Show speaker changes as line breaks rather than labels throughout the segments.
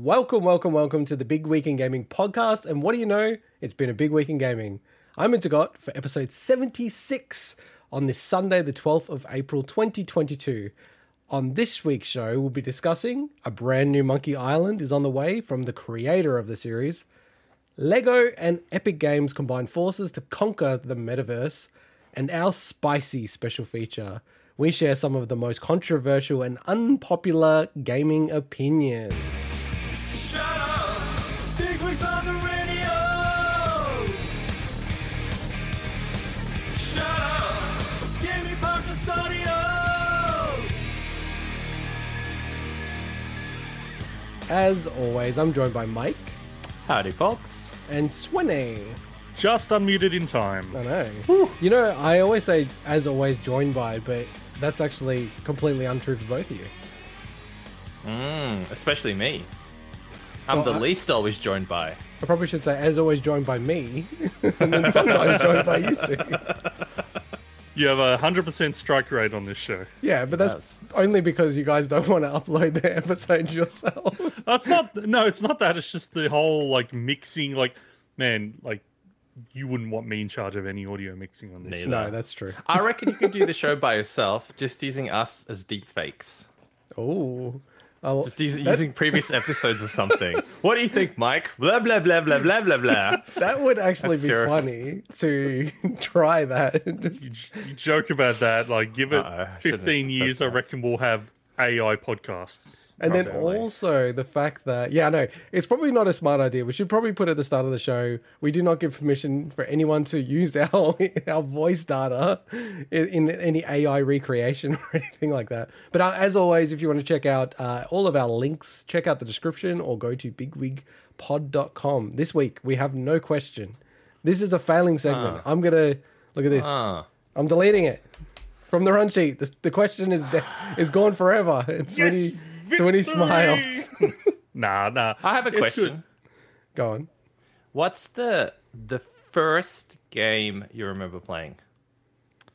Welcome, welcome, welcome to the Big Week in Gaming podcast. And what do you know? It's been a big week in gaming. I'm Intergot for episode 76 on this Sunday, the 12th of April 2022. On this week's show, we'll be discussing a brand new Monkey Island is on the way from the creator of the series. Lego and Epic Games combine forces to conquer the metaverse, and our spicy special feature. We share some of the most controversial and unpopular gaming opinions. As always, I'm joined by Mike
Howdy, folks.
and Swinny.
Just unmuted in time.
I know. You know, I always say, as always, joined by, but that's actually completely untrue for both of you.
Mm, especially me. I'm
So
the
I-
least always joined by.
I probably should say, as always, joined by me, and then sometimes joined by you two.
You have a 100% strike rate on this show.
Yeah, but that's
Yes.
only because you guys don't want to upload the episodes yourself.
That's not, no, it's not that. It's just the whole, like, mixing. Like, man, like, you wouldn't want me in charge of any audio mixing on this.
Neither.
show.
no, that's true.
I reckon you could do the show by yourself, just using us as deep fakes.
Oh, oh
Just us-
that,
using previous episodes or something. What do you think, Mike? Blah, blah, blah, blah, blah, blah, blah.
that would actually
That's
be
your-
funny to try that. Just
You, j- you joke about that. Like, give it
Uh-oh,
15 years, I reckon we'll have AI podcasts.
And then also the fact that, yeah, no, it's probably not a smart idea. We should probably put at the start of the show, we do not give permission for anyone to use our our voice data in, in any AI recreation or anything like that. But uh, as always, if you want to check out uh, all of our links, check out the description or go to bigwigpod.com. This week, we have no question. This is a failing segment. I'm going to look at this.
Ah.
I'm deleting it from the run sheet. The, the question is de- is gone forever. And when he smiles.
Nah, nah.
I have a
It's
question.
good.
Go on.
What's the the first game you remember playing?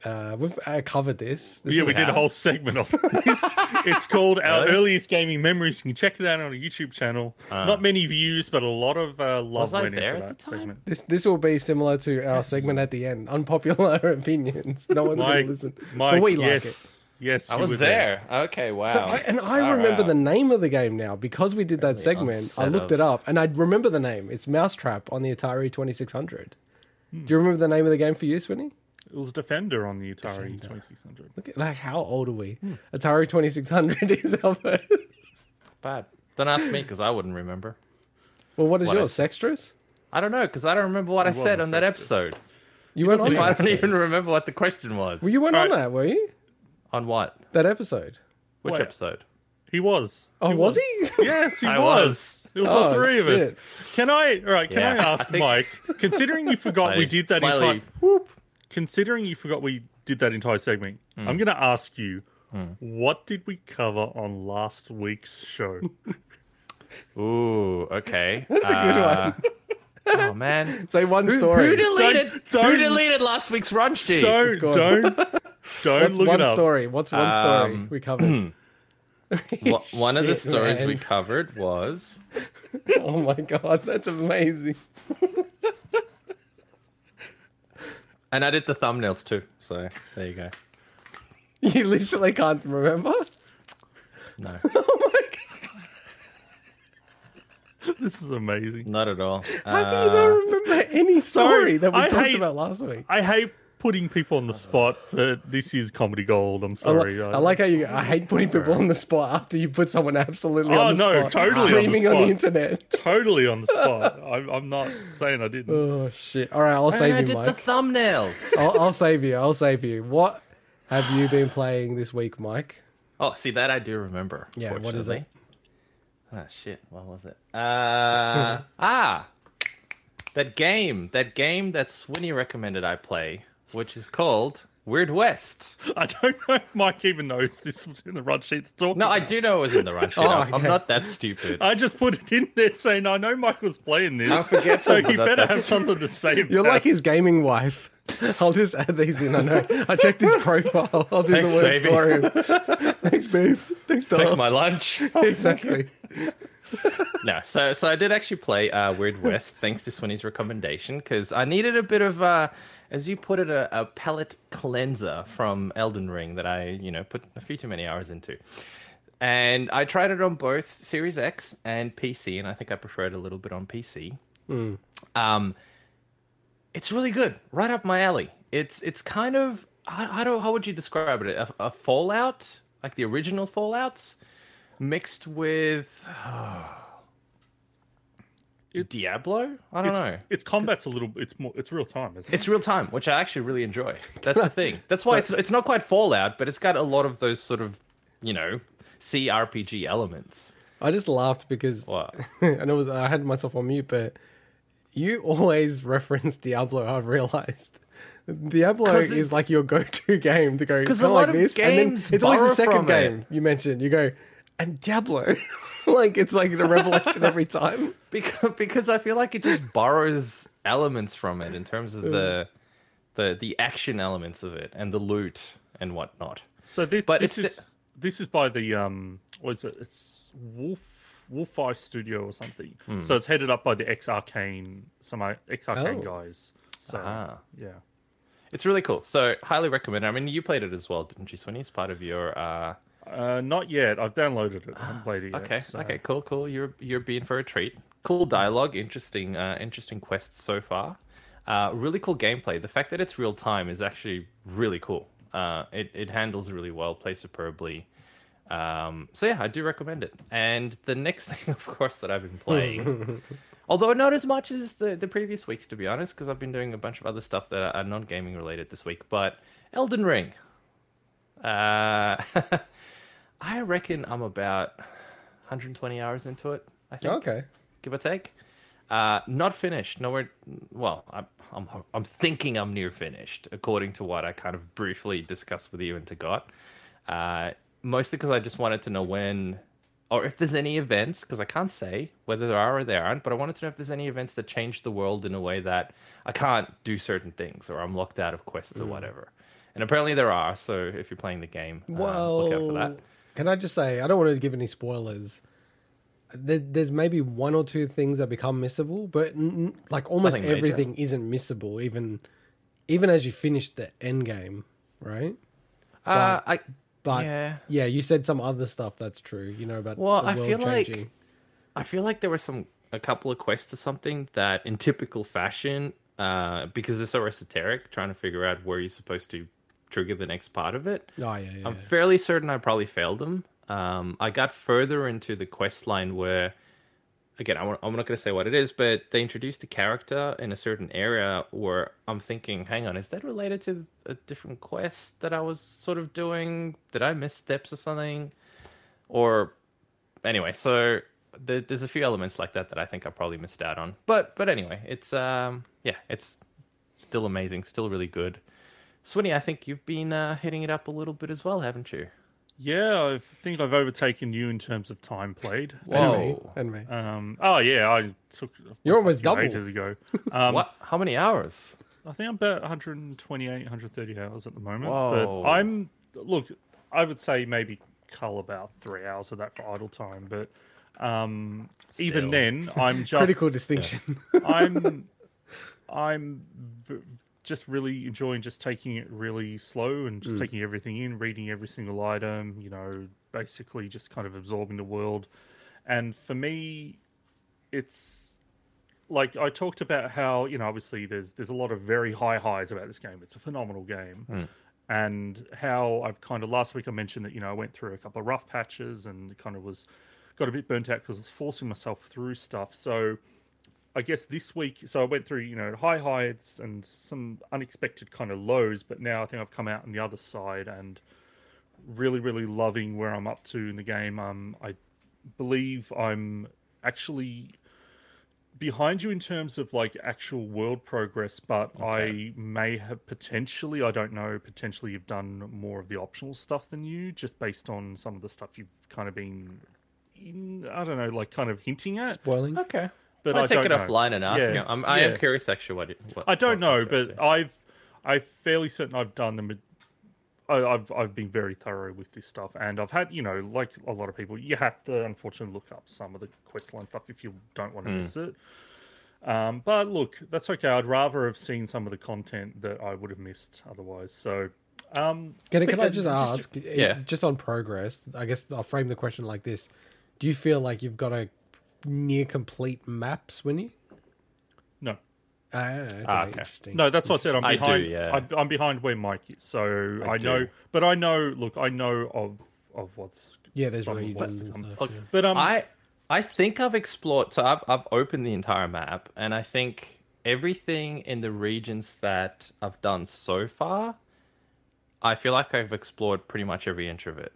Uh, we've uh, covered this. This
Yeah,
is-
we did a whole segment on this. it's called Our
Really?
Earliest Gaming Memories. You can check it out on a YouTube channel. Not many views, but a lot of uh, love
Was I
went into
there at
that
the time?
segment.
This this will be similar to our segment at the end. Unpopular opinions. No one's going to listen,
Mike,
but we like
yes,
it.
Yes,
I
you
was
were
there. Okay, wow.
So I, and I
All
remember
right.
the name of the game now because we did that
Really
segment. I looked
of-
it up and I remember the name. It's Mousetrap on the Atari Twenty Six Hundred.
Hmm.
Do you remember the name of the game for you, Swinny?
It was Defender on the Atari 2600.
Look at like how old are we?
Hmm.
Atari Twenty Six Hundred is our first.
Bad. Don't ask me because I wouldn't remember.
Well, what is
What I
yours?
said.
Sextras?
I don't know because I don't remember what I said
wasn't
on that episode.
You weren't on that
I don't even remember what the question was.
Well, you weren't on
Right.
that, were you?
On what?
That episode.
Which
Wait.
episode?
He was.
Oh,
He
was he?
Yes, he
I
was.
was.
It was
Oh,
all three of us. Can I? All right. Can
Yeah,
I ask
I think-
Mike? Considering you forgot we did that
Slightly-
entire. Considering you forgot we did that entire segment,
Hmm.
I'm going to ask you, what did we cover on last week's show?
Ooh, okay.
That's a good
Uh,
one.
Oh man.
Say one
Who,
story.
who deleted?
Don't-
who
don't-
deleted last week's run sheet?
Don't,
go on.
don't, don't
What's
look
one
it up.
story? What's one story
Um,
we covered?
Wha- One of the
Shit,
stories we covered was
oh my god, that's amazing.
and I did the thumbnails too. So there you go.
You literally can't remember.
No,
Oh my god,
This is amazing.
not at all.
how can you
Uh,
not remember any story that we
I
talked
hate-
about last week?
I hate putting people on the spot, but this is comedy gold. I'm
I, li-
sorry.
I like how you. I hate putting people on the spot after you put someone absolutely
Oh,
on the
no,
spot,
totally on the
streaming on the,
spot.
internet.
totally on the spot. I'm, I'm not saying I didn't.
Oh shit! All right, I'll
and
save
I
you,
did the
Mike.
thumbnails.
I'll, I'll save you. I'll save you. What have you been playing this week, Mike?
Oh, see that I do remember.
Yeah, what is it?
Fortunately. Ah, shit. What was it? Uh, ah, that game. That game that Swinny recommended I play, which is called Weird West.
I don't know if Mike even knows this was in the run sheet to talk.
No, I do know it was in the run sheet.
Oh,
I'm- I'm
okay.
not that stupid.
I just put it in there saying I know Mike was playing this,
I forget.
so he better
that's-
have something to say. About
You're like his gaming wife. I'll just add these in. I know. I checked his profile. I'll do
Thanks,
the work
baby.
for him. Thanks, babe. Thanks,
Take
dog.
my lunch.
exactly.
no, so so I did actually play uh, Weird West thanks to Swinny's recommendation because I needed a bit of, uh, as you put it, a, a palate cleanser from Elden Ring that I you know put a few too many hours into, and I tried it on both Series X and PC, and I think I prefer it a little bit on PC. Um, it's really good, right up my alley. It's it's kind of I, I don't how would you describe it? A, a Fallout, like the original Fallout's, mixed with
It's,
Diablo. I don't
it's,
know.
its combat's a little. It's more. It's real time. Isn't it?
It's real time, which I actually really enjoy. That's the thing. That's why it's it's not quite Fallout, but it's got a lot of those sort of you know CRPG elements.
I just laughed because
What?
and it was I had myself on mute, but you always reference Diablo. I've realized Diablo is like your go-to game to go
'Cause
go
a
like
lot of
this, and then
games
it's always the second
from it.
game you mentioned. You go and Diablo, like it's like the revelation every time.
because because I feel like it just borrows elements from it in terms of the the the action elements of it and the loot and whatnot.
So this,
But
this
it's
is this is by the um what is it? It's Wolf WolfEye Studio or something.
Hmm.
So it's headed up by the ex Arcane some ex Arcane
Oh.
guys. So
Ah.
yeah.
It's really cool. So highly recommend. it. I mean, you played it as well, didn't you, Swinny? It's part of your. uh
Uh, not yet. I've downloaded it. I haven't played it yet.
Okay,
so-
okay, cool, cool. You're you're being for a treat. Cool dialogue, interesting, uh, interesting quests so far. Uh, really cool gameplay. The fact that it's real time is actually really cool. Uh, it it handles really well, plays superbly. Um, so yeah, I do recommend it. And the next thing, of course, that I've been playing, although not as much as the the previous weeks, to be honest, because I've been doing a bunch of other stuff that are non gaming related this week. But Elden Ring. Uh, I reckon I'm about 120 hours into it. I think,
Okay,
give or take. Uh, not finished. Nowhere. Well, I'm, I'm I'm thinking I'm near finished, according to what I kind of briefly discussed with you and to God. Uh, mostly because I just wanted to know when, or if there's any events, because I can't say whether there are or there aren't. But I wanted to know if there's any events that change the world in a way that I can't do certain things, or I'm locked out of quests or whatever. And apparently there are. So if you're playing the game,
well,
look out for that.
Can I just say I don't want to give any spoilers. There, there's maybe one or two things that become missable, but n- like almost
Nothing major.
everything isn't missable, even even as you finish the end game, right?
Uh, I
But
Yeah.
yeah. you said some other stuff that's true. You know about
Well, I feel like- I feel like there were some a couple of quests or something that, in typical fashion, uh, because they're so esoteric, trying to figure out where you're supposed to trigger the next part of it.
Oh yeah, yeah.
I'm fairly certain I probably failed them. Um, I got further into the quest line where, again, I, am not going to say what it is, but they introduced a character in a certain area where I'm thinking, hang on, is that related to a different quest that I was sort of doing? Did I miss steps or something? Or anyway, so there, there's a few elements like that that I think I probably missed out on. But but anyway, it's um yeah, it's still amazing, still really good. Swinny, I think you've been uh, hitting it up a little bit as well, haven't you?
Yeah, I think I've overtaken you in terms of time played.
and me,
Whoa.
and me.
Um, oh yeah, I took.
You're almost
you
double.
ages ago. Um,
what? How many hours?
I think I'm about 128, 130 hours at the moment.
Whoa.
But I'm look. I would say maybe cull about three hours of that for idle time. But um, even then, I'm just
Critical distinction.
I'm I'm v- just really enjoying just taking it really slow and just mm. taking everything in, reading every single item. You know, basically just kind of absorbing the world. And for me, it's like I talked about how you know obviously there's there's a lot of very high highs about this game. It's a phenomenal game. Hmm. And how I've kind of last week I mentioned that you know I went through a couple of rough patches and kind of was got a bit burnt out because I was forcing myself through stuff. So I guess this week, so I went through, you know, high highs and some unexpected kind of lows, but now I think I've come out on the other side and really, really loving where I'm up to in the game. Um, I believe I'm actually behind you in terms of like actual world progress, but I may have potentially, I don't know, potentially you've done more of the optional stuff than you, just based on some of the stuff you've kind of been, in, I don't know, like kind of hinting at.
Spoiling.
Okay.
But
I'll
I
take it
know.
offline and ask
Yeah,
him. I'm, I am curious actually what, it, what
I don't
what
know, but. I've I'm fairly certain I've done them. I, I've I've been very thorough with this stuff, and I've had you know like a lot of people, you have to unfortunately look up some of the questline stuff if you don't want to miss it. Um, but look, that's okay. I'd rather have seen some of the content that I would have missed otherwise. So, um,
Can, can I just ask, eh,
yeah.
just on progress, I guess I'll frame the question like this. Do you feel like you've got a near complete map, Swinny?
No,
Ah, okay,
Ah, okay.
interesting.
no, that's what I said. I'm
I do,
behind.
yeah.
I'm, I'm behind where Mike is, so I,
do.
know. But I know. Look, I know of of what's
Yeah, there's
some of
regions
what's to
and
come.
stuff.
Look,
yeah.
But um,
I I think I've explored. So I've I've opened the entire map, and I think everything in the regions that I've done so far, I feel like I've explored pretty much every inch of it.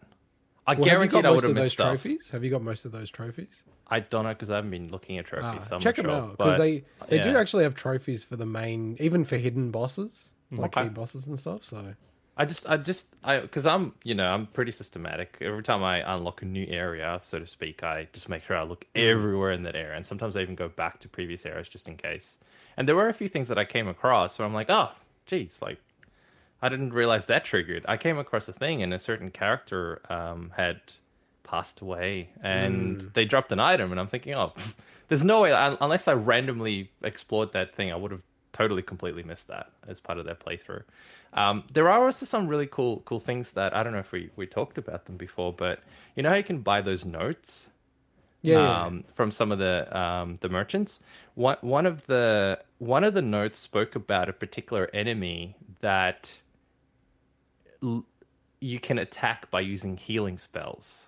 I
Well, have you
guaranteed
got
I
most
would have
of those
missed stuff.
trophies? Have you got most of those trophies?
I don't know because I haven't been looking at trophies.
Ah,
so
check them
sure,
out because they they do actually have trophies for the main, even for hidden bosses, like
Okay.
key bosses and stuff. So
I just, I just, I, because I'm, you know, I'm pretty systematic. Every time I unlock a new area, so to speak, I just make sure I look
Mm.
everywhere in that area, and sometimes I even go back to previous areas just in case. And there were a few things that I came across where I'm like, oh, geez, like I didn't realize that triggered. I came across a thing, and a certain character um, had passed away, and
Mm.
they dropped an item, and I'm thinking, oh, pff, there's no way, un- unless I randomly explored that thing, I would have totally completely missed that as part of their playthrough. Um, there are also some really cool cool things that I don't know if we, we talked about them before, but you know how you can buy those notes
yeah, yeah.
um, from some of the um, the merchants. One one of the one of the notes spoke about a particular enemy that l- you can attack by using healing spells.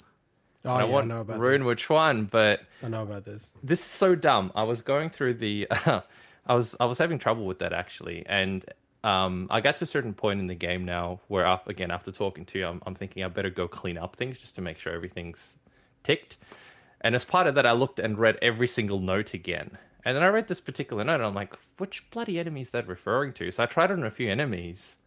Oh,
I
yeah, I
won't
know about
ruin
this.
which one, but
I know about this.
this is so dumb. I was going through the, I was I was having trouble with that actually, and um, I got to a certain point in the game now where, af again, after talking to you, I'm, I'm thinking I better go clean up things just to make sure everything's ticked. And as part of that, I looked and read every single note again. And then I read this particular note, and I'm like, which bloody enemy is that referring to? So I tried on a few enemies.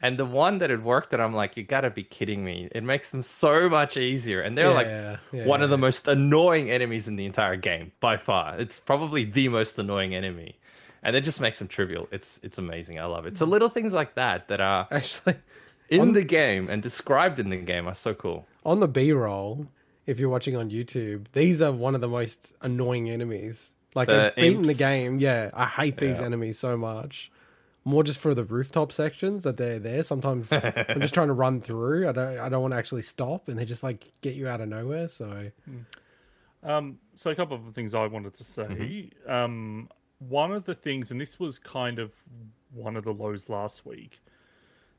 And the one that had worked, and I'm like, you gotta be kidding me. It makes them so much easier. And they're
Yeah,
like
yeah, yeah,
one of the most annoying enemies in the entire game, by far. It's probably the most annoying enemy. And it just makes them trivial. It's it's amazing. I love it. So hmm. little things like that that are
Actually,
in the game and described in the game are so cool.
on the B roll, if you're watching on YouTube, these are one of the most annoying enemies. Like
The
I've beaten the game. Yeah, I hate these enemies so much. More just for the rooftop sections that they're there. Sometimes I'm just trying to run through. I don't. I don't want to actually stop, and they just like get you out of nowhere. So
Um, so a couple of things I wanted to say.
Mm-hmm.
Um, one of the things, and this was kind of one of the lows last week,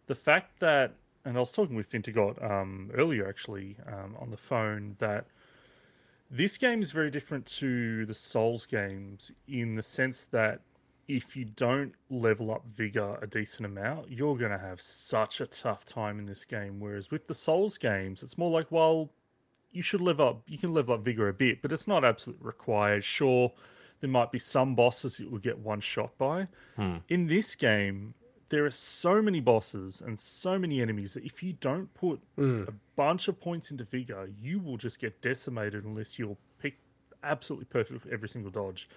the fact that, and I was talking with Fintigot um, earlier actually um, on the phone that this game is very different to the Souls games in the sense that if you don't level up vigor a decent amount, you're going to have such a tough time in this game. Whereas with the Souls games, it's more like, well, you should level up. You can level up vigor a bit, but it's not absolutely required. Sure, there might be some bosses you will get one shot by. Hmm. In this game, there are so many bosses and so many enemies that if you don't put hmm. a bunch of points into vigor, you will just get decimated unless you're pick absolutely perfect for every single dodge.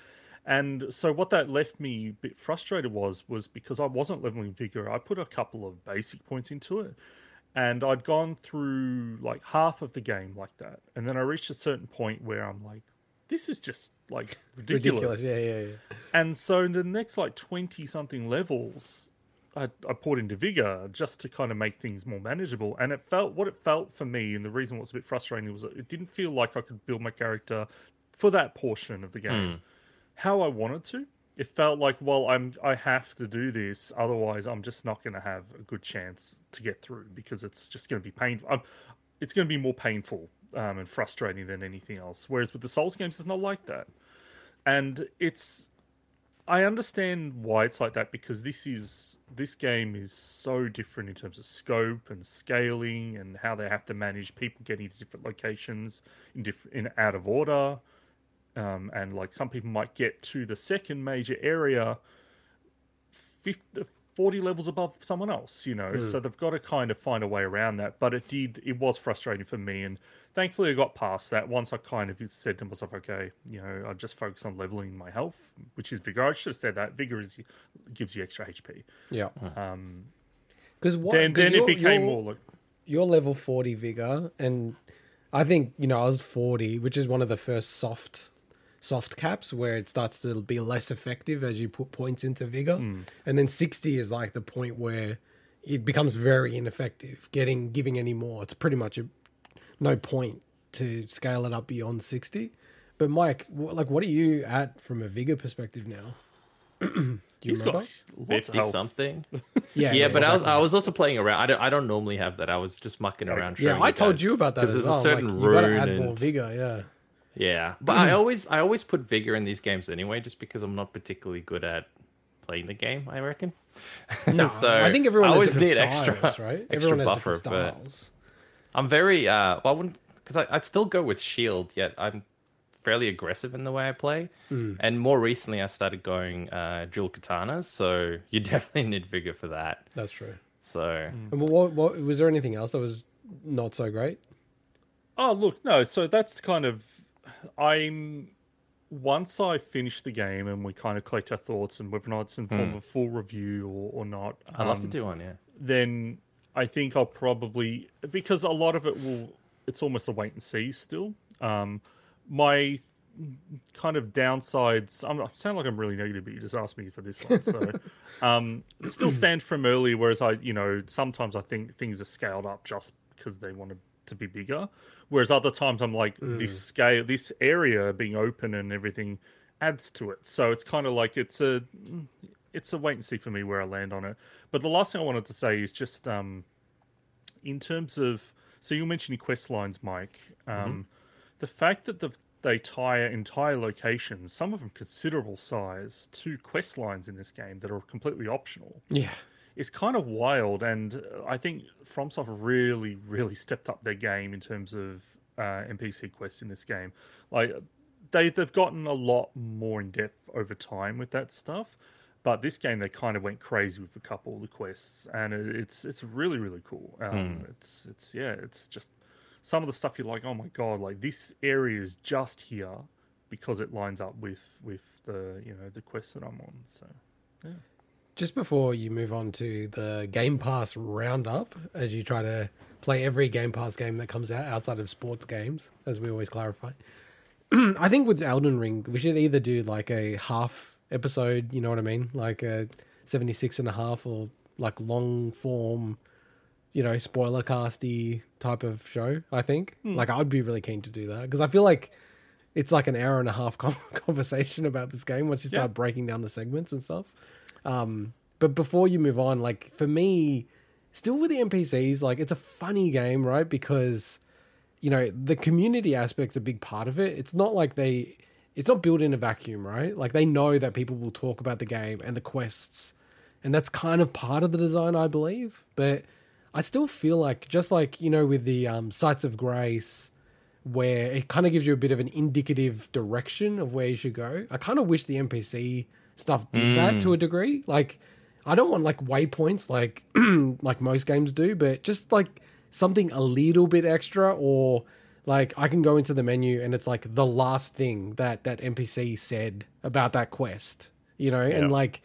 And so what that left me a bit frustrated was was because I wasn't leveling vigor. I put a couple of basic points into it, and I'd gone through like half of the game like that, and then I reached a certain point where I'm like, this is just like ridiculous.
ridiculous. Yeah, yeah, yeah.
And so in the next like 20 something levels, I, I poured into vigor just to kind of make things more manageable. And it felt what it felt for me, and the reason what's a bit frustrating was that it didn't feel like I could build my character for that portion of the game hmm. How I wanted to. It felt like, well, I'm I have to do this, otherwise I'm just not going to have a good chance to get through because it's just going to be painful. Um, it's going to be more painful um, and frustrating than anything else. Whereas with the Souls games, it's not like that, and it's. I understand why it's like that because this is this game is so different in terms of scope and scaling and how they have to manage people getting to different locations in different in out of order um, and like some people might get to the second major area 50, 40 levels above someone else you know? So they've got to kind of find a way around that. But it did it was frustrating for me and thankfully i got past that. Once i kind of said to myself okay you know i just focus on leveling my health which is vigor i should have said that vigor is gives you extra hp
Yeah.
um
Because what?
then
'cause
then it became more like
you're level 40 vigor and i think you know i was 40 which is one of the first soft soft caps where it starts to be less effective as you put points into vigor hmm. and then 60 is like the point where it becomes very ineffective getting giving any more it's pretty much a, no point to scale it up beyond 60 but mike wh- like what are you at from a vigor perspective now do you
he's
remember
got
Fifty
health.
something.
yeah
Yeah, but I was. I was also playing around. I don't I don't normally have that. I was just mucking around.
yeah i told
guys,
you about that
'cause
as
there's
well
a certain
like, you gotta
rune
add more vigor yeah
Yeah, but I always I always put vigor in these games anyway, just because I'm not particularly good at playing the game. I reckon.
No,
So,
I think everyone
I always
different
need
styles,
extra-
right?
extra
everyone has
buffer,
different
but-
styles.
I'm very uh well I wouldn't because I'd still go with shield, yet I'm fairly aggressive in the way I play.
Hmm.
And more recently I started going uh dual katanas, so you definitely need vigor for that.
That's true.
So
And what, what was there anything else that was not so great?
Oh, look, no. So that's kind of. I'm. Once I finish the game and we kind of collect our thoughts and whether or not it's in form of a full review or, or not,
I'd love to
um,
do one, yeah.
then I think I'll probably because a lot of it will. It's almost a wait and see still. Um, my kind of downsides. I'm, I sound like I'm really negative, but you just asked me for this one, so um, still stand from earlier. Whereas I, you know, sometimes I think things are scaled up just because they want to, to be bigger. Whereas other times I'm like this scale, this area being open and everything adds to it. So it's kind of like it's a it's a wait and see for me where I land on it. But the last thing I wanted to say is just um, in terms of so you mentioned quest lines, Mike. Um, The fact that the, they tie entire locations, some of them considerable size, to quest lines in this game that are completely optional
Yeah.
Is kind of wild. And uh, I think FromSoft really, really stepped up their game in terms of uh, NPC quests in this game. Like they they've gotten a lot more in depth over time with that stuff. But this game, they kind of went crazy with a couple of the quests, and it's it's really really cool. Um, It's it's yeah, it's just some of the stuff you're like, oh my god, like this area is just here because it lines up with with the you know the quest that I'm on. So
Just before you move on to the Game Pass roundup, as you try to play every Game Pass game that comes out outside of sports games, as we always clarify, I think with Elden Ring, we should either do like a half episode, you know what I mean? Like a 76 and a half or like long form, you know, spoiler casty type of show, I think. Hmm. Like I'd be really keen to do that because I feel like it's like an hour and a half conversation about this game once you start
Yeah.
breaking down the segments and stuff. Um, but before you move on, like for me, still with the NPCs, like it's a funny game, right? Because you know the community aspect's a big part of it. It's not like they, it's not built in a vacuum, right? Like they know that people will talk about the game and the quests, and that's kind of part of the design, I believe. But I still feel like just like you know with the um, sites of grace where it kind of gives you a bit of an indicative direction of where you should go. I kind of wish the NPC stuff did that to a hmm. degree. Like, I don't want like waypoints like like most games do, but just like something a little bit extra, or like I can go into the menu and it's like the last thing that that NPC said about that quest, you know,
Yeah.
and like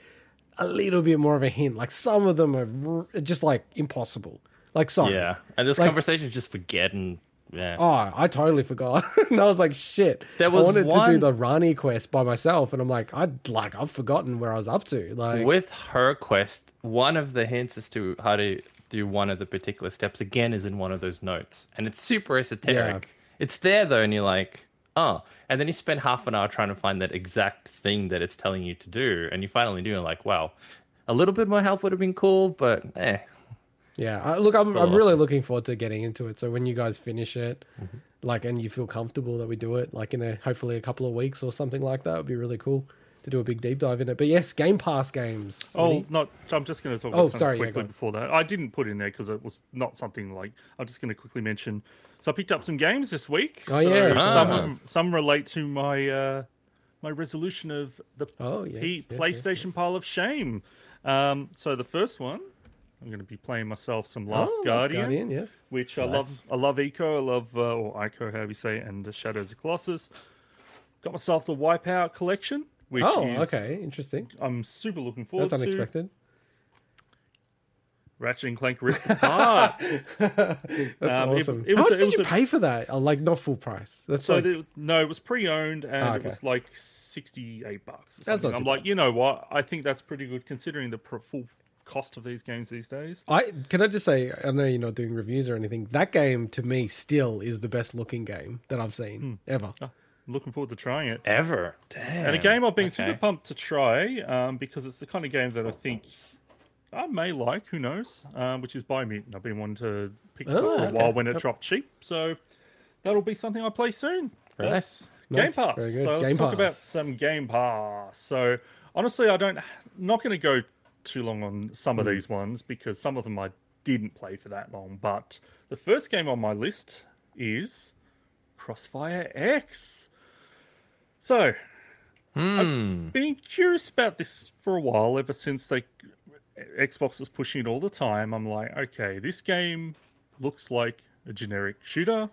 a little bit more of a hint. Like some of them are r- just like impossible. Like sorry,
Yeah. And this
Like-
conversation is just forget and yeah.
Oh, I totally forgot. and I was like, shit.
There was
I wanted to do the Ranni quest by myself, and I'm like, I'd like I've forgotten where I was up to. Like,
With her quest, one of the hints as to how to do one of the particular steps again is in one of those notes. And it's super esoteric. It's there though, and you're like, oh. And then you spend half an hour trying to find that exact thing that it's telling you to do. And you finally do, and like, wow, a little bit more help would have been cool, but eh.
Yeah, I, look, I'm I'm really looking forward to getting into it. So when you guys finish it,
Mm-hmm.
like, and you feel comfortable that we do it, like in a hopefully a couple of weeks or something like that, would be really cool to do a big deep dive in it. But yes, Game Pass games.
Oh, not. I'm just going to talk
Oh,
about something
sorry,
quickly
on.
before that. I didn't put in there because it was not something like. I'm just going to quickly mention. So I picked up some games this week.
Oh,
so
yeah.
Some
Ah.
some relate to my uh, my resolution of the
Oh, yes,
P-
yes,
PlayStation
yes.
pile of shame. Um, so the first one, I'm going to be playing myself some Last
Oh,
Guardian,
yes.
which I love. I love Eco. I love uh, or Ico, however you say, it, and the Shadows of Colossus. Got myself the Wipeout collection, which
Oh,
is
okay, interesting.
I'm super looking forward
That's
to.
unexpected.
Ratchet and Clank Rift Apart.
That's
Um,
awesome.
it
How
was
much
a- it
did you
a-
pay for that? Oh, like not full price. That's
So
like
no, it was pre-owned and
Ah,
it was like sixty-eight bucks.
That's not
I'm like, you know what? I think that's pretty good considering the full cost of these games these days.
I can I just say I know you're not doing reviews or anything. That game to me still is the best looking game that I've seen
Hmm.
ever.
I'm looking forward to trying it.
Ever. Damn.
And a game I've been
Okay.
super pumped to try um, because it's the kind of game that I think I may like. Who knows? Um, which is Biomutant. I've been wanting to pick this
Oh,
up for a
okay.
while when it dropped cheap. So that'll be something I play soon.
Very nice.
Nice,
Game Pass.
very good.
So let's
Game
talk about some Game Pass. So honestly, I don't not going to go too long on some of
Hmm.
these ones because some of them I didn't play for that long. But the first game on my list is Crossfire X. So I've been curious about this for a while ever since they Xbox was pushing it all the time. I'm like, okay, this game looks like a generic shooter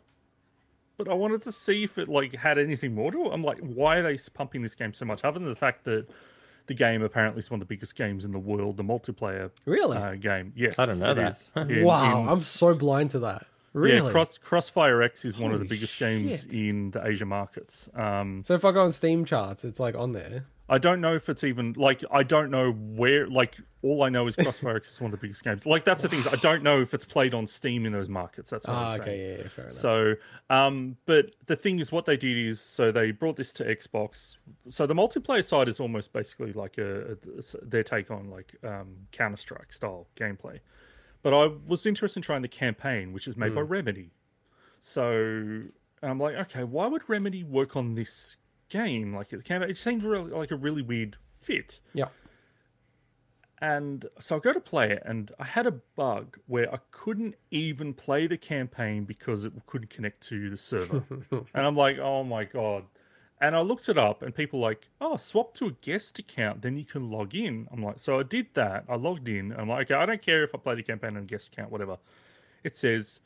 but I wanted to see if it like had anything more to it. I'm like, why are they pumping this game so much? Other than the fact that the game apparently is one of the biggest games in the world, the multiplayer
Really?
uh, game. Yes,
I don't know
it
that.
is. In-
wow,
in-
I'm so blind to that. Really?
Yeah, Cross Crossfire X is one of the
Holy
biggest games in the Asia markets. Um,
so if I go on Steam charts, it's like on there.
I don't know if it's even like I don't know where. Like all I know is Crossfire X is one of the biggest games. Like that's the thing is I don't know if it's played on Steam in those markets. That's what
Ah,
I'm saying.
okay, yeah, yeah, fair enough.
So, um, but the thing is, what they did is, so they brought this to Xbox. So the multiplayer side is almost basically like a, a- their take on like um, Counter Strike style gameplay. But I was interested in trying the campaign, which is made by Remedy. So I'm like, okay, why would Remedy work on this game? Like the campaign, it seemed really, like a really weird fit.
yeah.
And so I go to play it, and I had a bug where I couldn't even play the campaign because it couldn't connect to the server. and I'm like, oh my god. And I looked it up, and people like, oh, swap to a guest account, then you can log in. I'm like, so I did that. I logged in. I'm like, okay, I don't care if I play the campaign on a guest account, whatever. It says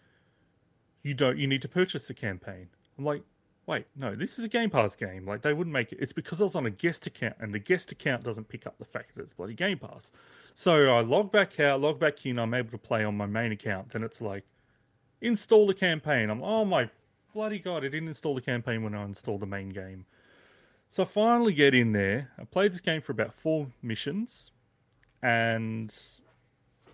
you don't. You need to purchase the campaign. I'm like, wait, no, this is a Game Pass game. Like they wouldn't make it. It's because I was on a guest account, and the guest account doesn't pick up the fact that it's bloody Game Pass. So I log back out, log back in. I'm able to play on my main account. Then it's like, install the campaign. I'm oh my bloody god! I didn't install the campaign when I installed the main game. So I finally get in there. I played this game for about four missions, and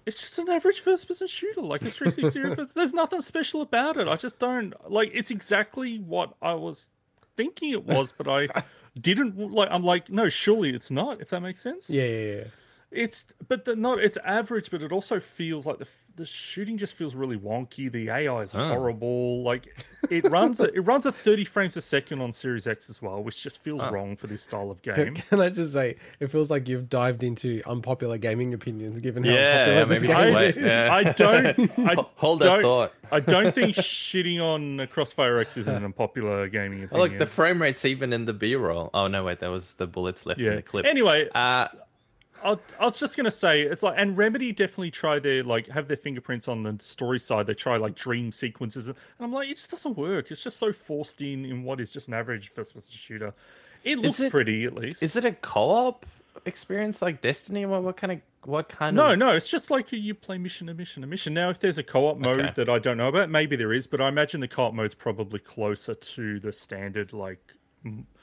it's just an average first person shooter, like a 360 reference. There's nothing special about it. I just don't like it's exactly what I was thinking it was, but I didn't like I'm like, no, surely it's not, if that makes sense.
Yeah, yeah, yeah.
It's but the, not it's average, but it also feels like the the shooting just feels really wonky. The AI is horrible. Like it runs at, it runs at 30 frames a second on Series X as well, which just feels wrong for this style of game.
Can I just say, it feels like you've dived into unpopular gaming opinions, given how
Yeah,
unpopular
maybe
this
just
game is.
yeah.
I don't. I
Hold that
don't,
thought.
I don't think shitting on Crossfire X is an unpopular gaming
Oh,
opinion.
look, the frame rate's even in the B-roll. Oh no, wait, that was the bullets left in the clip.
Anyway,
uh,
I, I was just gonna say it's like, and Remedy definitely try their like have their fingerprints on the story side. They try like dream sequences, and I'm like, it just doesn't work. It's just so forced in in what is just an average first-person shooter. It looks
it-
pretty at least.
is it a co-op experience like Destiny? What, what kind of what kind
No,
of?
no, no, it's just like you play mission to mission to mission. Now, if there's a co-op mode
Okay.
that I don't know about, maybe there is, but I imagine the co-op mode's probably closer to the standard, like,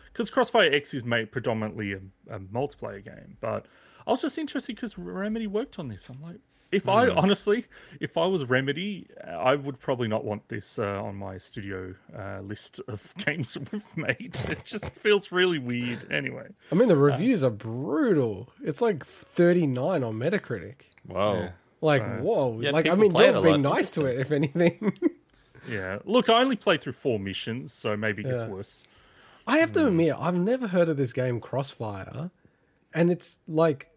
because Crossfire X is made predominantly a, a multiplayer game. But I was just interested because Remedy worked on this. I'm like, if I
Hmm.
honestly, if I was Remedy, I would probably not want this uh, on my studio uh, list of games we've made. It just feels really weird. Anyway.
I mean, the reviews are brutal. It's like 39 on Metacritic.
Whoa.
Like,
So-
whoa.
Yeah,
like, I mean,
play it
you're
a
being nice to it, if anything.
Yeah. Look, I only played through four missions, so maybe it gets
Yeah.
worse.
I have
Hmm.
to admit, I've never heard of this game Crossfire, and it's like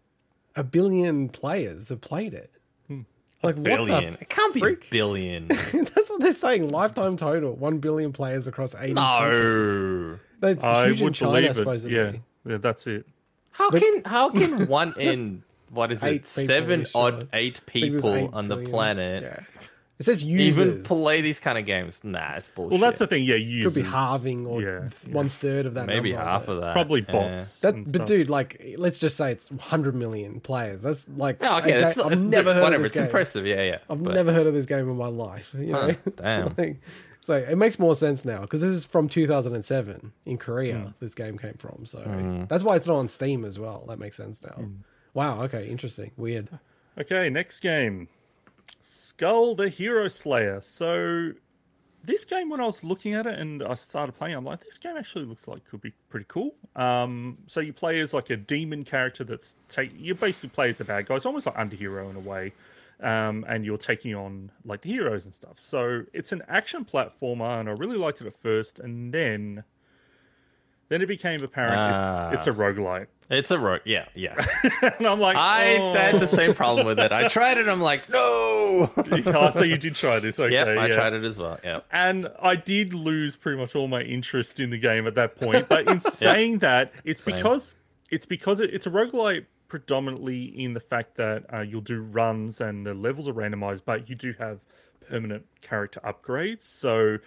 a billion players have played it. Hmm. Like
Billion.
what
It can't be
freak?
a billion.
That's what they're saying. Lifetime total, one billion players across eighty countries.
no.
That's
I
huge in China,
believe it. Yeah, yeah, that's it.
How can how can one in what is it
people
seven
is
odd
sure.
eight
I think there's
people on the
billion.
planet
Yeah. It says users.
Even play these kind of games. Nah, it's bullshit.
Well, that's the thing. Yeah, users
could
users.
be halving or
yeah.
one third of that.
maybe
number,
half of that.
Probably
Yeah.
bots.
That, but
stuff.
dude, like, let's just say it's 100 million players. That's like,
Yeah, okay,
a
that's
I've never heard
whatever.
of this
it's
game.
impressive. Yeah, yeah.
I've
but-
never heard of this game in my life. You know,
Huh, damn.
Like, so it makes more sense now because this is from 2007 in Korea.
Hmm.
This game came from, so that's why it's not on Steam as well. That makes sense now.
Hmm.
Wow. Okay. Interesting. Weird.
Okay, next game. Skul the Hero Slayer. So this game when I was looking at it and I started playing, I'm like, this game actually looks like could be pretty cool. Um, so you play as like a demon character that's take you basically play as the bad guy. It's almost like underhero in a way. Um, and you're taking on like the heroes and stuff. So it's an action platformer, and I really liked it at first, and then then it became apparent
Ah.
it's, it's a roguelite.
It's a rogue. Yeah, yeah.
and I'm like,
I
oh.
had the same problem with it. I tried it. I'm like, no.
Oh, so you did try this, okay?
yeah, I
yeah.
tried it as well. Yeah.
and I did lose pretty much all my interest in the game at that point. But in saying that, it's
Same.
because it's because it, it's a roguelite predominantly in the fact that uh, you'll do runs and the levels are randomized, but you do have permanent character upgrades. So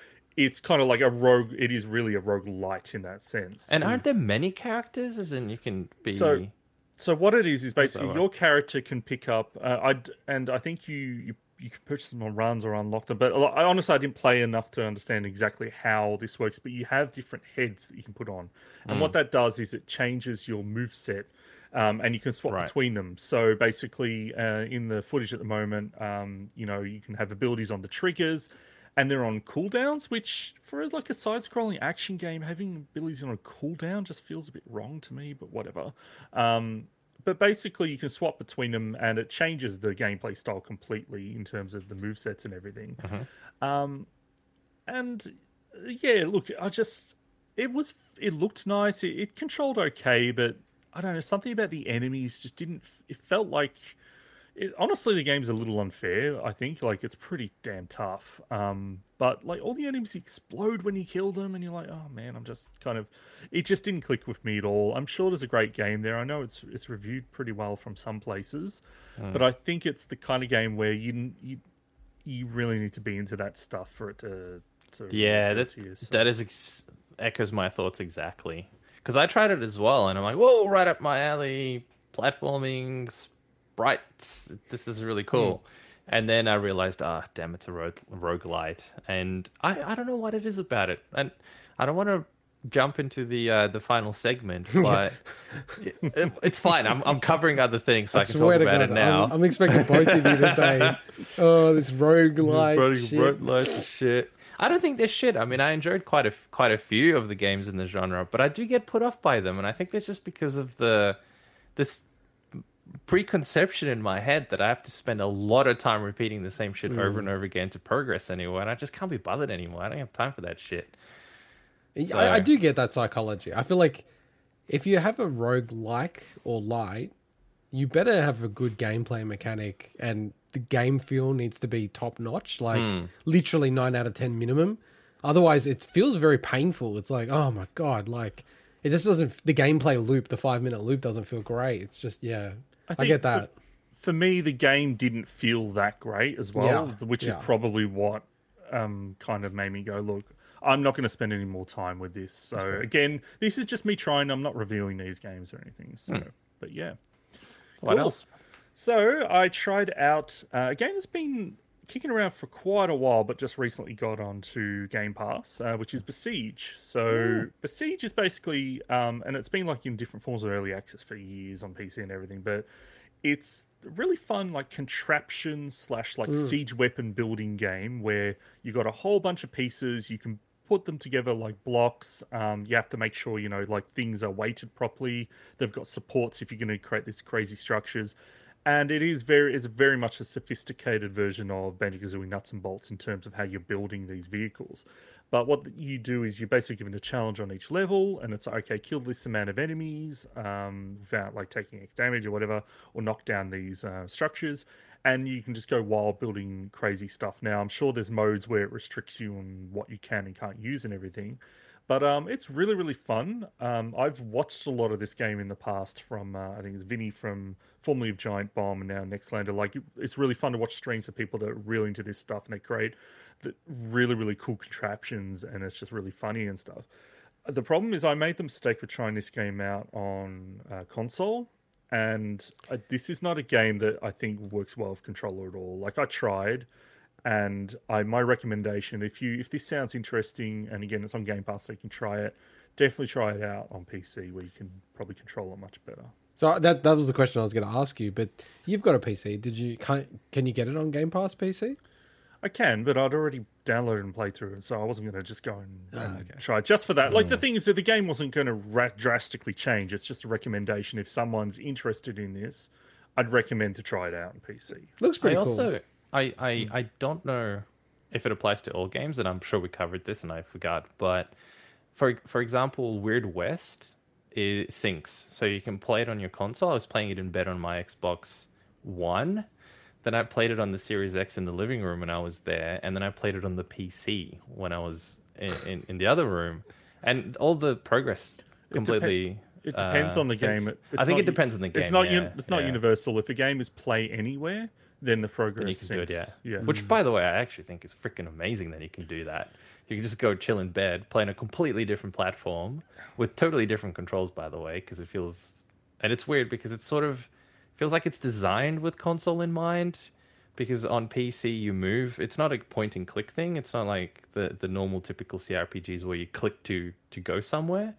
it's kind of like a rogue. It is really a rogue light in that sense.
And aren't there many characters? As in, you can be.
So- So what it is is basically your character can pick up. Uh, I and I think you, you you can purchase them on runs or unlock them. But I honestly I didn't play enough to understand exactly how this works. But you have different heads that you can put on, and
Mm.
what that does is it changes your move set. Um, and you can swap
Right.
between them. So basically, uh, in the footage at the moment, um, you know, you can have abilities on the triggers, and they're on cooldowns. Which, for like a side-scrolling action game, having abilities on a cooldown just feels a bit wrong to me. But whatever. Um, but basically, you can swap between them, and it changes the gameplay style completely in terms of the move sets and everything. Um, and uh, yeah, look, I just it was it looked nice. It, it controlled okay, but I don't know something about the enemies just didn't. It felt like. It, honestly, the game's a little unfair. I think like it's pretty damn tough. Um, but like all the enemies explode when you kill them, and you're like, oh man, I'm just kind of. It just didn't click with me at all. I'm sure there's a great game there. I know it's it's reviewed pretty well from some places, but I think it's the kind of game where you you you really need to be into that stuff for it to. to
yeah, that
to you, so-
that is ex- echoes my thoughts exactly. Because I tried it as well, and I'm like, whoa, right up my alley. Platforming, sprites. This is really cool. And then I realized, ah, damn, it's a rogue roguelite, and I, I don't know what it is about it, and I don't want to jump into the uh, the final segment, but it, it's fine. I'm I'm covering other things, so I,
I
can talk about
God,
it now.
I'm, I'm expecting both of you to say, "Oh, this roguelike
Rogue-
shit."
roguelites are shit. I don't think they're shit. I mean, I enjoyed quite a quite a few of the games in the genre, but I do get put off by them, and I think that's just because of the this preconception in my head that I have to spend a lot of time repeating the same shit over and over again to progress anywhere, and I just can't be bothered anymore. I don't have time for that shit.
I, I do get that psychology. I feel like if you have a rogue like or light, you better have a good gameplay mechanic and the game feel needs to be top notch, like
Hmm.
literally nine out of ten minimum. Otherwise, it feels very painful. It's like, oh my god, like it just doesn't. The gameplay loop, the five minute loop, doesn't feel great. It's just yeah, I,
think
get that.
for me, the game didn't feel that great as well,
Yeah,
which
yeah.
is probably what um, kind of made me go, look, I'm not going to spend any more time with this. So again, this is just me trying. I'm not reviewing these games or anything. So, but yeah.
What
Cool.
else?
So I tried out uh, a game that's been kicking around for quite a while, but just recently got onto Game Pass, uh, which is Besiege. So Besiege is basically, um, and it's been like in different forms of early access for years on PC and everything, but it's really fun like contraption slash like siege weapon building game where you got a whole bunch of pieces you can put them together like blocks um, you have to make sure you know like things are weighted properly they've got supports if you're going to create these crazy structures and it is very it's very much a sophisticated version of Banjo Kazooie nuts and bolts in terms of how you're building these vehicles. But what you do is you're basically given a challenge on each level, and it's like, okay, kill this amount of enemies um, without like taking X damage or whatever, or knock down these uh, structures, and you can just go wild building crazy stuff. Now, I'm sure there's modes where it restricts you on what you can and can't use and everything, But um, it's really really fun. Um, I've watched a lot of this game in the past from uh, I think it's Vinny from formerly of Giant Bomb and now Nextlander. Like it- it's really fun to watch streams of people that are really into this stuff and they create the really really cool contraptions and it's just really funny and stuff. The problem is I made the mistake of trying this game out on uh, console, and uh, this is not a game that I think works well with controller at all. Like I tried, and I my recommendation if you if this sounds interesting, and again it's on Game Pass, so you can try it. Definitely try it out on PC where you can probably control it much better.
So that that was the question I was going to ask you. But you've got a PC. Did you can can you get it on Game Pass PC?
I can, but I'd already downloaded and played through it, so I wasn't going to just go and,
Ah,
and
okay.
try it just for that. Like the thing is that the game wasn't going to ra- drastically change. It's just a recommendation. If someone's interested in this, I'd recommend to try it out on PC.
Looks
I
pretty cool.
also I, I I don't know if it applies to all games, and I'm sure we covered this and I forgot. But for for example, Weird West it syncs, so you can play it on your console. I was playing it in bed on my Xbox One. Then I played it on the Series X in the living room when I was there, and then I played it on the PC when I was in, in, in the other room, and all the progress completely.
It depends
uh,
on the game. It's
I think
not
it depends on the game.
It's not
yeah,
un- it's not
yeah.
universal. If a game is play anywhere, then the progress
you can do it, yeah.
yeah.
Which, by the way, I actually think is freaking amazing that you can do that. You can just go chill in bed, play on a completely different platform with totally different controls, by the way, because it feels, and it's weird because it sort of feels like it's designed with console in mind. Because on PC you move, it's not a point and click thing. It's not like the the normal typical CRPGs where you click to to go somewhere.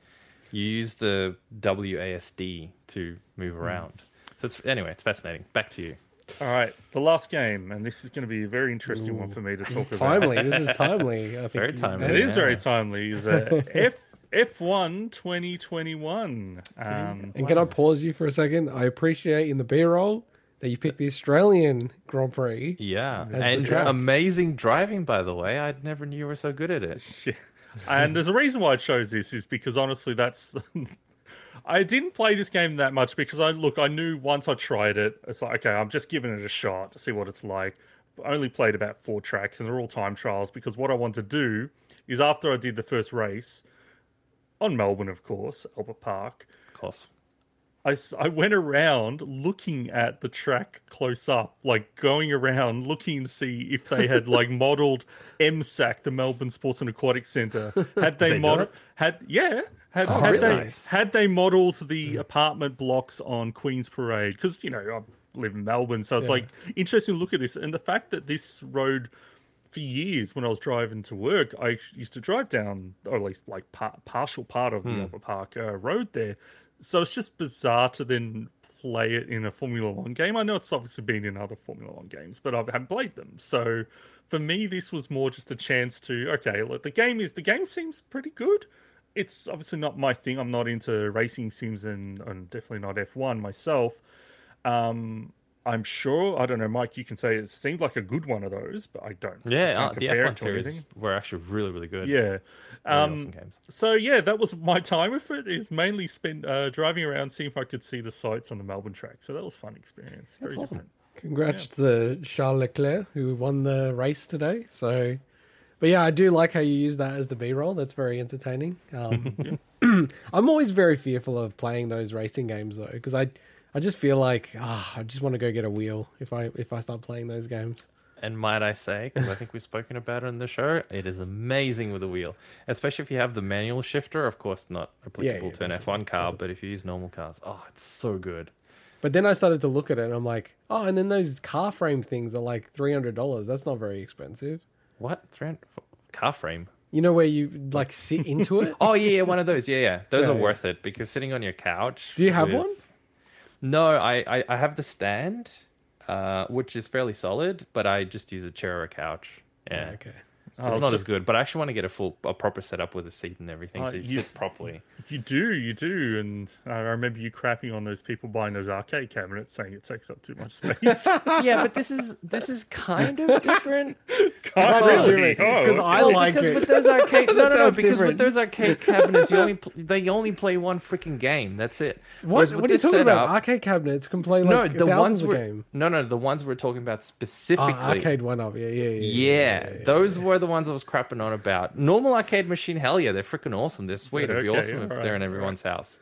You use the WASD to move
Hmm.
around. So it's anyway, it's fascinating. Back to you.
All right, the last game, and this is going to be a very interesting one for me to talk about.
timely. this is timely. I think
Very timely.
It is
Yeah.
very timely. Is uh, F F1 2021. Um,
And can I pause you for a second? I appreciate in the B roll that you picked the Australian Grand Prix.
Yeah, and
track.
amazing driving, by the way. I never knew you were so good at it.
shit. and there's a reason why I chose this is because honestly, that's. I didn't play this game that much because I look. I knew once I tried it, it's like okay, I'm just giving it a shot to see what it's like. I only played about four tracks, and they're all time trials because what I want to do is after I did the first race on Melbourne, of course, Albert Park.
Of course.
I, I went around looking at the track close up, like going around looking to see if they had like modeled MSAC, the Melbourne Sports and Aquatic Centre. Had they,
They
modeled? Had yeah. Had,
Oh,
had
really?
they
Nice.
had they modeled the apartment blocks on Queens Parade? Because you know I live in Melbourne, so it's
Yeah.
like interesting to look at this and the fact that this road for years when I was driving to work, I used to drive down, or at least like par- partial part of the Upper Park uh, Road there. So it's just bizarre to then play it in a Formula One game. I know it's obviously been in other Formula One games, but I haven't played them. So for me, this was more just a chance to okay, look, the game is the game seems pretty good. It's obviously not my thing. I'm not into racing sims and, and definitely not F1 myself. Um, I'm sure. I don't know, Mike. You can say it seemed like a good one of those, but I don't. I
Yeah,
can't
uh, the
compare
F1 series
anything.
were actually really, really good.
Yeah.
Really
Um,
awesome games.
so yeah, that was my time with it. Is mainly spent uh, driving around, seeing if I could see the sights on the Melbourne track. So that was a fun experience. Very
That's awesome.
different.
Congrats to Charles Leclerc who won the race today. So, but yeah, I do like how you use that as the B roll. That's very entertaining. Um, I'm always very fearful of playing those racing games though, because I, I just feel like ah, I just want to go get a wheel if I if I start playing those games.
And might I say, because I think we've spoken about it in the show, it is amazing with a wheel, especially if you have the manual shifter. Of course, not applicable
yeah,
to an F1 car, but if you use normal cars, oh, it's so good.
But then I started to look at it and I'm like, oh, and then those car frame things are like three hundred dollars. That's not very expensive.
What? 300 car frame?
You know where you like sit into it.
Oh yeah, yeah, one of those. Yeah, yeah, those
Yeah,
are
yeah.
worth it because sitting on your couch.
Do you have
with-
one?
No, I, I I have the stand, uh, which is fairly solid, but I just use a chair or a couch. Yeah,
Okay.
So
I
it's not
just-
as good, but I actually want to get a full, a proper setup with a seat and everything,
Uh,
so you,
you-
sit properly.
You do, you do, and I remember you crapping on those people buying those arcade cabinets, saying it takes up too much space.
yeah, but this is this is kind of different.
Can't really,
Because
oh,
I like
because
it.
with those arcade, no, no, no, because
different.
with those arcade cabinets, you only pl- they only play one freaking game. That's it.
What, what are you
this
talking about? Arcade cabinets can play like
no, the ones
of game.
no, no, the ones we're talking about
Ah,
specifically.
arcade one up. Yeah, yeah, yeah.
yeah, those were the ones I was crapping on about. Normal arcade machine, hell yeah, they're freaking awesome. They're sweet. It'd be
Okay,
awesome if
alright,
they're in everyone's house.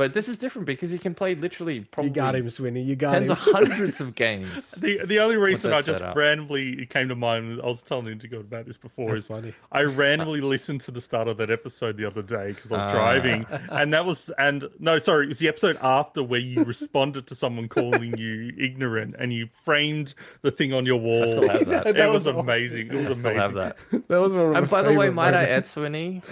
But this is different because you can play literally probably
You got him, Swinny. You got
tens
him.
of hundreds of games.
The the only reason I just randomly it came to mind, I was telling you to go about this before.
That's
is
funny.
I randomly listened to the start of that episode the other day because I was ah. driving, and that was and no, sorry, it was the episode after where you responded to someone calling you ignorant, and you framed the thing on your wall.
still have that.
It
That
was
was awesome.
amazing. It was
I still
amazing.
have that.
That was one of my
And by the way,
favorite
might I add, Swinny,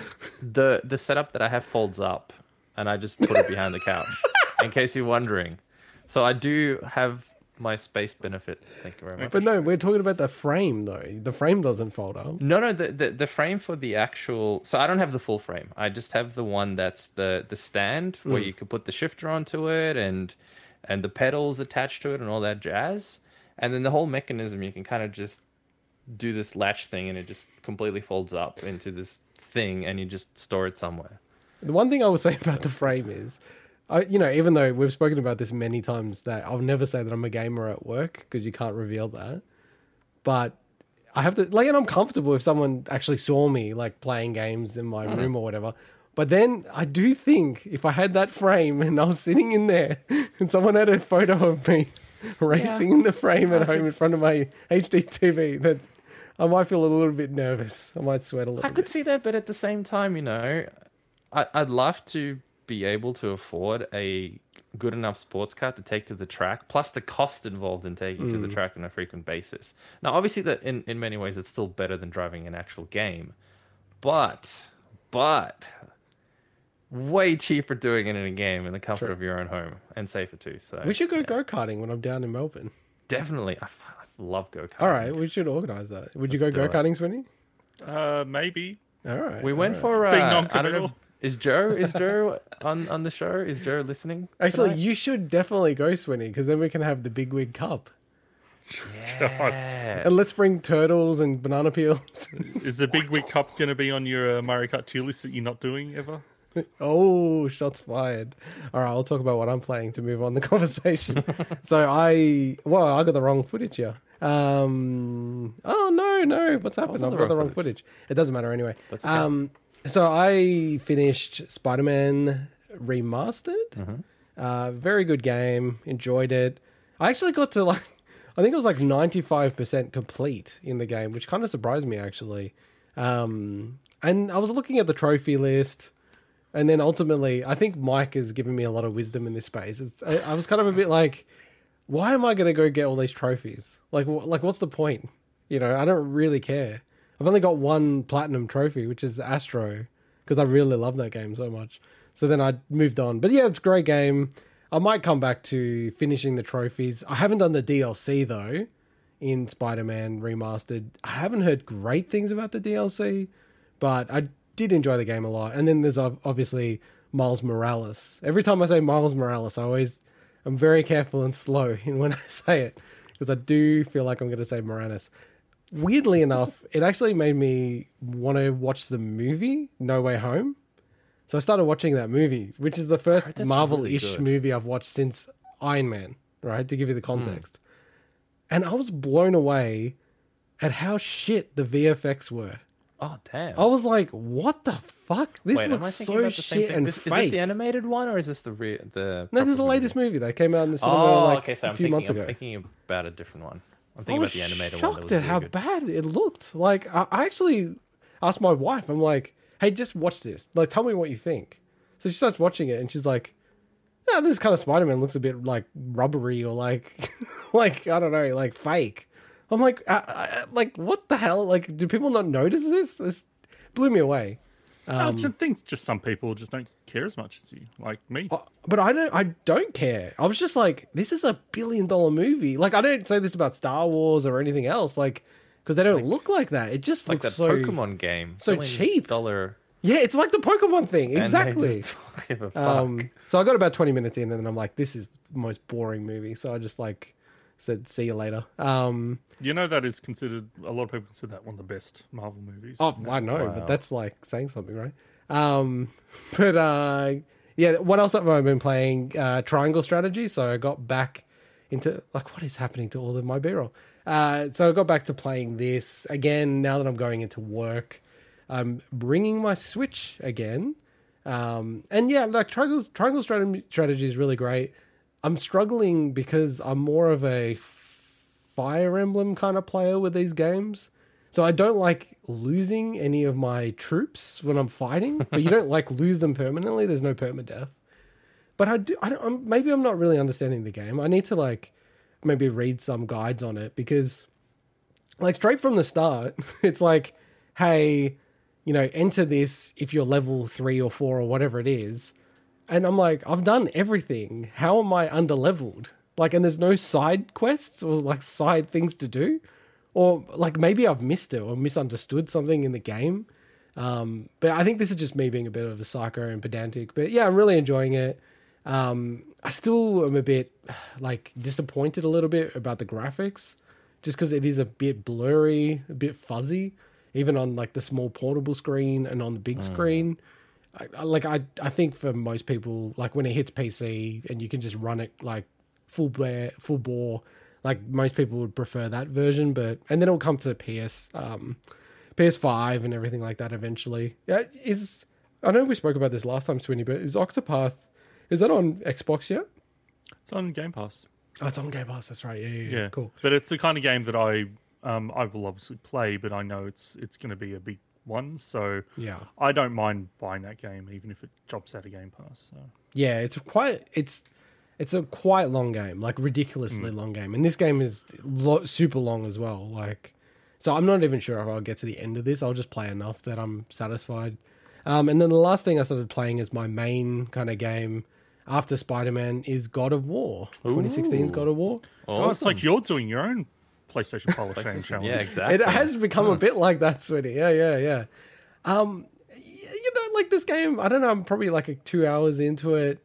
the the setup that I have folds up, and I just put it behind the couch, in case you're wondering. So I do have my space benefit. Thank you very much.
But no, we're talking about the frame though. The frame doesn't fold up.
No, no, the, the the frame for the actual. So I don't have the full frame. I just have the one that's the the stand where hmm. you could put the shifter onto it and and the pedals attached to it and all that jazz. And then the whole mechanism, you can kind of just do this latch thing, and it just completely folds up into this thing, and you just store it somewhere.
The one thing I will say about the frame is, I, you know, even though we've spoken about this many times, that I'll never say that I'm a gamer at work because you can't reveal that. But I have to like, and I'm comfortable if someone actually saw me like playing games in my mm. room or whatever. But then I do think if I had that frame and I was sitting in there and someone had a photo of me racing in the frame at home in front of my HD TV, that I might feel a little bit nervous. I might sweat a little
I
bit.
could see that, but at the same time, you know, I, I'd love to be able to afford a good enough sports car to take to the track, plus the cost involved in taking to the track on a frequent basis. Now, obviously, that in, in many ways, it's still better than driving an actual game, but, but, way cheaper doing it in a game in the comfort of your own home and safer too. So
We should go go karting when I'm down in Melbourne.
definitely, I, f- I love go karting.
All right, we should organise that. Would you go
Let's do
go
it.
karting, Swinny?
Uh, maybe.
All right.
We went
all right.
for uh,
Being
I don't know.
non-committal.
Is Joe is Joe on on the show? Is Joe listening?
Actually,
tonight?
you should definitely go, Swinny, because then we can have the Big Wig Cup.
Yeah.
And let's bring turtles and banana peels.
Is the Big Wig Cup going to be on your uh, Mario Kart tier list that you're not doing ever?
oh, shots fired. All right, I'll talk about what I'm playing to move on the conversation. so I, well, I got the wrong footage here. Um, oh no, no, what's happened? I've got the
wrong
wrong footage. It doesn't matter anyway.
That's okay.
Um, so I finished Spider-Man Remastered.
Mm-hmm.
Uh, very good game. Enjoyed it. I actually got to like, I think it was like 95% complete in the game, which kind of surprised me actually. Um, and I was looking at the trophy list, and then ultimately, I think Mike has given me a lot of wisdom in this space. It's, I, I was kind of a bit like, why am I going to go get all these trophies? Like, wh- like what's the point? You know, I don't really care. I've only got one platinum trophy, which is Astro, because I really love that game so much. So then I moved on. But yeah, it's a great game. I might come back to finishing the trophies. I haven't done the DLC though in Spider-Man Remastered. I haven't heard great things about the DLC, but I did enjoy the game a lot. And then there's obviously Miles Morales. Every time I say Miles Morales, I always I'm very careful and slow in when I say it because I do feel like I'm going to say Moranis. Weirdly enough, it actually made me want to watch the movie No Way Home. So I started watching that movie, which is the first
heard
Marvel-ish
really
movie I've watched since Iron Man, right? To give you the
Hmm.
context. And I was blown away at how shit the VFX were.
Oh damn!
I was like, "What the fuck? This
Wait,
looks so
about the same
shit and
This, is this the animated one or is this the re- the?
no, this is the latest
movie?
that came out in the cinema
Oh,
like
okay. So
a
I'm
few
thinking,
months
I'm thinking about a different one. I'm thinking about the animated one.
shocked
was
at
really
how
good.
bad it looked. Like I, I actually asked my wife, I'm like, "Hey, just watch this. Like, tell me what you think." So she starts watching it, and she's like, "Yeah, this kind of Spider-Man looks a bit like rubbery or like, like I don't know, like fake." I'm like, uh, uh, like what the hell? Like, do people not notice this? This blew me away.
I just think just some people just don't care as much as you, like me.
Uh, But I don't. I don't care. I was just like, this is a billion dollar movie. Like, I don't say this about Star Wars or anything else. Like, because they don't look like that. It just
like
looks
that
so
Pokemon game.
so
billion
cheap.
Dollar.
Yeah, it's like the Pokemon thing.
and they
Exactly.
just don't give a fuck.
Um, so I got about twenty minutes in, and then I'm like, this is the most boring movie. So I just like said, see you later. Um,
You know that is considered a lot of people consider that one of the best Marvel movies.
Oh, I know,
Wow.
but that's like saying something, right? Um, but uh, yeah, what else have I been playing? Uh, Triangle Strategy. So I got back into like what is happening to all of my b-roll uh, so i got back to playing this again now that i'm going into work i'm bringing my switch again um, and yeah like triangle, triangle strategy, strategy is really great i'm struggling because i'm more of a fire emblem kind of player with these games so i don't like losing any of my troops when i'm fighting but you don't like lose them permanently there's no permadeath but I do. I don't. I'm, maybe I'm not really understanding the game. I need to like maybe read some guides on it because, like, straight from the start, it's like, hey, you know, enter this if you're level three or four or whatever it is, and I'm like, I've done everything. How am I underleveled? Like, and there's no side quests or like side things to do, or like maybe I've missed it or misunderstood something in the game. Um, but I think this is just me being a bit of a psycho and pedantic. But yeah, I'm really enjoying it. Um, I still am a bit like disappointed a little bit about the graphics, just because it is a bit blurry, a bit fuzzy, even on like the small portable screen and on the big screen. I, I- like I, I think for most people, like when it hits PC and you can just run it like full blare, full bore, like most people would prefer that version. But and then it'll come to the PS, um, PS5 and everything like that eventually. Yeah, is I know we spoke about this last time, Swinny, but is Octopath is that on Xbox yet?
It's on Game Pass.
Oh, it's on Game Pass. That's right. Yeah, yeah, yeah.
Yeah,
Cool.
But it's the kind of game that I um I will obviously play, but I know it's it's going to be a big one, so
Yeah,
I don't mind buying that game even if it drops out of Game Pass. So
yeah. It's quite. It's it's a quite long game, like ridiculously long game, and this game is lo- super long as well. Like, so I'm not even sure if I'll get to the end of this. I'll just play enough that I'm satisfied. Um, and then the last thing I started playing as my main kind of game after Spider Man is God of War. 2016's God of War.
oh, it's like you're doing your own PlayStation Pile of Shame challenge.
Yeah, exactly.
It has become a bit like that, sweetie. Yeah, yeah, yeah. Um, you know, like this game. I don't know. I'm probably like a two hours into it.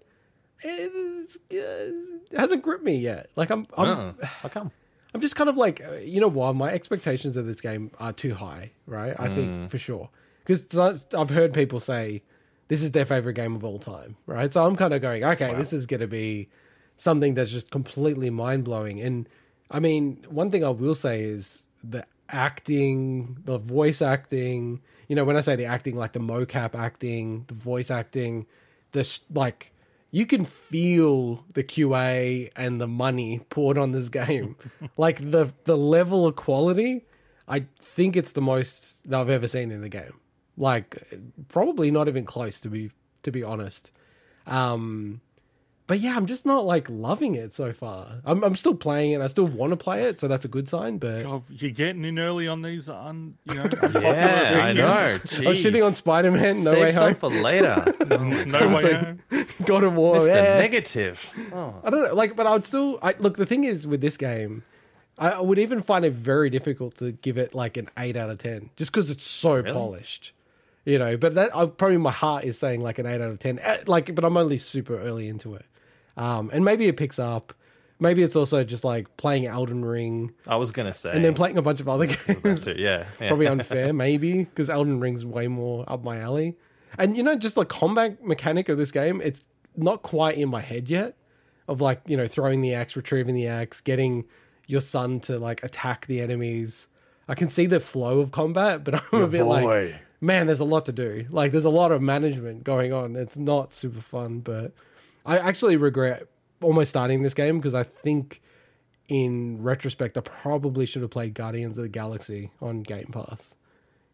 It's, it hasn't gripped me yet. Like I'm, I'm,
Uh-uh. How come?
I'm just kind of like, uh, you know what? My expectations of this game are too high, right? I think for sure. Because I've heard people say this is their favorite game of all time, right? So I'm kind of going, okay, this is going to be something that's just completely mind blowing. And I mean, one thing I will say is the acting, the voice acting. You know, when I say the acting, like the mocap acting, the voice acting, this like you can feel the QA and the money poured on this game. like the the level of quality, I think it's the most that I've ever seen in a game. Like probably not even close to be to be honest. Um but yeah, I'm just not like loving it so far. I'm I'm still playing it. I still want to play it, so that's a good sign, but
God, you're getting in early on these un, you know,
Yeah, I know.
I was shitting on Spider-Man, No
Save
Way
some
Home,
for later.
no way
like-
home.
God of War.
Mr.
yeah.
Negative. Oh.
I don't know, like, but I would still. I look. The thing is with this game, I, I would even find it very difficult to give it like an eight out of ten, just because it's so polished. You know, but that I, probably my heart is saying like an eight out of ten. Eh, Like, but I'm only super early into it, um, and maybe it picks up. Maybe it's also just like playing Elden Ring
I was gonna say.
and then playing a bunch of other games.
too, yeah, yeah.
Probably unfair, maybe because Elden Ring's way more up my alley. And you know, just the combat mechanic of this game, it's not quite in my head yet. Of like, you know, throwing the axe, retrieving the axe, getting your son to like attack the enemies. I can see the flow of combat, but I'm a bit like, man, there's a lot to do. Like, there's a lot of management going on. It's not super fun, but I actually regret almost starting this game because I think in retrospect, I probably should have played Guardians of the Galaxy on Game Pass.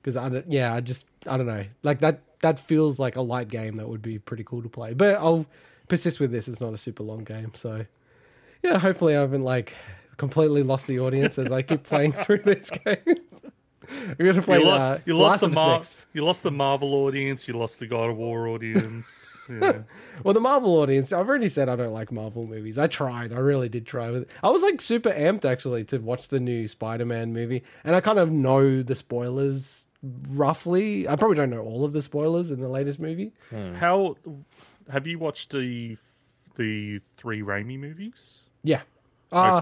Because I don't, yeah, I just I don't know, like that that feels like a light game that would be pretty cool to play. But I'll persist with this. It's not a super long game, so yeah. Hopefully, I haven't like completely lost the audience as I keep playing through this game. We're gonna play.
You, lo-
uh,
you lost the Mar-
next.
you lost the Marvel audience. You lost the God of War audience. Yeah.
Well, the Marvel audience, I've already said I don't like Marvel movies. I tried. I really did try with it. I was like super amped actually to watch the new Spider Man movie. And I kind of know the spoilers roughly. I probably don't know all of the spoilers in the latest movie.
How have you watched the the three Raimi movies?
Yeah. Uh,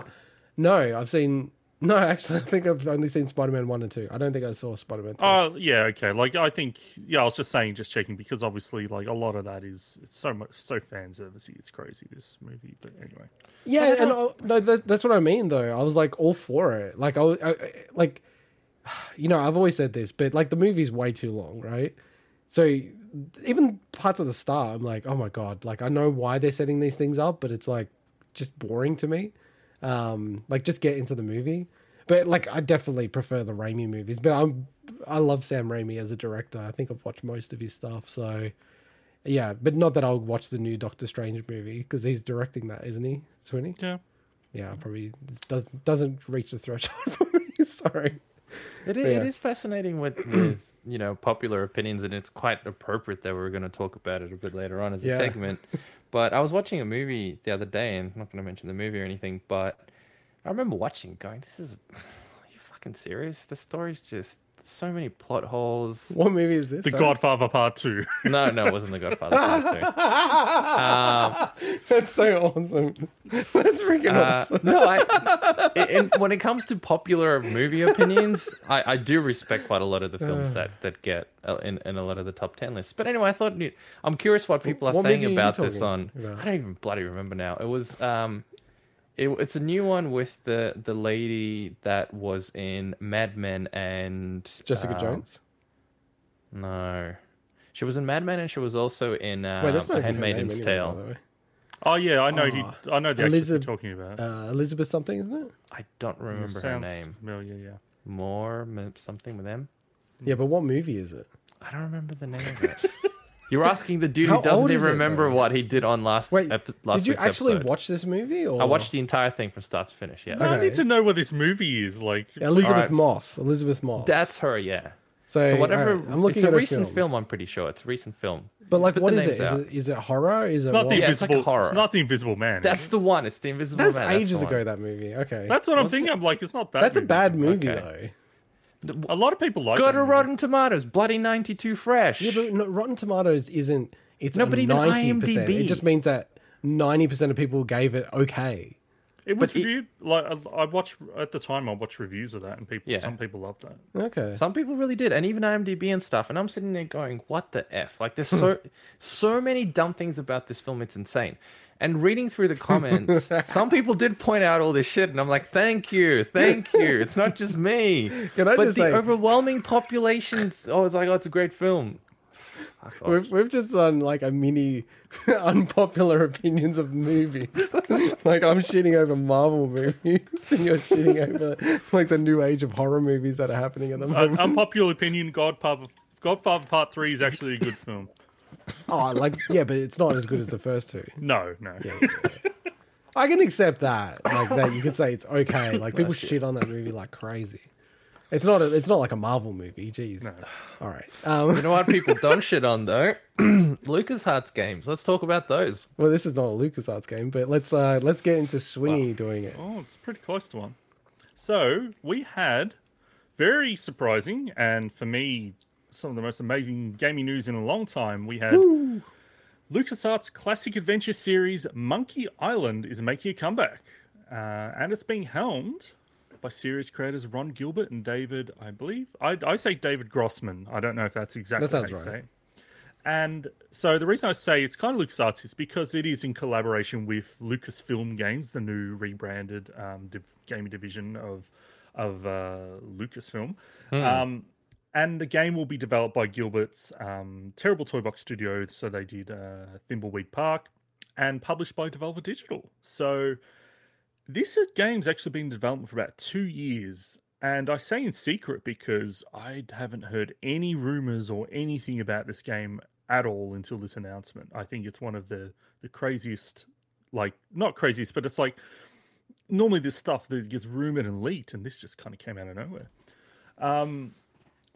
no, I've seen No, actually, I think I've only seen Spider Man 1 and 2. I don't think I saw Spider Man 3.
Oh yeah, okay. Like I think yeah, I was just saying, just checking because obviously like a lot of that is it's so much so fan servicey. It's crazy this movie, but anyway.
Yeah, and I, no, that, that's what I mean though. I was like all for it. Like I, I- like, you know, I've always said this, but like the movie's way too long, right? So even parts of the start, I'm like, oh my god, like I know why they're setting these things up, but it's like just boring to me. Um, like just get into the movie. But like I definitely prefer the Raimi movies. But I'm I love Sam Raimi as a director. I think I've watched most of his stuff. So yeah, but not that I'll watch the new Doctor Strange movie because he's directing that, isn't he? Swinny?
Yeah.
Yeah, probably does, doesn't reach the threshold for me. Sorry.
It, i-
yeah.
is fascinating with, with you know popular opinions, and it's quite appropriate that we're going to talk about it a bit later on as a
Yeah.
segment. But I was watching a movie the other day, and I'm not going to mention the movie or anything, but I remember watching, going, "This is, are you fucking serious? The story's just so many plot holes."
What movie is this?
The
Sorry.
Godfather Part Two.
No, no, it wasn't The Godfather Part Two. Um,
That's so awesome. That's freaking
Uh,
awesome.
no, I, in, when it comes to popular movie opinions, I, I do respect quite a lot of the films that, that get uh, in, in a lot of the top 10 lists. But anyway, I thought, I'm curious what people are
What
saying
movie are you
about this on.
about?
I don't even bloody remember now. It was, um, it, it's a new one with the, the lady that was in Mad Men and.
Jessica
um,
Jones.
No. She was in Mad Men and she was also in uh,
Wait, that's not even her
Handmaiden's
name anyway,
Tale.
by the way.
Oh yeah, I know. he, I know the actress you're
Elizabeth-
talking about.
Uh, Elizabeth something, isn't it?
I don't remember her name.
familiar. Yeah.
More something with them.
Yeah, but what movie is it?
I don't remember the name of it. You're asking the dude
How
who doesn't even
it,
remember
though?
what he did on last
Wait,
epi- last
did you actually
episode.
watch this movie? Or
I watched the entire thing from start to finish. Yeah,
No, I
Okay.
need to know what this movie is like.
Elizabeth
Alright.
Moss. Elisabeth Moss.
that's her. Yeah.
so,
So whatever.
alright, I'm looking
it's a
at her
recent
films.
film. I'm pretty sure it's a recent film.
But like,
Spit
what
the
is it?
names
Is
out.
it is it horror? Is
It's
it
not
what?
the
Yeah, it's like
invisible.
horror.
It's not the Invisible Man.
That's the one. It's the Invisible
That's
Man.
ages
the
ago.
one.
That movie. Okay,
That's what I'm thinking. I'm like, it's not that.
that's a bad movie
Okay.
though.
A lot of people like.
Go
that
to
movie.
Rotten Tomatoes. Bloody 92 fresh.
Yeah, but no, Rotten Tomatoes isn't. It's
No,
a
but even
ninety percent. It just means that ninety percent of people gave it okay.
It was
But it-
reviewed. Like I- I watched at the time. I watched reviews of that, and people.
Yeah.
Some people loved that.
Okay.
Some people really did, and even IMDb and stuff. And I'm sitting there going, "What the f?" Like, there's so so many dumb things about this film. It's insane. And reading through the comments, some people did point out all this shit, and I'm like, "Thank you, thank you." It's not just me.
Can I
but
just
the
say-
overwhelming population, oh, it's like, "Oh, it's a great film." Fuck off.
We've, we've just done like a mini unpopular opinions of movies. like I'm shitting over Marvel movies, and you're shitting over like the new age of horror movies that are happening at the
Uh,
moment.
unpopular opinion: Godfather. Godfather Part Three is actually a good film.
Oh, like yeah, but it's not as good as the first two.
No, no.
I can accept that. Like that, you could say it's okay. Like people shit on that movie like crazy. It's not. A, it's not like a Marvel movie. Jeez. All right. Um,
You know what people don't shit on though? LucasArts games. Let's talk about those.
well, this is not a LucasArts game, but let's uh, let's get into Swingy doing it.
Oh, it's pretty close to one. So we had very surprising, and for me, some of the most amazing gaming news in a long time. We had LucasArts classic adventure series Monkey Island is making a comeback, uh, and it's being helmed by series creators Ron Gilbert and David, I believe. I, I say David Grossman. I don't know if that's exactly
That sounds right.
say. And so the reason I say it's kind of LucasArts is because it is in collaboration with Lucasfilm Games, the new rebranded um, div- gaming division of of uh, Lucasfilm. Um, and the game will be developed by Gilbert's um, Terrible Toy Box Studio. So they did uh, Thimbleweed Park, and published by Devolver Digital. So this game's actually been in development for about two years. And I say in secret because I haven't heard any rumors or anything about this game at all until this announcement. I think it's one of the the craziest, like not craziest, but it's like normally this stuff that gets rumored and leaked, and this just kind of came out of nowhere. Um,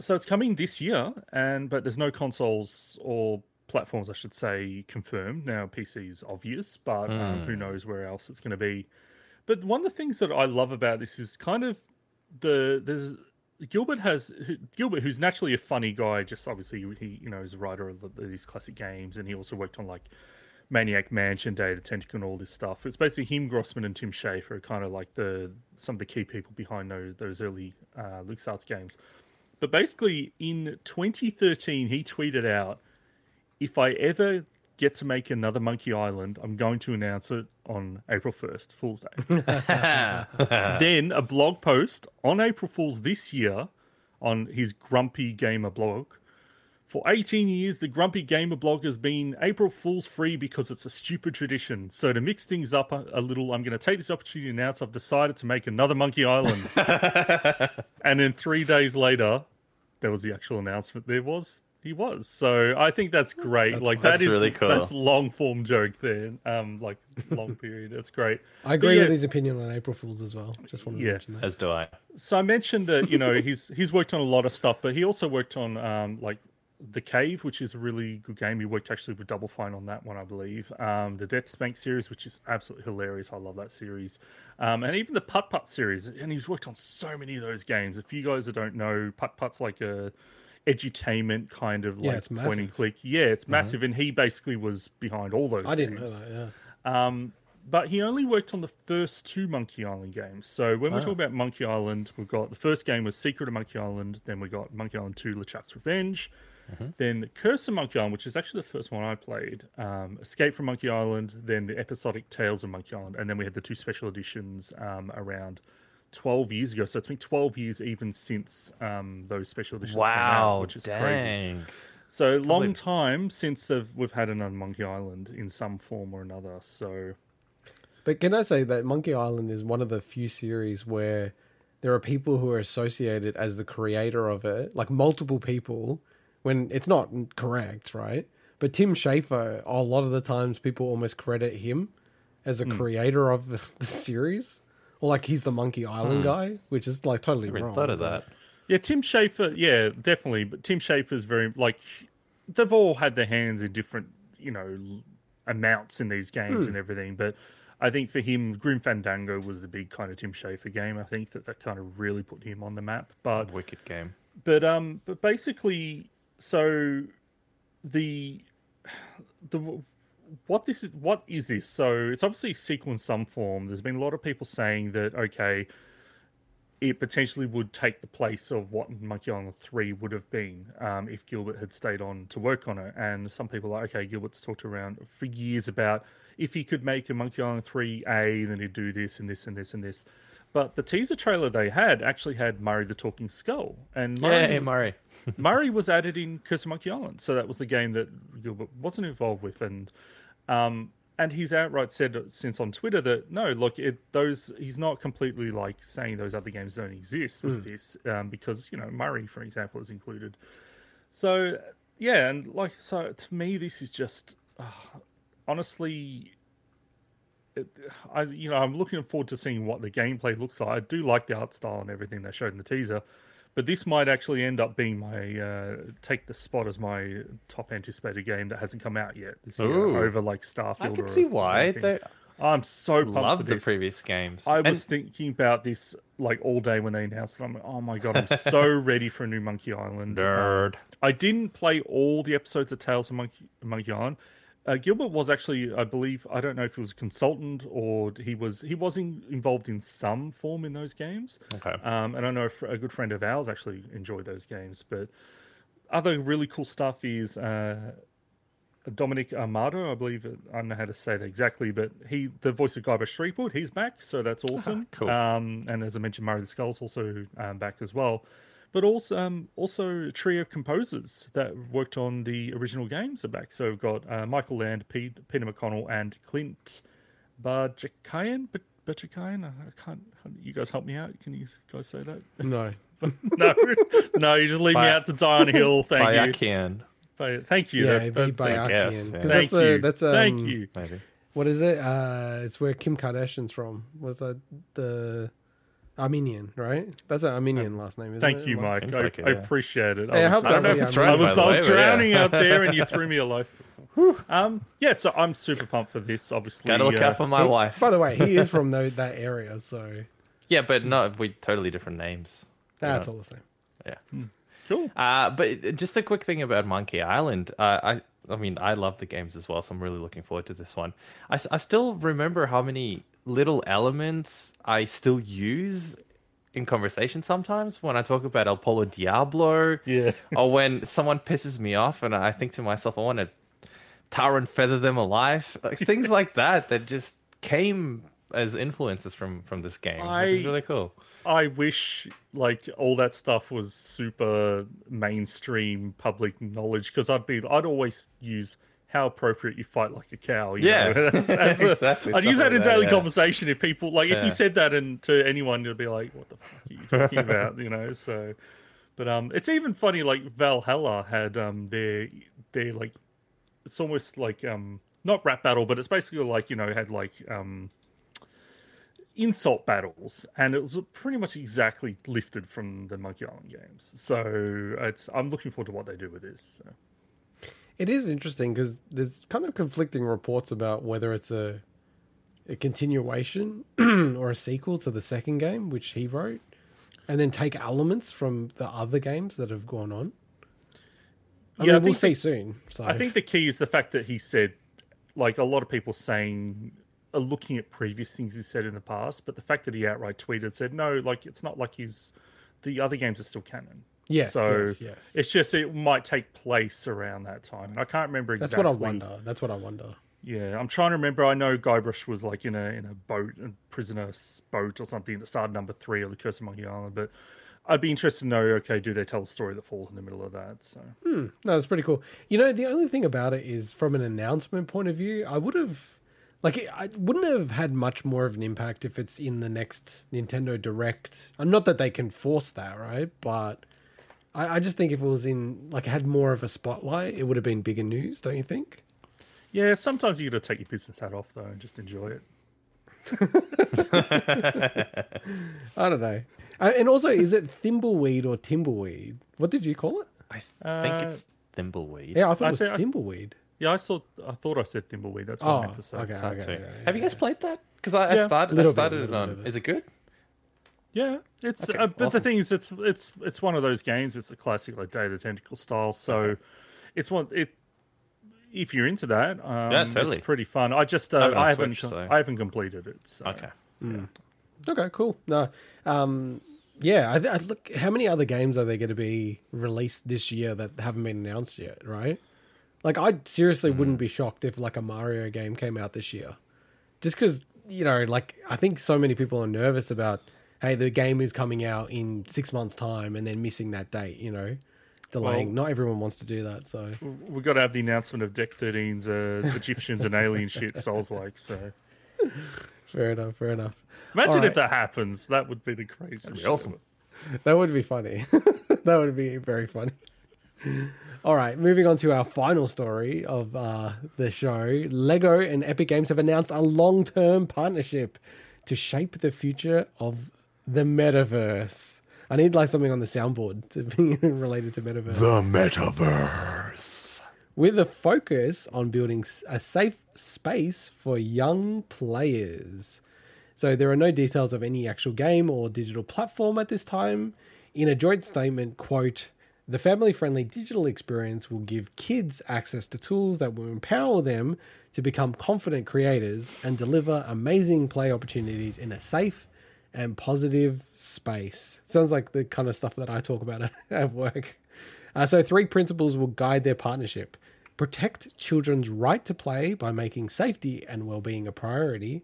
so it's coming this year, and but there's no consoles or platforms, I should say, confirmed. Now PC is obvious, but um, who knows where else it's going to be. But one of the things that I love about this is kind of the there's Gilbert has Gilbert, who's naturally a funny guy. Just obviously he you know is a writer of these classic games, and he also worked on like Maniac Mansion, Day of the Tentacle, and all this stuff. It's basically him, Grossman, and Tim Schafer are kind of like the some of the key people behind those those early uh, LucasArts games. But basically, in 2013, he tweeted out, "If I ever get to make another Monkey Island, I'm going to announce it on April 1st, Fool's Day." then a blog post on April Fool's this year on his Grumpy Gamer blog. For 18 years, the Grumpy Gamer blog has been April Fool's free because it's a stupid tradition. So to mix things up a, a little, I'm going to take this opportunity to announce I've decided to make another Monkey Island. and then three days later, there was the actual announcement. There was. He was. So I think that's great. like
That's
that is
really cool.
That's long form joke there. Um, like long period. That's great.
I agree
yeah.
with his opinion on April Fools as well. Just wanted to
Yeah.
mention that.
As do I.
So I mentioned that you know he's he's worked on a lot of stuff, but he also worked on um, like the Cave, which is a really good game. He worked actually with Double Fine on that one, I believe. Um, the Death Spank series, which is absolutely hilarious. I love that series, um, and even the Putt Putt series. And he's worked on so many of those games. If you guys that don't know, Putt Putt's like a edutainment kind of
Yeah,
like point and
massive. Mm-hmm.
click. Yeah, it's massive, and he basically was behind all those.
I didn't know
games.
that. Yeah.
Um, but he only worked on the first two Monkey Island games. So when we talk about Monkey Island, we've got the first game was Secret of Monkey Island, then we got Monkey Island 2 LeChuck's Revenge, then Curse of Monkey Island, which is actually the first one I played, um, Escape from Monkey Island, then the episodic Tales of Monkey Island, and then we had the two special editions um, around 12 years ago. So it's been 12 years even since um, those special editions came out,
Wow.
which is crazy.
dang.
So long
believe-
time since they've, we've had another Monkey Island in some form or another. So
But can I say that Monkey Island is one of the few series where there are people who are associated as the creator of it, like multiple people, when it's not correct, right? But Tim Schafer, a lot of the times people almost credit him as a hmm. creator of the, the series, or like he's the Monkey Island hmm. guy, which is like totally.
I
wrong.
thought of that.
Yeah, Tim Schafer. Yeah, definitely. But Tim Schafer's very like they've all had their hands in different, you know, amounts in these games hmm. and everything. But I think for him, Grim Fandango was the big kind of Tim Schafer game. I think that that kind of really put him on the map. But
Wicked game.
but um, but basically, so the the what this is what is this? So it's obviously a sequel in some form. There's been a lot of people saying that okay, it potentially would take the place of what Monkey Island 3 would have been um, if Gilbert had stayed on to work on it. And some people are like, okay, Gilbert's talked around for years about if he could make a Monkey Island 3A, then he'd do this and this and this and this. But the teaser trailer they had actually had Murray the Talking Skull. And Murray,
Yeah, hey, Murray.
Murray was added in Curse of Monkey Island, so that was the game that Gilbert wasn't involved with, and um, and he's outright said since on Twitter that no, look, it, those he's not completely like saying those other games don't exist with this um, because you know Murray, for example, is included. So yeah, and like so to me, this is just uh, honestly. It, I you know I'm looking forward to seeing what the gameplay looks like. I do like the art style and everything they showed in the teaser, but this might actually end up being my uh, take the spot as my top anticipated game that hasn't come out yet this year
Ooh.
over like Starfield.
I can see why.
I'm so pumped for
love the previous games.
I
And-
was thinking about this like all day when they announced it. I'm like, oh my god, I'm so ready for a new Monkey Island. Um,
Nerd.
I didn't play all the episodes of Tales of Monkey, Monkey Island. Uh, Gilbert was actually, I believe, I don't know if he was a consultant or he was he was in, involved in some form in those games.
Okay.
Um, and I know a, fr- a good friend of ours actually enjoyed those games. But other really cool stuff is uh, Dominic Armato, I believe. I don't know how to say that exactly, but he, the voice of Guybrush Threepwood, he's back, so that's awesome.
cool.
Um, and as I mentioned, Murray the Skull's also um, back as well. But also, um, also a trio of composers that worked on the original games are back. So we've got uh, Michael Land, Pete, Peter McConnell, and Clint Bajakayan. Ba- Bajakayan? I can't. You guys help me out. Can you guys say that?
No.
no, no. You just leave me out to die on a hill. Thank you.
Bayakian,
But Thank you.
Yeah,
That- that-
by
guess,
Archean.
yeah.
'Cause
Thank
that's a-
you.
that's, um,
Thank you.
maybe.
What is it? Uh, it's where Kim Kardashian's from. What's that? The Armenian, right? That's an Armenian last name, isn't
Thank
it?
you,
Like-
Mike.
Seems
I,
like it,
I
yeah.
appreciate it.
Hey, I
was,
hope
I don't know
that-
if it's
yeah,
right.
I was,
by
I
the
was
way, but yeah.
drowning out there, and you threw me a life. Um, yeah, so I'm super pumped for this. Obviously,
Gotta look
uh,
out for my
He-
wife.
By the way, he is from tho- that area, so
Yeah, but no, we totally different names.
that's all the same.
Yeah.
Cool.
Uh, but just a quick thing about Monkey Island. Uh, I I mean, I love the games as well, so I'm really looking forward to this one. I, s- I still remember how many little elements I still use in conversation sometimes when I talk about El Polo Diablo.
Yeah.
or when someone pisses me off and I think to myself, I want to tar and feather them alive. Like, things like that that just came as influences from from this game, which is
I-
really cool.
I wish like all that stuff was super mainstream public knowledge because I'd be I'd always use how appropriate you fight like a cow. You
Yeah.
know, as- as
Exactly,
I'd use that
like
in
that,
daily
yeah.
conversation if people like if
Yeah.
you said that and to anyone you'd be like, what the fuck are you talking about? You know, so. But um, it's even funny. Like Valhalla had um their their like it's almost like um not rap battle, but it's basically like you know had like um insult battles, and it was pretty much exactly lifted from the Monkey Island games. So it's I'm looking forward to what they do with this. So.
It is interesting because there's kind of conflicting reports about whether it's a a continuation or a sequel to the second game, which he wrote, and then take elements from the other games that have gone on. I
Yeah,
mean, we'll see
the-
soon. So
I think the key is the fact that he said, like a lot of people saying, are looking at previous things he said in the past, but the fact that he outright tweeted said no, like it's not like he's the other games are still canon.
Yes,
so
yes, yes.
it's just it might take place around that time, and I can't remember exactly.
that's what I wonder. That's what I wonder.
Yeah, I'm trying to remember. I know Guybrush was like in a in a boat, a prisoner s- boat or something that started number three of the Curse of Monkey Island. But I'd be interested to know. Okay, do they tell a story that falls in the middle of that? So hmm,
No, that's pretty cool. You know, the only thing about it is from an announcement point of view, I would have like I wouldn't have had much more of an impact if it's in the next Nintendo Direct. Not that they can force that, right? But I, I just think if it was in like had more of a spotlight, it would have been bigger news. Don't you think?
yeah, sometimes you got to take your business hat off though and just enjoy it.
I don't know. Uh, and also, is it thimbleweed or timbleweed? What did you call it?
I think
Uh,
it's Thimbleweed.
Yeah, I thought
I
it was
think I-
thimbleweed.
Yeah, I thought I thought I said Thimbleweed. That's what
Oh,
I meant to say.
okay, okay.
too.
okay,
Have you guys played that? Because I, I started. I
Little bit,
started it on. Is it good?
Yeah, it's
Okay,
uh, but the thing is, it's it's it's one of those games. It's a classic like Day of the Tentacle style. So it's one it. If you're into that, um,
Yeah, totally.
it's pretty fun. I just
I
uh, I haven't
Switch, so-
I haven't completed it. So.
Okay.
Okay, cool. No, um, yeah. I, I look. How many other games are there going to be released this year that haven't been announced yet? Right? Like, I seriously wouldn't be shocked if like a Mario game came out this year, just because you know, like I think so many people are nervous about, hey, the game is coming out in six months' time and then missing that date. You know, delaying.
Well-
Not everyone wants to do that. So
We've got to have the announcement of Deck 13's uh, Egyptians and alien shit, Souls like. So
fair enough. Fair enough.
imagine
Alright.
if that happens. That would be the craziest.
be awesome.
That would be funny. that would be very funny. All right, moving on to our final story of uh, the show. Lego and Epic Games have announced a long term partnership to shape the future of the metaverse. I need like something on the soundboard to be related to metaverse.
The metaverse.
with a focus on building a safe space for young players. So there are no details of any actual game or digital platform at this time. In a joint statement, quote, the family friendly digital experience will give kids access to tools that will empower them to become confident creators and deliver amazing play opportunities in a safe and positive space. Sounds like the kind of stuff that I talk about at work. Uh, so, three principles will guide their partnership protect children's right to play by making safety and well being a priority,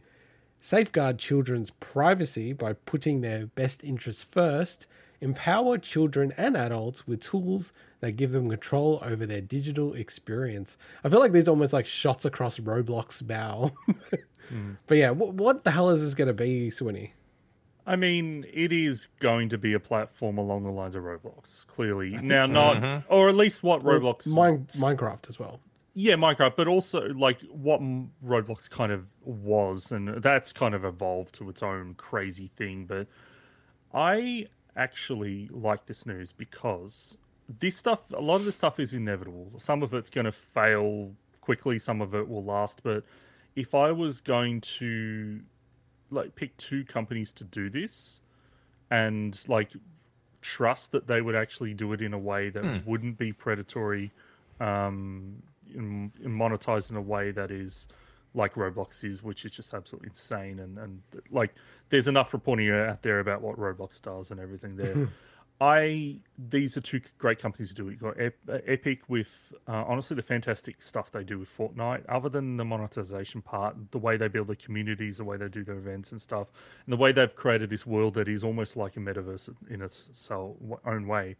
safeguard children's privacy by putting their best interests first, empower children and adults with tools that give them control over their digital experience. I feel like these are almost like shots across Roblox bow. But yeah, what, what the hell is this going to be, Swinny?
I mean, it is going to be a platform along the lines of Roblox, clearly. Now, not, mm-hmm. or at least what Roblox.
Mine, Minecraft as well.
yeah, Minecraft, but also like what Roblox kind of was, and that's kind of evolved to its own crazy thing. But I actually like this news because this stuff, a lot of this stuff is inevitable. Some of it's going to fail quickly, some of it will last. But if I was going to like pick two companies to do this, and like trust that they would actually do it in a way that wouldn't be predatory, um, and, and monetized in a way that is like Roblox is, which is just absolutely insane. And, and like, there's enough reporting out there about what Roblox does and everything there. I these are two great companies to do it. You've got uh, Epic with uh, honestly the fantastic stuff they do with Fortnite. Other than the monetization part, the way they build the communities, the way they do their events and stuff, and the way they've created this world that is almost like a metaverse in its own way.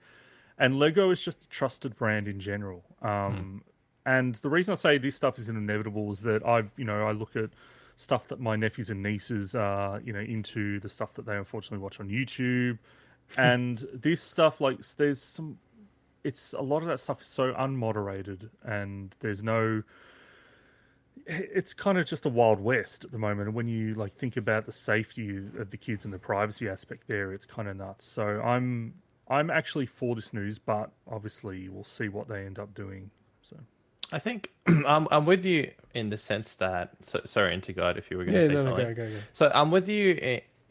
And Lego is just a trusted brand in general. Um, And the reason I say this stuff is inevitable is that I, you know, I look at stuff that my nephews and nieces are, you know, into the stuff that they unfortunately watch on YouTube, and this stuff like there's some, it's a lot of that stuff is so unmoderated, and there's no. It's kind of just a wild west at the moment. And when you like think about the safety of the kids and the privacy aspect there, it's kind of nuts. So I'm I'm actually for this news, but obviously we'll see what they end up doing. So.
I think I'm, I'm with you in the sense that. So, sorry, Intergod, if you were going to
Yeah,
say
no, no,
something.
go, go, go.
So I'm with you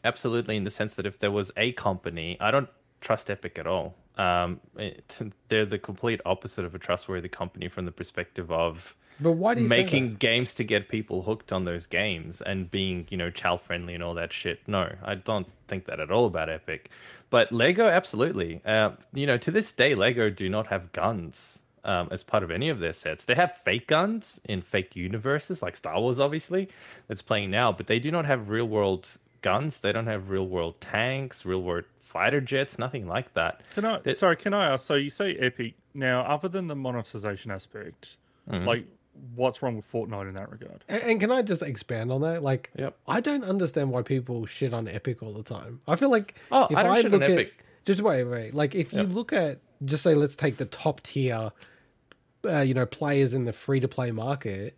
absolutely in the sense that if there was a company, I don't trust Epic at all. Um, it, they're the complete opposite of a trustworthy company from the perspective of
But why do you
making games to get people hooked on those games and being you know child friendly and all that shit. No i don't think that at all about epic. But lego absolutely. Uh, you know to this day lego do not have guns um, as part of any of their sets. They have fake guns in fake universes like star wars obviously that's playing now but they do not have real world guns they don't have real world tanks real world fighter jets nothing like that
Can I?
That-
sorry, can I ask? So you say Epic now, other than the monetization aspect,
Mm-hmm.
like what's wrong with Fortnite in that regard?
And, and can I just expand on that? Like,
Yep.
I don't understand why people shit on Epic all the time. I feel like
Oh, I don't shit on
look at
Epic.
just wait, wait. Like, if you look at just say, let's take the top tier, uh, you know, players in the free to play market,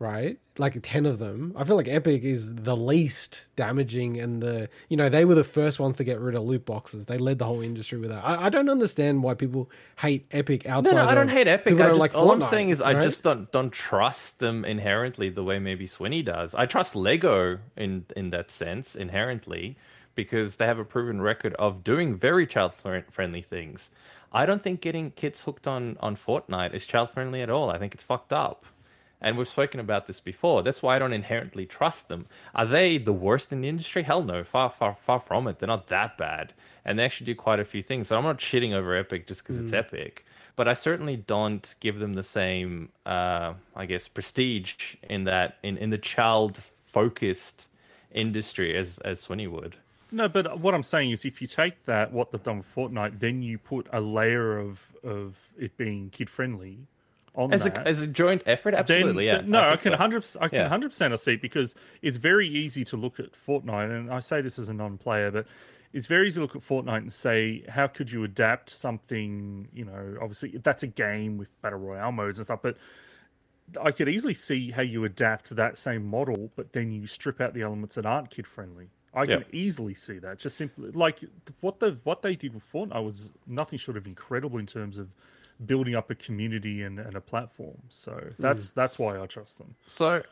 right? Like ten of them. I feel like Epic is the least damaging, and the you know they were the first ones to get rid of loot boxes. They led the whole industry with that. I, I don't understand why people hate Epic outside.
No, no, I don't hate Epic. I just,
like
all I'm saying is I just don't don't trust them inherently the way maybe Swinny does. I trust Lego in in that sense inherently because they have a proven record of doing very child friendly things. I don't think getting kids hooked on on Fortnite is child friendly at all. I think it's fucked up. And we've spoken about this before. That's why I don't inherently trust them. Are they the worst in the industry? Hell no. Far, far, far from it. They're not that bad. And they actually do quite a few things. So I'm not shitting over Epic just because it's Epic. But I certainly don't give them the same, uh, I guess, prestige in that, in, in the child focused industry as, as Swinny would.
No, but what I'm saying is, if you take that what they've done with Fortnite, then you put a layer of of it being kid friendly on
As
that.
a, as a joint effort,
then-
absolutely, yeah.
then- no, I,
think
can
so.
hundred I can
Yeah.
hundred percent I see because it's very easy to look at Fortnite, and I say this as a non-player, but it's very easy to look at Fortnite and say, how could you adapt something? You know, obviously that's a game with battle royale modes and stuff, but I could easily see how you adapt that same model, but then you strip out the elements that aren't kid friendly. I can
Yep.
easily see that. Just simply like what the what they did with Fortnite was nothing short of incredible in terms of building up a community and, and a platform. So that's mm. that's why I trust them.
So,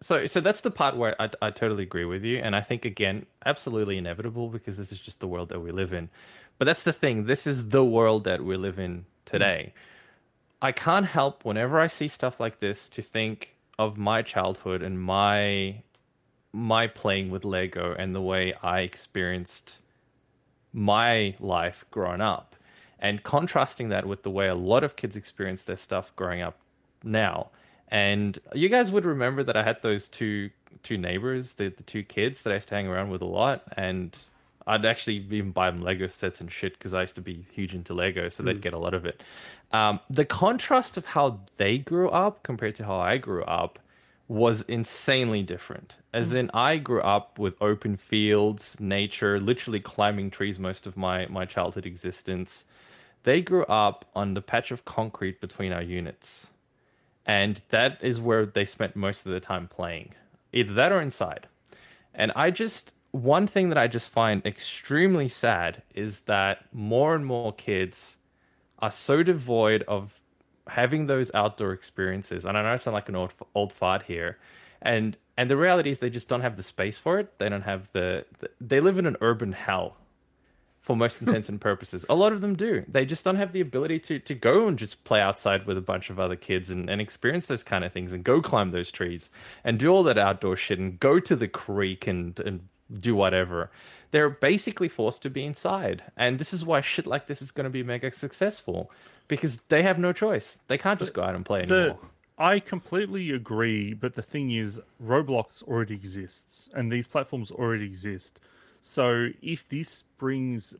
so, so that's the part where I, I totally agree with you, and I think again, absolutely inevitable because this is just the world that we live in. But that's the thing. This is the world that we live in today. I can't help whenever I see stuff like this to think of my childhood and my my playing with Lego and the way I experienced my life growing up and contrasting that with the way a lot of kids experience their stuff growing up now and you guys would remember that i had those two two neighbors the, the two kids that i used to hang around with a lot and i'd actually even buy them lego sets and shit because i used to be huge into lego so they'd get a lot of it um, the contrast of how they grew up compared to how i grew up was insanely different. As in, I grew up with open fields, nature, literally climbing trees most of my, my childhood existence. They grew up on the patch of concrete between our units. And that is where they spent most of their time playing, either that or inside. And I just, one thing that I just find extremely sad is that more and more kids are so devoid of having those outdoor experiences. And I know I sound like an old old fart here, and and the reality is they just don't have the space for it. They don't have the, the they live in an urban hell for most intents and purposes. A lot of them do. They just don't have the ability to to go and just play outside with a bunch of other kids and, and experience those kind of things and go climb those trees and do all that outdoor shit and go to the creek and and do whatever. They're basically forced to be inside. And this is why shit like this is going to be mega successful because they have no choice. They can't just go out and play
The,
anymore.
I completely agree, but the thing is, Roblox already exists, and these platforms already exist. So if this brings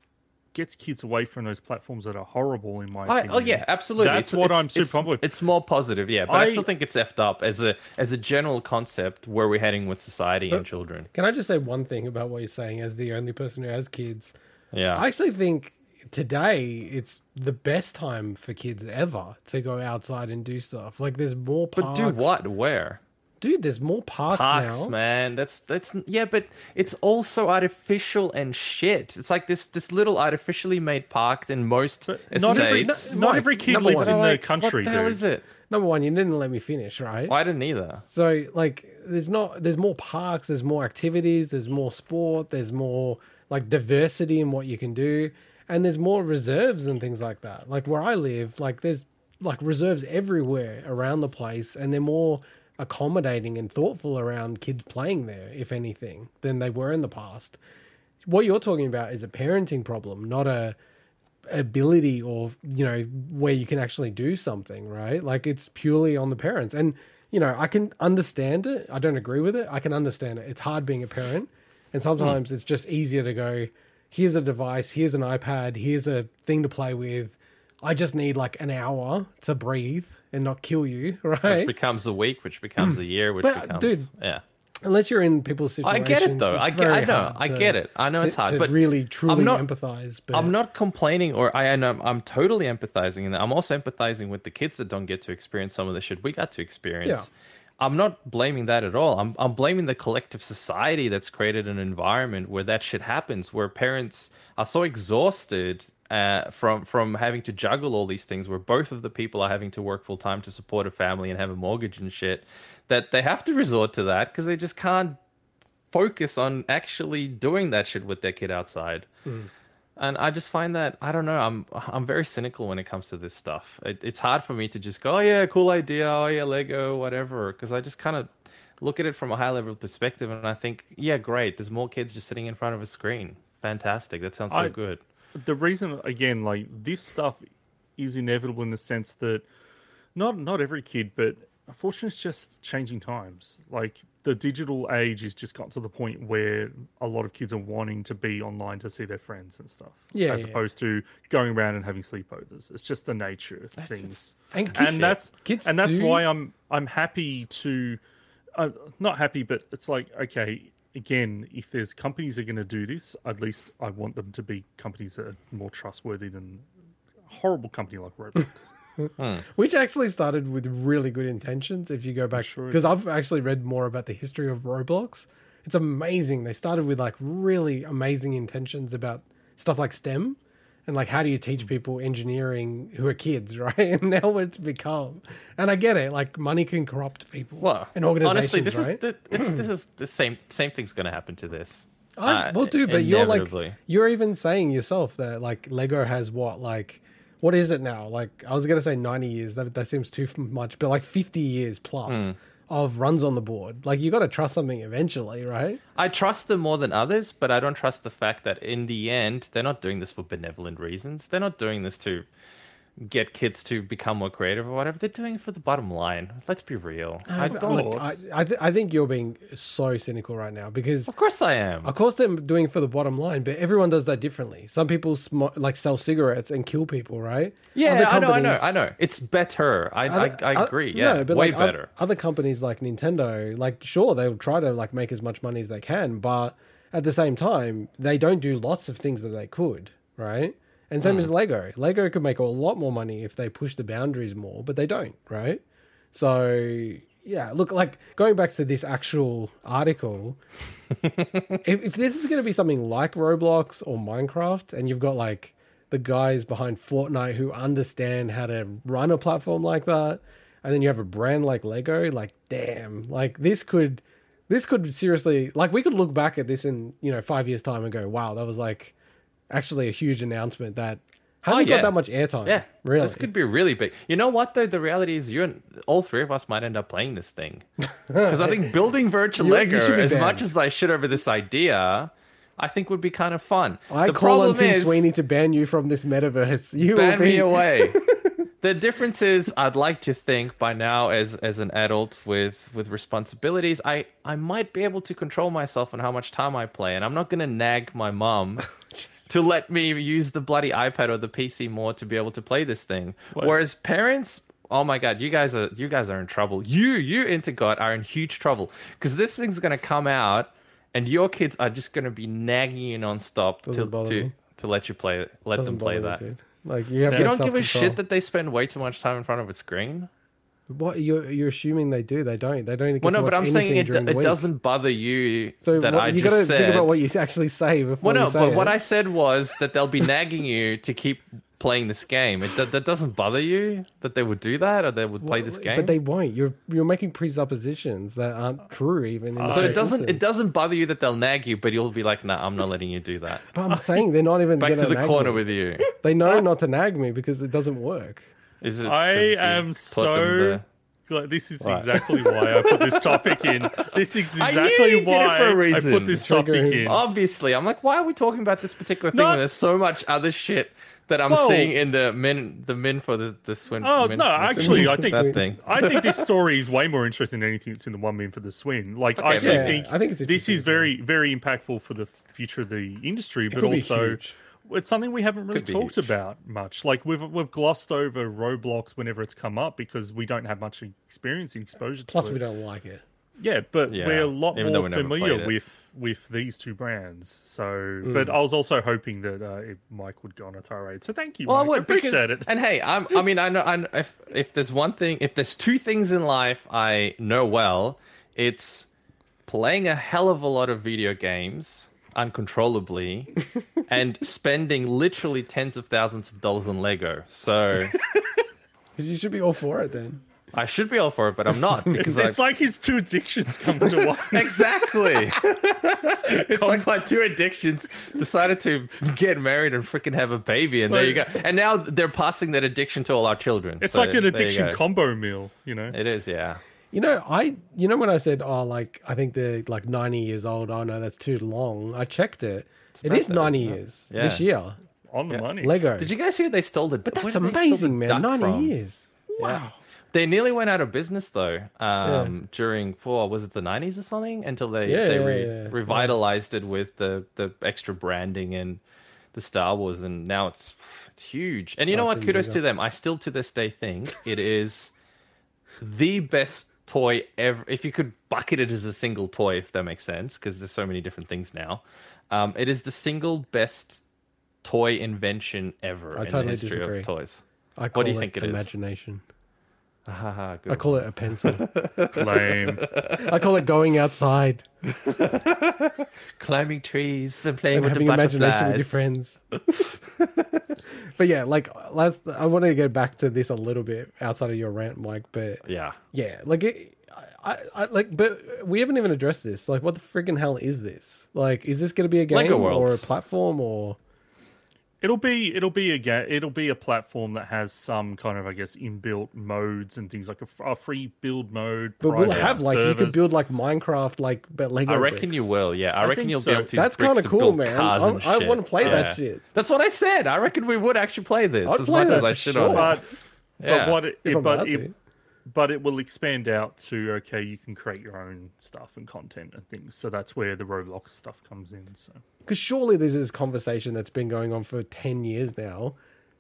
gets kids away from those platforms that are horrible, in my
I,
opinion,
oh yeah, absolutely.
That's what I'm super
it's,
pumped with.
It's more positive, yeah, but I,
I-
still think it's effed up as a as a general concept where we're heading with society and children.
Can I just say one thing about what you're saying as the only person who has kids?
Yeah,
I actually think today it's the best time for kids ever to go outside and do stuff. Like there's more
but do what? Where?
Dude, there's more parks,
Parks,
now.
man. That's that's yeah, but it's also artificial and shit. It's like this this little artificially made park in most
not every,
estates.
not, not
Mike,
every kid lives
one.
in
Like,
the country,
What the hell
dude.
is it?
Number one, you didn't let me finish, right?
Well, I didn't either.
So like there's not there's more parks, there's more activities, there's more sport, there's more like diversity in what you can do, and there's more reserves and things like that. Like where I live, like there's like reserves everywhere around the place and they're more accommodating and thoughtful around kids playing there, if anything, than they were in the past. What you're talking about is a parenting problem, not a ability or you know where you can actually do something right? Like it's purely on the parents. And you know i can understand it. I don't agree with it. I can understand it. It's hard being a parent. And hmm. sometimes it's just easier to go here's a device. Here's an ipad. Here's a thing to play with. I just need like an hour to breathe and not kill you right?
Which becomes a week, which becomes a year, which
But,
becomes
dude,
yeah.
unless you're in people's situations, I
get it though. I get. I know. I get it. I know
to-
it's hard,
to
but
really truly
not-
empathize but
I'm not complaining, or I and I'm, I'm totally empathizing, and I'm also empathizing with the kids that don't get to experience some of the shit we got to experience. I'm not blaming that at all. I'm I'm blaming the collective society that's created an environment where that shit happens, where parents are so exhausted uh, from from having to juggle all these things, where both of the people are having to work full time to support a family and have a mortgage and shit, that they have to resort to that because they just can't focus on actually doing that shit with their kid outside. And I just find that I don't know. I'm I'm very cynical when it comes to this stuff. It, it's hard for me to just go, oh yeah, cool idea, oh yeah, Lego, whatever, because I just kind of look at it from a high level perspective, and I think, yeah, great. There's more kids just sitting in front of a screen. Fantastic. That sounds so
I-
good.
The reason again like this stuff is inevitable in the sense that not not every kid but unfortunately it's just changing times like the digital age has just got to the point where a lot of kids are wanting to be online to see their friends and stuff
Yeah,
as
yeah.
opposed to going around and having sleepovers it's just the nature of things
and kids,
and that's
kids
and that's
do-
why I'm I'm happy to, uh, not happy, but it's like okay. Again, if there's companies that are going to do this, at least I want them to be companies that are more trustworthy than a horrible company like Roblox. Hmm.
which actually started with really good intentions if you go back
Sure
because i've actually read more about the history of roblox. It's amazing. They started with like really amazing intentions about stuff like stem and like how do you teach people engineering who are kids right and now what it's become and i get it like money can corrupt people
Well,
and organizations
honestly, this
right
is the, it's, this is the same same thing's going to happen to this.
I,
Uh,
well, dude, but you're like you're even saying yourself that like Lego has what like what is it now? Like I was gonna say ninety years. That that seems too much, but like fifty years plus
Hmm.
Of runs on the board. Like you got to trust something eventually, right?
I trust them more than others, but I don't trust the fact that in the end, they're not doing this for benevolent reasons. They're not doing this to get kids to become more creative or whatever. They're doing it for the bottom line. Let's be real. I
But,
don't.
I I, th- I think you're being so cynical right now because.
Of course I am.
Of course, they're doing it for the bottom line, but everyone does that differently. Some people sm- like sell cigarettes and kill people, right?
Yeah, I know, I know, I know. It's better. I,
Other-
I, I
uh,
agree. Yeah,
no, but
way
like,
better.
Other companies like Nintendo, like sure they'll try to like make as much money as they can, but at the same time, they don't do lots of things that they could, right? And same
Hmm.
as Lego. Lego could make a lot more money if they push the boundaries more, but they don't, right? So yeah, look, like going back to this actual article, if, if this is going to be something like Roblox or Minecraft, and you've got like the guys behind Fortnite who understand how to run a platform like that, and then you have a brand like Lego, like damn, like this could, this could seriously, like we could look back at this in you know five years time and go, wow, that was like actually a huge announcement that hasn't
Oh, yeah.
got that much airtime.
Yeah,
really.
This could be really big. You know what though? The reality is, you and all three of us might end up playing this thing because I think building virtual
You- you
Lego,
be
as
banned.
much as I shit over this idea, I think would be kind of fun.
I
the
call on
problem
Tim
is,
Sweeney to ban you from this metaverse. You
ban
will be
me away. the difference is, I'd like to think by now, as as an adult with with responsibilities, I I might be able to control myself on how much time I play, and I'm not gonna nag my mum. To let me use the bloody iPad or the PC more to be able to play this thing, whereas parents, oh my god, you guys are you guys are in trouble. You you into God are in huge trouble because this thing's gonna come out, and your kids are just gonna be nagging you nonstop to
Doesn't bother
to
me.
to let you play let
doesn't
them play
bother me,
that.
Like you have
You don't give a shit that they spend way too much time in front of a screen.
What you're you're assuming they do? They don't. They don't. Get
Well,
to
no, but I'm saying it, it doesn't bother you
So
that
what,
I
you
just
gotta
said.
think about what you actually say before
well, no, but
it.
what I said was that they'll be nagging you to keep playing this game. It, that, that doesn't bother you that they would do that or they would play this game.
But they won't. You're you're making presuppositions that aren't true even. In
so it doesn't it doesn't bother you that they'll nag you, but you'll be like, "Nah, I'm not letting you do that."
But I'm saying they're not even
Back to the corner
me.
with you.
They know not to nag me because it doesn't work.
Is it?
I
'cause you
am so
them there?
Like, this is
Right.
exactly why I put this topic in. This is exactly
you
why
for a
I
reason.
put this topic in.
Obviously, I'm like, why are we talking about this particular thing
No.
when there's so much other shit that I'm
Well-
seeing in the min the min for the the swim?
Oh
min-
no, actually, I think
that thing.
I think this story is way more interesting than anything that's in the one min for the swing. Like I
Okay,
actually
yeah,
think
I think it's
this is very very impactful for the future of the industry, but
could be
also
huge.
It's something we haven't really talked
huge.
about much. Like we've we've glossed over Roblox whenever it's come up because we don't have much experience and exposure to
Plus,
it.
we don't like it.
Yeah, but
Yeah,
we're a lot
even
more familiar with with these two brands. So,
Mm.
but I was also hoping that uh, Mike would go on a tirade. So thank you,
Well, I
Mike.
would
appreciate
because,
it.
And hey, I'm, I mean, I know, I know if if there's one thing, if there's two things in life I know well, it's playing a hell of a lot of video games uncontrollably and spending literally tens of thousands of dollars on Lego. So
You should be all for it then.
I should be all for it, but I'm not
It's,
because
it's
I,
like his two addictions come to one.
Exactly. it's like my two addictions decided to get married and freaking have a baby, and there you go. And now they're passing that addiction to all our children.
It's
So
like an addiction combo meal, you know.
It is, yeah.
You know, I you know when I said, oh, like I think they're like ninety years old. Oh no, that's too long. I checked it. It is
birthday,
ninety
isn't
years
Yeah.
this year.
On the money.
Lego.
Did you guys hear they stole the?
but that's amazing, man. Ninety years.
Wow. They nearly went out of business though. Um, during for was it the nineties or something? Until they
Yeah,
they re-
yeah, yeah.
revitalized it with the the extra branding and the Star Wars, and now it's it's huge. And you know
Oh,
what? Kudos
even
to them. I still to this day think it is the best toy ever. If you could bucket it as a single toy, if that makes sense, because there's so many different things now. Um, it is the single best toy invention ever
I
in
totally
the history
disagree.
of toys.
I call
do you think it is?
imagination.
Good
I call it a pencil.
Lame.
I call it going outside,
climbing trees and playing
and
with
having imagination with your friends. but yeah, like last, I want to get back to this a little bit outside of your rant, Mike. But
Yeah.
yeah, like it, I, I like, but we haven't even addressed this. Like, what the friggin' hell is this? Like, is this going to be a game or a platform or?
It'll be it'll be a ga- it'll be a platform that has some kind of I guess inbuilt modes and things like a, f- a free build mode.
But we'll have like you could build like Minecraft, like but Lego.
I reckon
bricks.
you will. Yeah, I, reckon you'll
so.
be able to.
That's
kind
kinda cool, man. I'm- I wanna play that shit.
That's what I said. I reckon we would actually play this
I'd
as
play
much
that
as I
for
should
sure.
but
Yeah.
but what it,
If I'm
but it,
to.
But it will expand out to okay, you can create your own stuff and content and things. So that's where the Roblox stuff comes in. So
Because surely there's this conversation that's been going on for 10 years now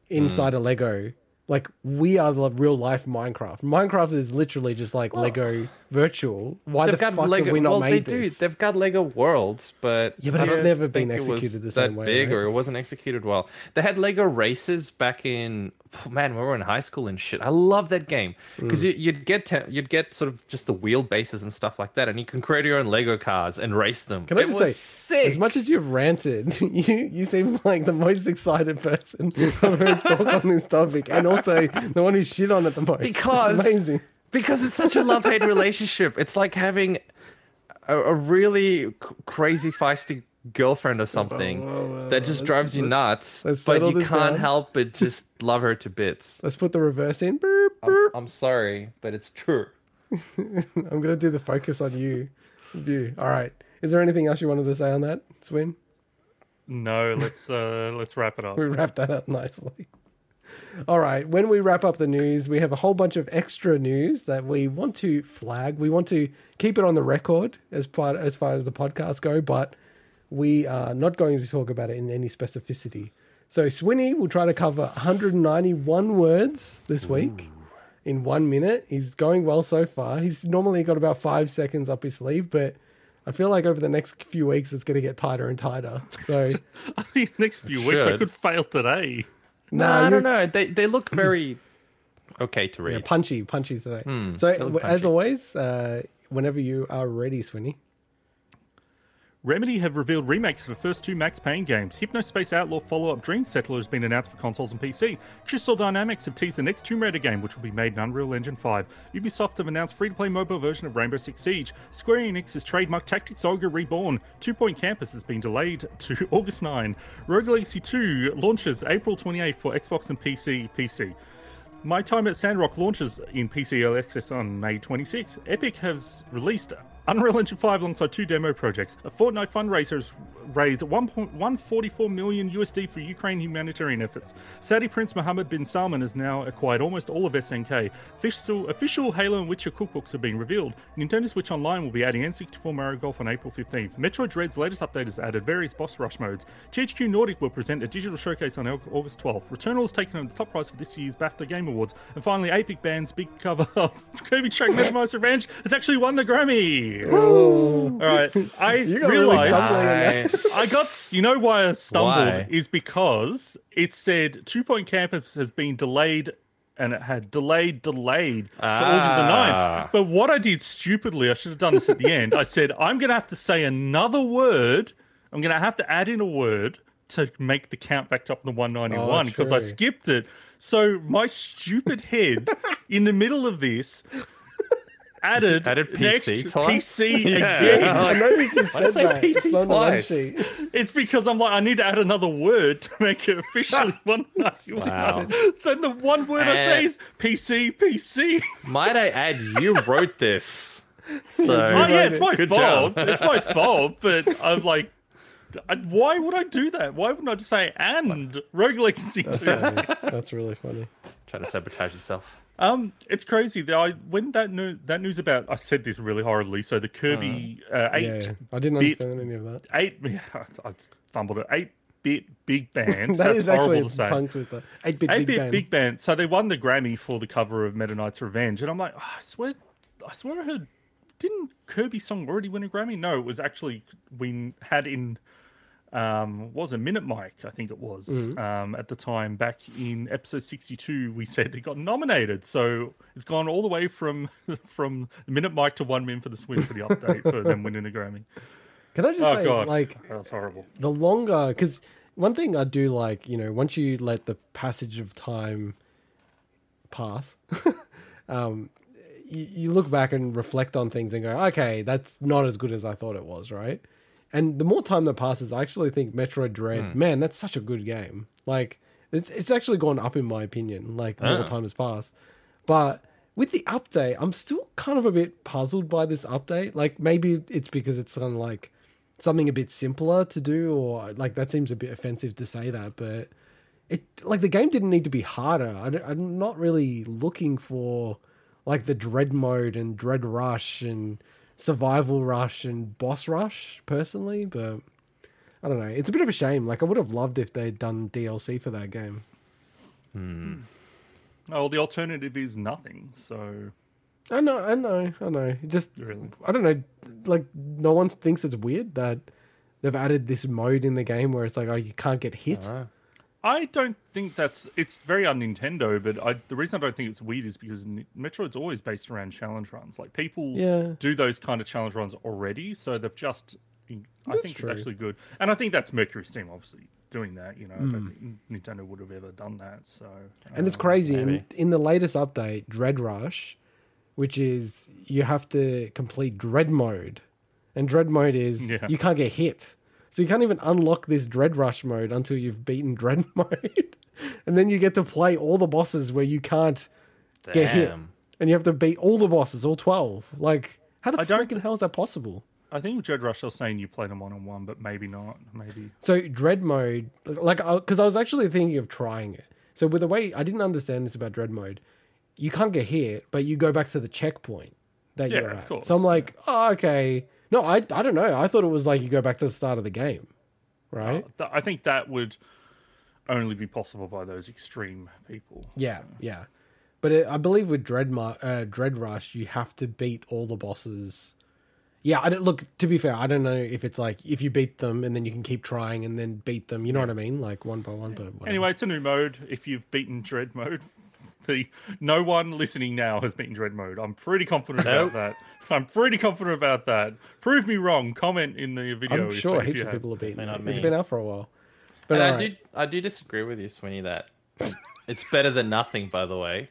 inside
Hmm.
a Lego. Like, we are the real life Minecraft. Minecraft is literally just like Lego virtual. Why the
They've got
fuck
Lego.
have we not
well,
made
they do.
this?
They've got Lego Worlds, but
Yeah, but it's never been
think it was
executed the same way,
big,
right?
or it wasn't executed well. They had Lego races back in oh, man, when we were in high school and shit. I love that game because
Mm.
you, you'd get te- you'd get sort of just the wheelbases and stuff like that, and you can create your own Lego cars and race them.
Can I
It
just say,
sick.
as much as you've ranted, you, you seem like the most excited person I've heard talk on this topic, and also the one who's shit on it the most.
because
it's amazing.
Because it's such a love hate relationship. It's like having a, a really c- crazy feisty girlfriend or something that just drives you nuts,
let's
but you can't
down.
help but just love her to bits.
Let's put the reverse in. Burp,
I'm. I'm sorry, but it's true.
I'm gonna do the focus on you. You. All right. Is there anything else you wanted to say on that, Swin?
No, let's uh, let's wrap it up.
We wrapped that up nicely. All right. When we wrap up the news, we have a whole bunch of extra news that we want to flag. We want to keep it on the record as part as far as the podcast go, but we are not going to talk about it in any specificity. So Swinny will try to cover 191 words this week in one minute. He's going well so far. He's normally got about five seconds up his sleeve, but I feel like over the next few weeks it's going to get tighter and tighter. So I mean,
Next few weeks, I could fail today.
No, I don't know. They they look very okay to read.
Yeah, punchy, punchy today.
Hmm,
so, as
punchy.
always, uh, whenever you are ready, Swinny.
Remedy have revealed remakes for the first two Max Payne games. Hypnospace Outlaw follow-up Dreamsettler has been announced for consoles and PC. Crystal Dynamics have teased the next Tomb Raider game, which will be made in Unreal Engine 5. Ubisoft have announced free-to-play mobile version of Rainbow Six Siege. Square Enix's trademark Tactics Ogre Reborn. Two Point Campus has been delayed to August 9. Rogue Legacy 2 launches April 28 for Xbox and PC. PC. My Time at Sandrock launches in PC Access on May 26. Epic has released Unreal Engine 5 alongside two demo projects. A Fortnite fundraiser has raised 1.144 million USD for Ukraine humanitarian efforts. Saudi Prince Mohammed bin Salman has now acquired almost all of SNK. Official, official Halo and Witcher cookbooks have been revealed. Nintendo Switch Online will be adding N64 Mario Golf on April 15th. Metroid Dread's latest update has added various boss rush modes. THQ Nordic will present a digital showcase on August 12th. Returnal has taken home the top prize for this year's BAFTA Game Awards. And finally, Apic Band's big cover of Kirby Track Metamorphosis Revenge has actually won the Grammy. All right, I
You really
realized
stumbling in there.
Nice.
I got, you know, why I stumbled
Why?
is because it said Two Point Campus has been delayed, and it had delayed, delayed to August the 9th.
Ah.
But what I did stupidly, I should have done this at the end. I said I'm going to have to say another word. I'm going to have to add in a word to make the count back up to 191 because I skipped it. So my stupid head in the middle of this. Added,
Added PC
extra
twice?
PC
Yeah.
again.
I noticed you said
say
that.
PC
It's on the one
twice?
It's because I'm like, I need to add another word to make it officially one ninety
Wow.
So the one word I say
eh.
is PC, PC.
Might I add, you wrote this. So,
Oh yeah, it's my
Good
fault.
job.
It's my fault. But I'm like, why would I do that? Why wouldn't I just say and Rogue Legacy
That's
two?
That's really funny.
Trying to sabotage yourself.
Um, it's crazy. that I when that new, that news about I said this really horribly. So the Kirby uh, eight
Yeah, I didn't
bit
understand any of that.
eight. Yeah, I fumbled it. Eight bit big band.
That
That's
is actually
horrible to say.
tongue twister. 8 bit
8
big bang.
big band. So they won the Grammy for the cover of Meta Knight's Revenge, and I'm like, oh, I swear, I swear I heard. Didn't Kirby song already win a Grammy? No, it was actually we had in. Um, was a minute mic? I think it was
Mm-hmm.
um, at the time back in episode sixty-two. We said it got nominated, so it's gone all the way from from minute mic to one min for the swing for the update for them winning the Grammy.
Can I just
Oh
say,
god,
like,
that was horrible.
the longer because one thing I do like, you know, once you let the passage of time pass, um, you, you look back and reflect on things and go, okay, that's not as good as I thought it was, right? And the more time that passes, I actually think Metroid Dread, man, that's such a good game. Like, it's it's actually gone up in my opinion. Like, the more
Ah.
time has passed, but with the update, I'm still kind of a bit puzzled by this update. Like, maybe it's because it's kind of like something a bit simpler to do or like that seems a bit offensive to say that but it like the game didn't need to be harder I, i'm not really looking for like the dread mode and dread rush and survival rush and boss rush personally but i don't know it's a bit of a shame like i would have loved if they'd done dlc for that game
Oh, the alternative is nothing. So
i know i know i know It just
Really?
i don't know like no one thinks it's weird that they've added this mode in the game where it's like oh you can't get hit
Ah.
I don't think that's it's very un Nintendo, but I, the reason I don't think it's weird is because Metroid's always based around challenge runs. Like people
Yeah.
do those kind of challenge runs already, so they've just. I
That's
think
true.
it's actually good, and I think that's MercurySteam obviously doing that. You know, I
Hmm.
don't think Nintendo would have ever done that. So
And it's
um,
crazy. In, in the latest update, Dread Rush, which is you have to complete Dread mode. And Dread mode is
Yeah.
you can't get hit. So you can't even unlock this Dread Rush mode until you've beaten Dread mode. and then you get to play all the bosses where you can't get hit. And you have to beat all the bosses, all 12. Like, how the
I don't
freaking hell is that possible?
I think with Dread Rush, I was saying you played them one on one, but maybe not. Maybe.
So dread mode, like, because I was actually thinking of trying it. So with the way I didn't understand this about dread mode, you can't get hit, but you go back to the checkpoint that
Yeah,
you're
of
at.
course,
So I'm like, oh, okay. No, I I don't know. I thought it was like you go back to the start of the game, right?
Th- I think that would only be possible by those extreme people.
yeah, yeah. But it, I believe with dread uh, dread rush, you have to beat all the bosses. Yeah, I don't look. To be fair, I don't know if it's like if you beat them and then you can keep trying and then beat them. You know what I mean? Like one by one. But whatever.
Anyway, it's a new mode. If you've beaten Dread mode, the no one listening now has beaten Dread mode. I'm pretty confident about that. I'm pretty confident about that. Prove me wrong. Comment in the video.
I'm sure
if
heaps
you
of
have.
people have beaten
May not
it. It's
me.
been out for a while. But
And I
alright.
do I do disagree with you, Swinny, that it's better than nothing, by the way.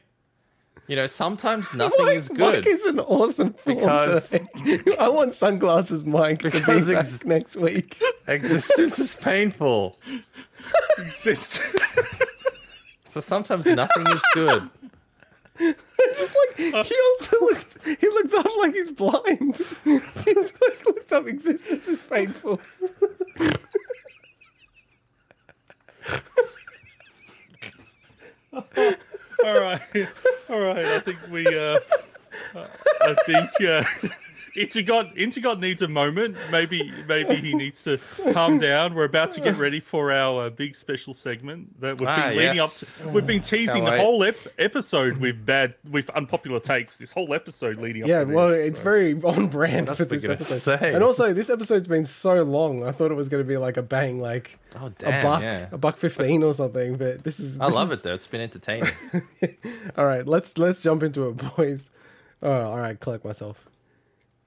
You know, sometimes nothing
Mike,
is good.
Mike is an awesome form
Because-
I want sunglasses, Mike, to be
Because
back
ex-
next week.
Existence is painful.
Exist.
So sometimes nothing is good.
Just like he also looks, he looks up like he's blind. He's like looks up existence is painful.
all right, all right. I think we. Uh, I think uh, Intergot Intergot needs a moment. Maybe maybe he needs to calm down. We're about to get ready for our uh, big special segment that we've
Ah,
been leading
yes.
up. To. We've been teasing the whole ep- episode with bad with unpopular takes. This whole episode leading up.
Yeah,
to this,
well, it's
so.
very on brand
That's
for this episode.
say.
And also, this episode's been so long. I thought it was going to be like a bang, like
Oh
a
damn,
buck,
yeah.
a buck fifteen or something. But this is.
I
this
love
is-
it though. It's been entertaining.
All right, let's let's jump into it, boys. Oh, all right, collect myself.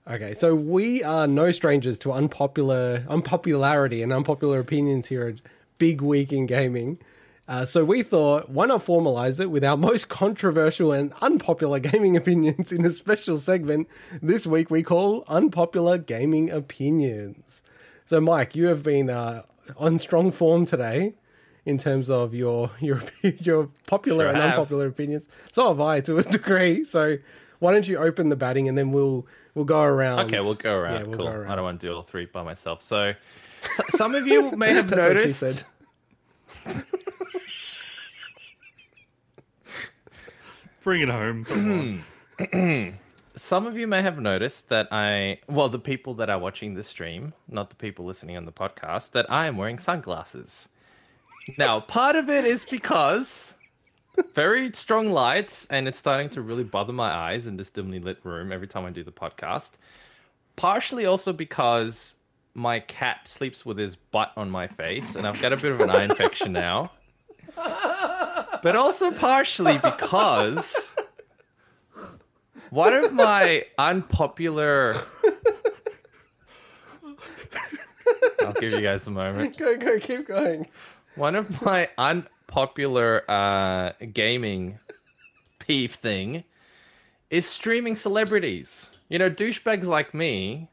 Okay, so we are no strangers to unpopular unpopularity and unpopular opinions here at Big Week in Gaming. Uh, so we thought, why not formalize it with our most controversial and unpopular gaming opinions in a special segment this week we call Unpopular Gaming Opinions. So, Mike, you have been uh, on strong form today in terms of your your your popular
Sure
and
have.
unpopular opinions. So have I to a degree. So why don't you open the batting and then we'll we'll go around.
Okay, we'll go around.
Yeah, we'll
cool.
go around.
I don't want to do all three by myself. So, s- some of you may have
That's what she
noticed.
said.
Bring it home. Hmm.
Some of you may have noticed that I, well, the people that are watching the stream, not the people listening on the podcast, that I am wearing sunglasses. Now, part of it is because very strong lights, and it's starting to really bother my eyes in this dimly lit room every time I do the podcast. Partially also because my cat sleeps with his butt on my face, and I've got a bit of an eye infection now. But also partially because one of my unpopular. I'll give you guys a moment.
Go go keep going.
One of my unpopular uh, gaming peeve thing is streaming celebrities. You know, douchebags like me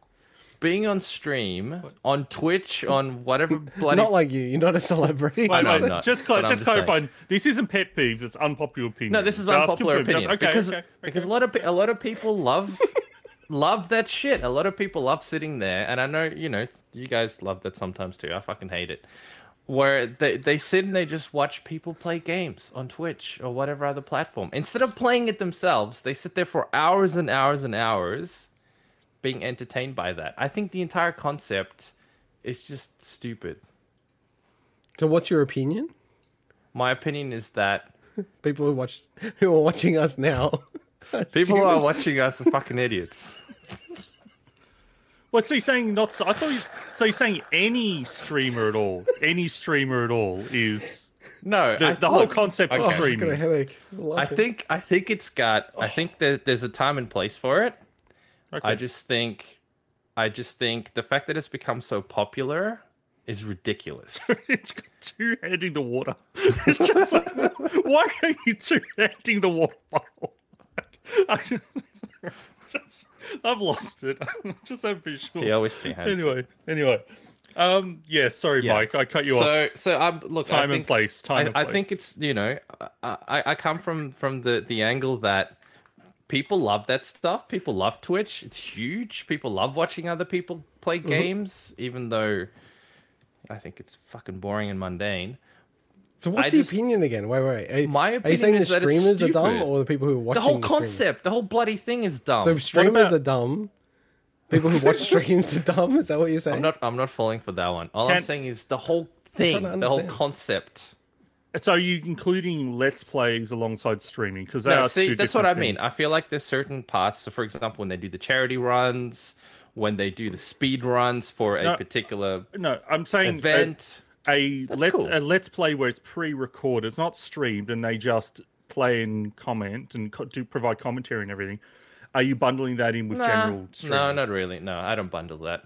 being on stream, on Twitch, on whatever bloody.
Not like you. You're not a celebrity.
I know
Wait,
I'm not,
just cla- just
just
clarifying. This isn't pet peeves. It's unpopular opinion.
No, this is
Just
unpopular
confirm.
opinion
Okay,
because
okay, okay.
because a lot of pe- a lot of people love love that shit. A lot of people love sitting there, and I know you know you guys love that sometimes too. I fucking hate it. Where they they sit and they just watch people play games on Twitch or whatever other platform instead of playing it themselves. They sit there for hours and hours and hours, being entertained by that. I think the entire concept is just stupid.
So what's your opinion?
My opinion is that
People who watch who are watching us now.
people who are watching us are fucking idiots.
What so you're saying? Not so, I thought. You, so you're saying any streamer at all? Any streamer at all is
No,
the,
I-
the whole
look,
concept of
okay.
I've got a
streaming.
headache.
I
Laughing.
think I think it's got. I think that there's a time and place for it.
Okay.
I just think, I just think the fact that it's become so popular is ridiculous.
it's got two handing the water. It's just like, why are you two handing the water bottle? I, have lost it. I just have visual.
he always two hands.
Anyway, anyway. Um, yeah, sorry,
Yeah.
Mike, I cut you off.
so, so I'm look.
Time
I
and place, time
I, I think it's you know, I, I I come from from the the angle that people love that stuff. People love Twitch. It's huge. People love watching other people play
Mm-hmm.
games, even though I think it's fucking boring and mundane.
So what's
I
the
just-
opinion again? Wait, wait. Are,
My
are you saying the
is that it's
streamers are dumb, or the people who are watching
The whole
streamers?
concept, the whole bloody thing is dumb.
So streamers
about-
are dumb. People who watch streams are dumb. Is that what you're saying?
I'm not. I'm not falling for that one. All I'm saying is the whole thing, the whole concept.
So are you including let's plays alongside streaming? Because
No, see,
two
that's what I
different
mean. I feel like there's certain parts. So, for example, when they do the charity runs, when they do the speed runs for a particular
No, I'm saying a-
event,
a let,
cool.
a let's play where it's pre-recorded, it's not streamed, and they just play and comment and co- do provide commentary and everything. Are you bundling that in with
Nah,
general streaming?
no, not really. No, I don't bundle that.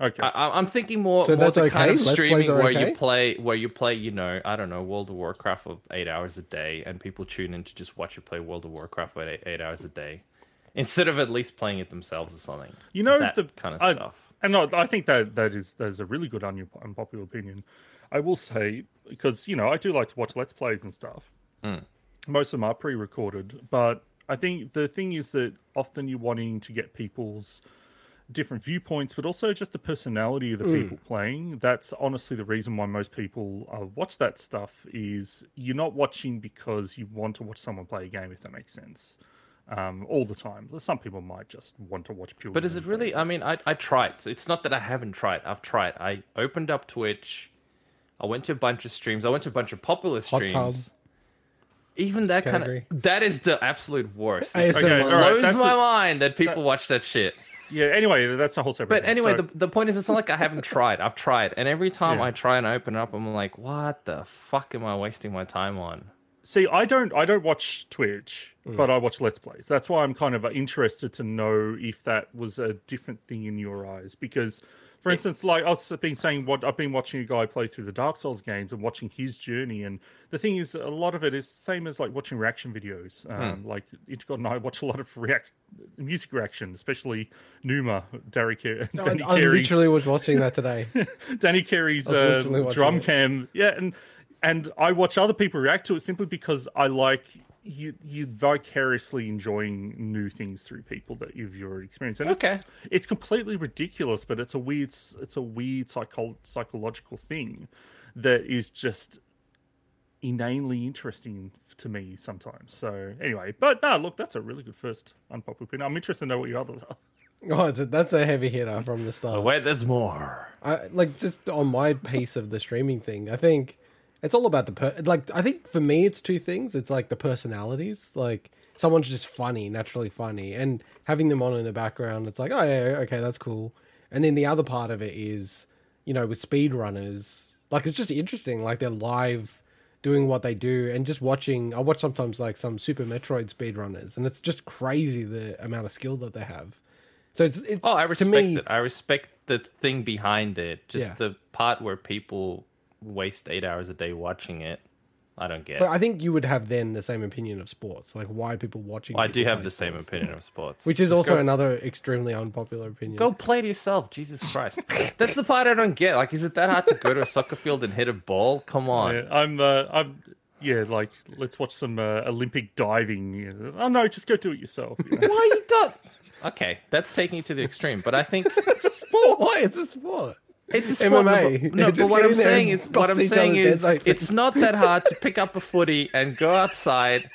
Okay.
I, I- I'm thinking more,
So
more the
okay?
kind of
Let's
streaming where
okay?
you play, where you play, you know, I don't know, World of Warcraft for eight hours a day, and people tune in to just watch you play World of Warcraft for eight, eight hours a day, instead of at least playing it themselves or something.
You know
that
the
kind of
I-
stuff.
And no, I think that that is that is a really good unpopular opinion. I will say because you know I do like to watch let's plays and stuff.
Hmm.
Most of them are pre-recorded, but I think the thing is that often you're wanting to get people's different viewpoints, but also just the personality of the people playing. That's honestly the reason why most people uh, watch that stuff. Is you're not watching because you want to watch someone play a game, if that makes sense. Um, all the time. Some people might just want to watch purely.
But is it really? I mean, I I tried. It's not that I haven't tried. I've tried. I opened up Twitch. I went to a bunch of streams. I went to a bunch of popular
Hot
streams.
tub.
Even that kind of that is the absolute worst.
ASMR.
It
Okay, all right,
blows
that's
my
a-
mind that people watch that shit.
Yeah. Anyway, that's a whole separate. Thing.
But
thing.
anyway,
So-
the, the point is, it's not like I haven't tried. I've tried, and every time
Yeah.
I try and open up, I'm like, what the fuck am I wasting my time on?
see, I don't, I don't watch Twitch,
Mm.
but I watch Let's Plays. That's why I'm kind of interested to know if that was a different thing in your eyes. Because, for instance, like I've been saying, what I've been watching a guy play through the Dark Souls games and watching his journey, and the thing is, a lot of it is the same as like watching reaction videos.
Hmm.
Um, Like Intergot and I watch a lot of react music reaction, especially Numa, Derry Car-
I,
Danny
I
Carey's-
literally was watching that today.
Danny Carey's uh, drum
it.
cam. Yeah, and and I watch other people react to it simply because I like you you vicariously enjoying new things through people that you've already experienced. And
Okay.
it's it's completely ridiculous, but it's a weird it's a weird psycho- psychological thing that is just inanely interesting to me sometimes. So anyway, but no, look, that's a really good first unpopular opinion. I'm interested to know what your others are.
Oh, it's a, that's a heavy hitter from the start.
Wait, there's more.
I like just on my piece of the streaming thing. I think it's all about the per- like. I think for me, it's two things. It's like the personalities. Like someone's just funny, naturally funny, and having them on in the background, it's like, oh yeah, okay, that's cool. And then the other part of it is, you know, with speedrunners, like it's just interesting. Like they're live doing what they do and just watching. I watch sometimes like some Super Metroid speedrunners, and it's just crazy the amount of skill that they have. So it's, it's
Oh, I
to
respect
me,
it. I respect the thing behind it. Just
Yeah.
the part where people waste eight hours a day watching it. I don't get.
But I think you would have then the same opinion of sports, like why are people watching.
I do have
play
the same opinion of sports.
which is
Just
also
go,
another extremely unpopular opinion.
go play it yourself. Jesus Christ, that's the part I don't get. Like, is it that hard to go to a soccer field and hit a ball? Come on.
Yeah, I'm. Uh, I'm. Yeah, like let's watch some uh, Olympic diving. You know. Oh no, just go do it yourself. You know?
Why you don't? Okay, that's taking it to the extreme. But I think
it's a sport.
Why? It's a sport.
It's a sport,
MMA.
but- No, but what I'm saying is, what I'm saying is, it's not that hard to pick up a footy and go outside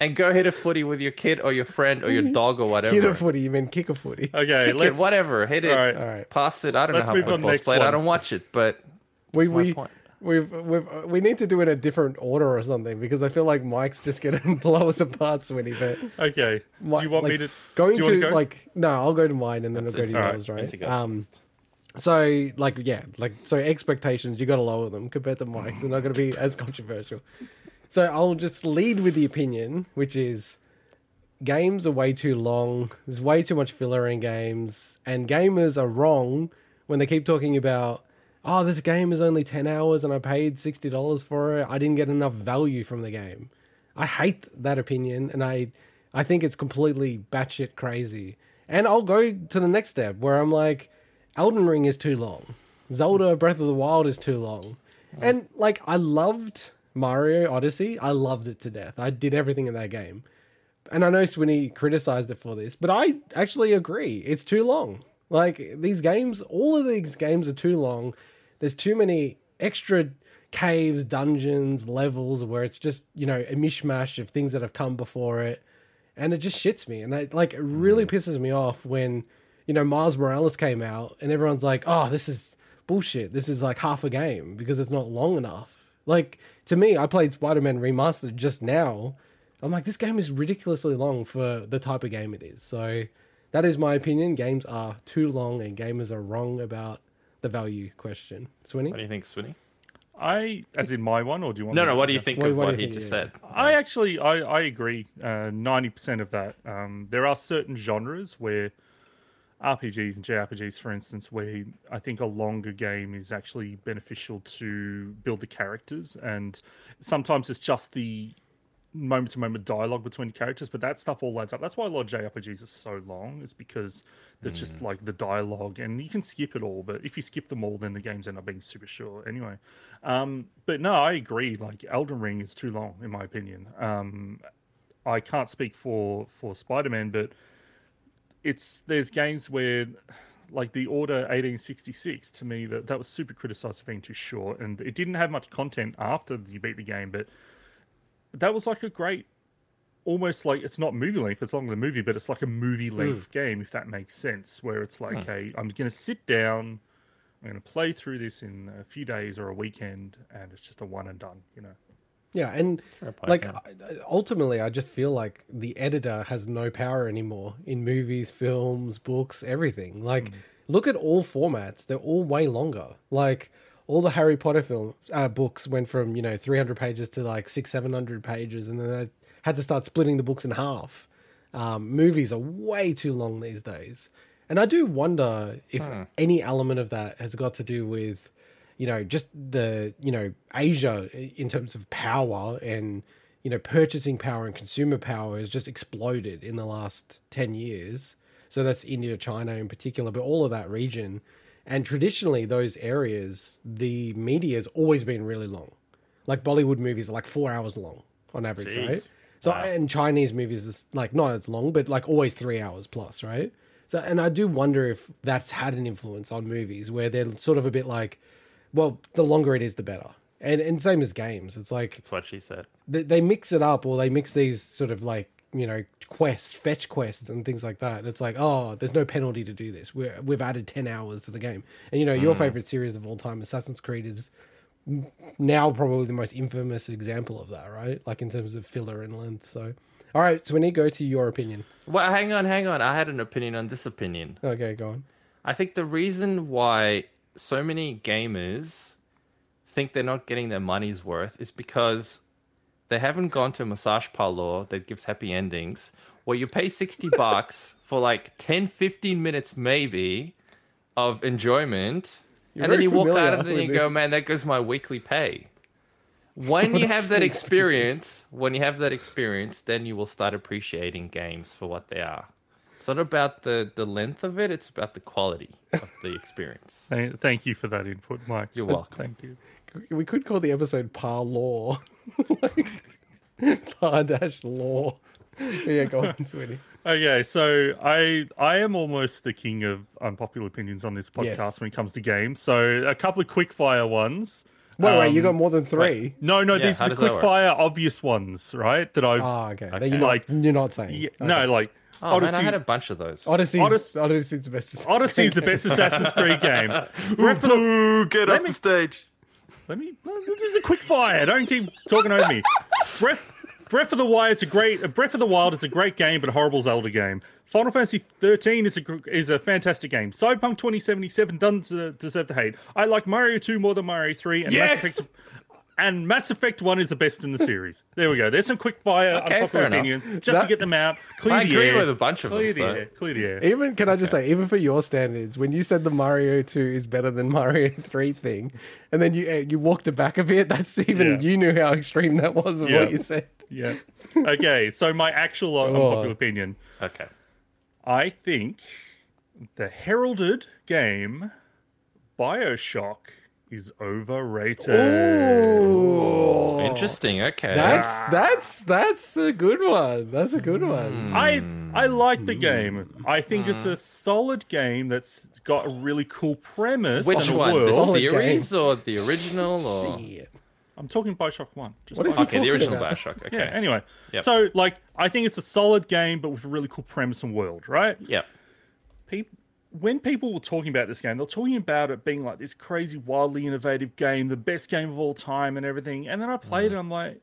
and go hit a footy with your kid or your friend or your dog or whatever.
Hit a footy, you mean kick a footy.
Okay,
Kick it, whatever, hit it,
All right.
All right.
pass it. I don't
Let's
know how
to
football's
next
played. I don't watch it, but
We we
point.
we've we've we need to do it in a different order or something because I feel like Mike's just gonna blow us apart, Swinny. But
Okay.
Mi-
do you want
like,
me to
going
do you
to
want to go?
like no? I'll go to mine and then
That's
I'll go
it.
to
All right.
yours, right?
Intergot's
Um,
list.
So like yeah, like so expectations you got to lower them compared to Mike's. They're not going to be as controversial. So I'll just lead with the opinion, which is games are way too long. There's way too much filler in games, and gamers are wrong when they keep talking about, oh, this game is only ten hours and I paid sixty dollars for it. I didn't get enough value from the game. I hate that opinion, and I, I think it's completely batshit crazy. And I'll go to the next step where I'm like, Elden Ring is too long. Zelda Breath of the Wild is too long. Oh. And like I loved Mario Odyssey. I loved it to death. I did everything in that game. And I know Swinny criticized it for this, but I actually agree. It's too long. Like these games, all of these games are too long. There's too many extra caves, dungeons, levels where it's just, you know, a mishmash of things that have come before it. And it just shits me. And it like it really mm. pisses me off when, you know, Miles Morales came out and everyone's like, oh, this is bullshit. This is like half a game because it's not long enough. Like to me, I played Spider Man Remastered just now. I'm like, this game is ridiculously long for the type of game it is. So that is my opinion. Games are too long and gamers are wrong about the value question. Swinny?
What do you think, Swinny?
I, as in my one, or do you want?
No,
me
no. What do you think
What-
of
what
what he
think,
just
yeah.
said?
I actually, I, I agree. uh, Ninety percent of that. Um, there are certain genres where RPGs and JRPGs, for instance, where I think a longer game is actually beneficial to build the characters, and sometimes it's just the moment to moment dialogue between characters, but that stuff all adds up. That's why a lot of JRPGs are so long, is because there's just like the dialogue, and you can skip it all, but if you skip them all, then the games end up being super short anyway. Um, but no, I agree. Like Elden Ring is too long, in my opinion. Um, I can't speak for for Spider Man, but it's there's games where like the order 1866 to me that that was super criticized for being too short and it didn't have much content after you beat the game but that was like a great almost like it's not movie length it's longer than movie but it's like a movie hmm. length game if that makes sense where it's like hmm. hey i'm gonna sit down i'm gonna play through this in a few days or a weekend and it's just a one and done you know
Yeah, and like
yeah.
I- I- ultimately, I just feel like the editor has no power anymore in movies, films, books, everything. Like, look at all formats; they're all way longer. Like all the Harry Potter film uh, books went from you know three hundred pages to like six, seven hundred pages, and then they had to start splitting the books in half. Um, movies are way too long these days, and I do wonder if any element of that has got to do with you know, just the, you know, Asia in terms of power and, you know, purchasing power and consumer power has just exploded in the last 10 years. So that's India, China in particular, but all of that region. And traditionally, those areas, the media has always been really long. Like Bollywood movies are like four hours long on average,
Jeez.
right? So,
Wow.
and Chinese movies is like not as long, but like always three hours plus, right? So, and I do wonder if that's had an influence on movies where they're sort of a bit like, well, the longer it is, the better. And and same as games, it's like
That's what she said.
they, they mix it up or they mix these sort of like you know quests, fetch quests, and things like that. It's like oh, there's no penalty to do this. We're, we've added ten hours to the game, and you know your hmm. favorite series of all time, Assassin's Creed, is now probably the most infamous example of that, right? Like in terms of filler and length. So, all right, so we need to go to your opinion.
Well, hang on, hang on. I had an opinion on this opinion.
Okay, go on.
I think the reason why so many gamers think they're not getting their money's worth is because they haven't gone to a massage parlor that gives happy endings where you pay 60 bucks for like 10 15 minutes maybe of enjoyment
You're
and then you walk out of it and you go man that goes my weekly pay. When you have that experience when you have that experience then you will start appreciating games for what they are it's not about the the length of it it's about the quality of the experience
Thank, thank you for that input, Mike.
You're welcome.
Thank you.
We could call the episode Par Law. like, Par dash Law. Yeah, go on, sweetie.
Okay, so I I am almost the king of unpopular opinions on this podcast
Yes.
when it comes to games. So a couple of quick fire ones.
Wait, wait, you
Um,
got more than three?
No, no,
Yeah,
these are the quick fire obvious ones, right? That I've
Oh, okay. That
Okay.
you're not,
Like-
you're not saying.
yeah,
Okay.
no, like
oh
Odyssey.
man i had a bunch of those
Odyssey's,
Odyssey-
Odyssey's the best. Assassin's
Odyssey is the best Assassin's Creed game. Breath of the,
Ooh, get
Let
off
me-
the stage
let me. This is a quick fire. Don't keep talking over me. Breath. Breath of the Wild is a great. Breath of the Wild is a great game, but a horrible Zelda game. Final Fantasy 13 is a is a fantastic game. Cyberpunk 2077 doesn't uh, deserve the hate. I like Mario 2 more than Mario 3, and
Yes!
Mass Effect. And Mass Effect 1 is the best in the series. There we go. There's some quick fire
Okay,
unpopular
fair enough.
opinions just to get them out. Clear
i
the
agree
air.
with a bunch of
Clear
them
the
so.
air. Clear the air.
Even can I just say, even for your standards, when you said the Mario Two is better than Mario Three thing, and then you uh, you walked it back a bit, that's even
Yeah.
you knew how extreme that was of
Yeah.
what you said.
Yeah. Okay, so my actual uh, unpopular opinion.
okay
I think the heralded game Bioshock is overrated.
Ooh.
Interesting. Okay.
That's that's that's a good one. That's a good
Hmm.
one.
I I like the game. I think it's a solid game that's got a really cool premise
which
and a
one? The
world.
Solid
series or the original? Or...
Shit.
I'm talking Bioshock One. Just
What is
Bioshock.
he
Okay, the original
about?
Bioshock. Okay.
Yeah. Anyway,
Yep.
so like I think it's a solid game, but with a really cool premise and world, right?
Yep.
People, when people were talking about this game, they're talking about it being like this crazy, wildly innovative game, the best game of all time, and everything. And then I played it. Mm. I'm like,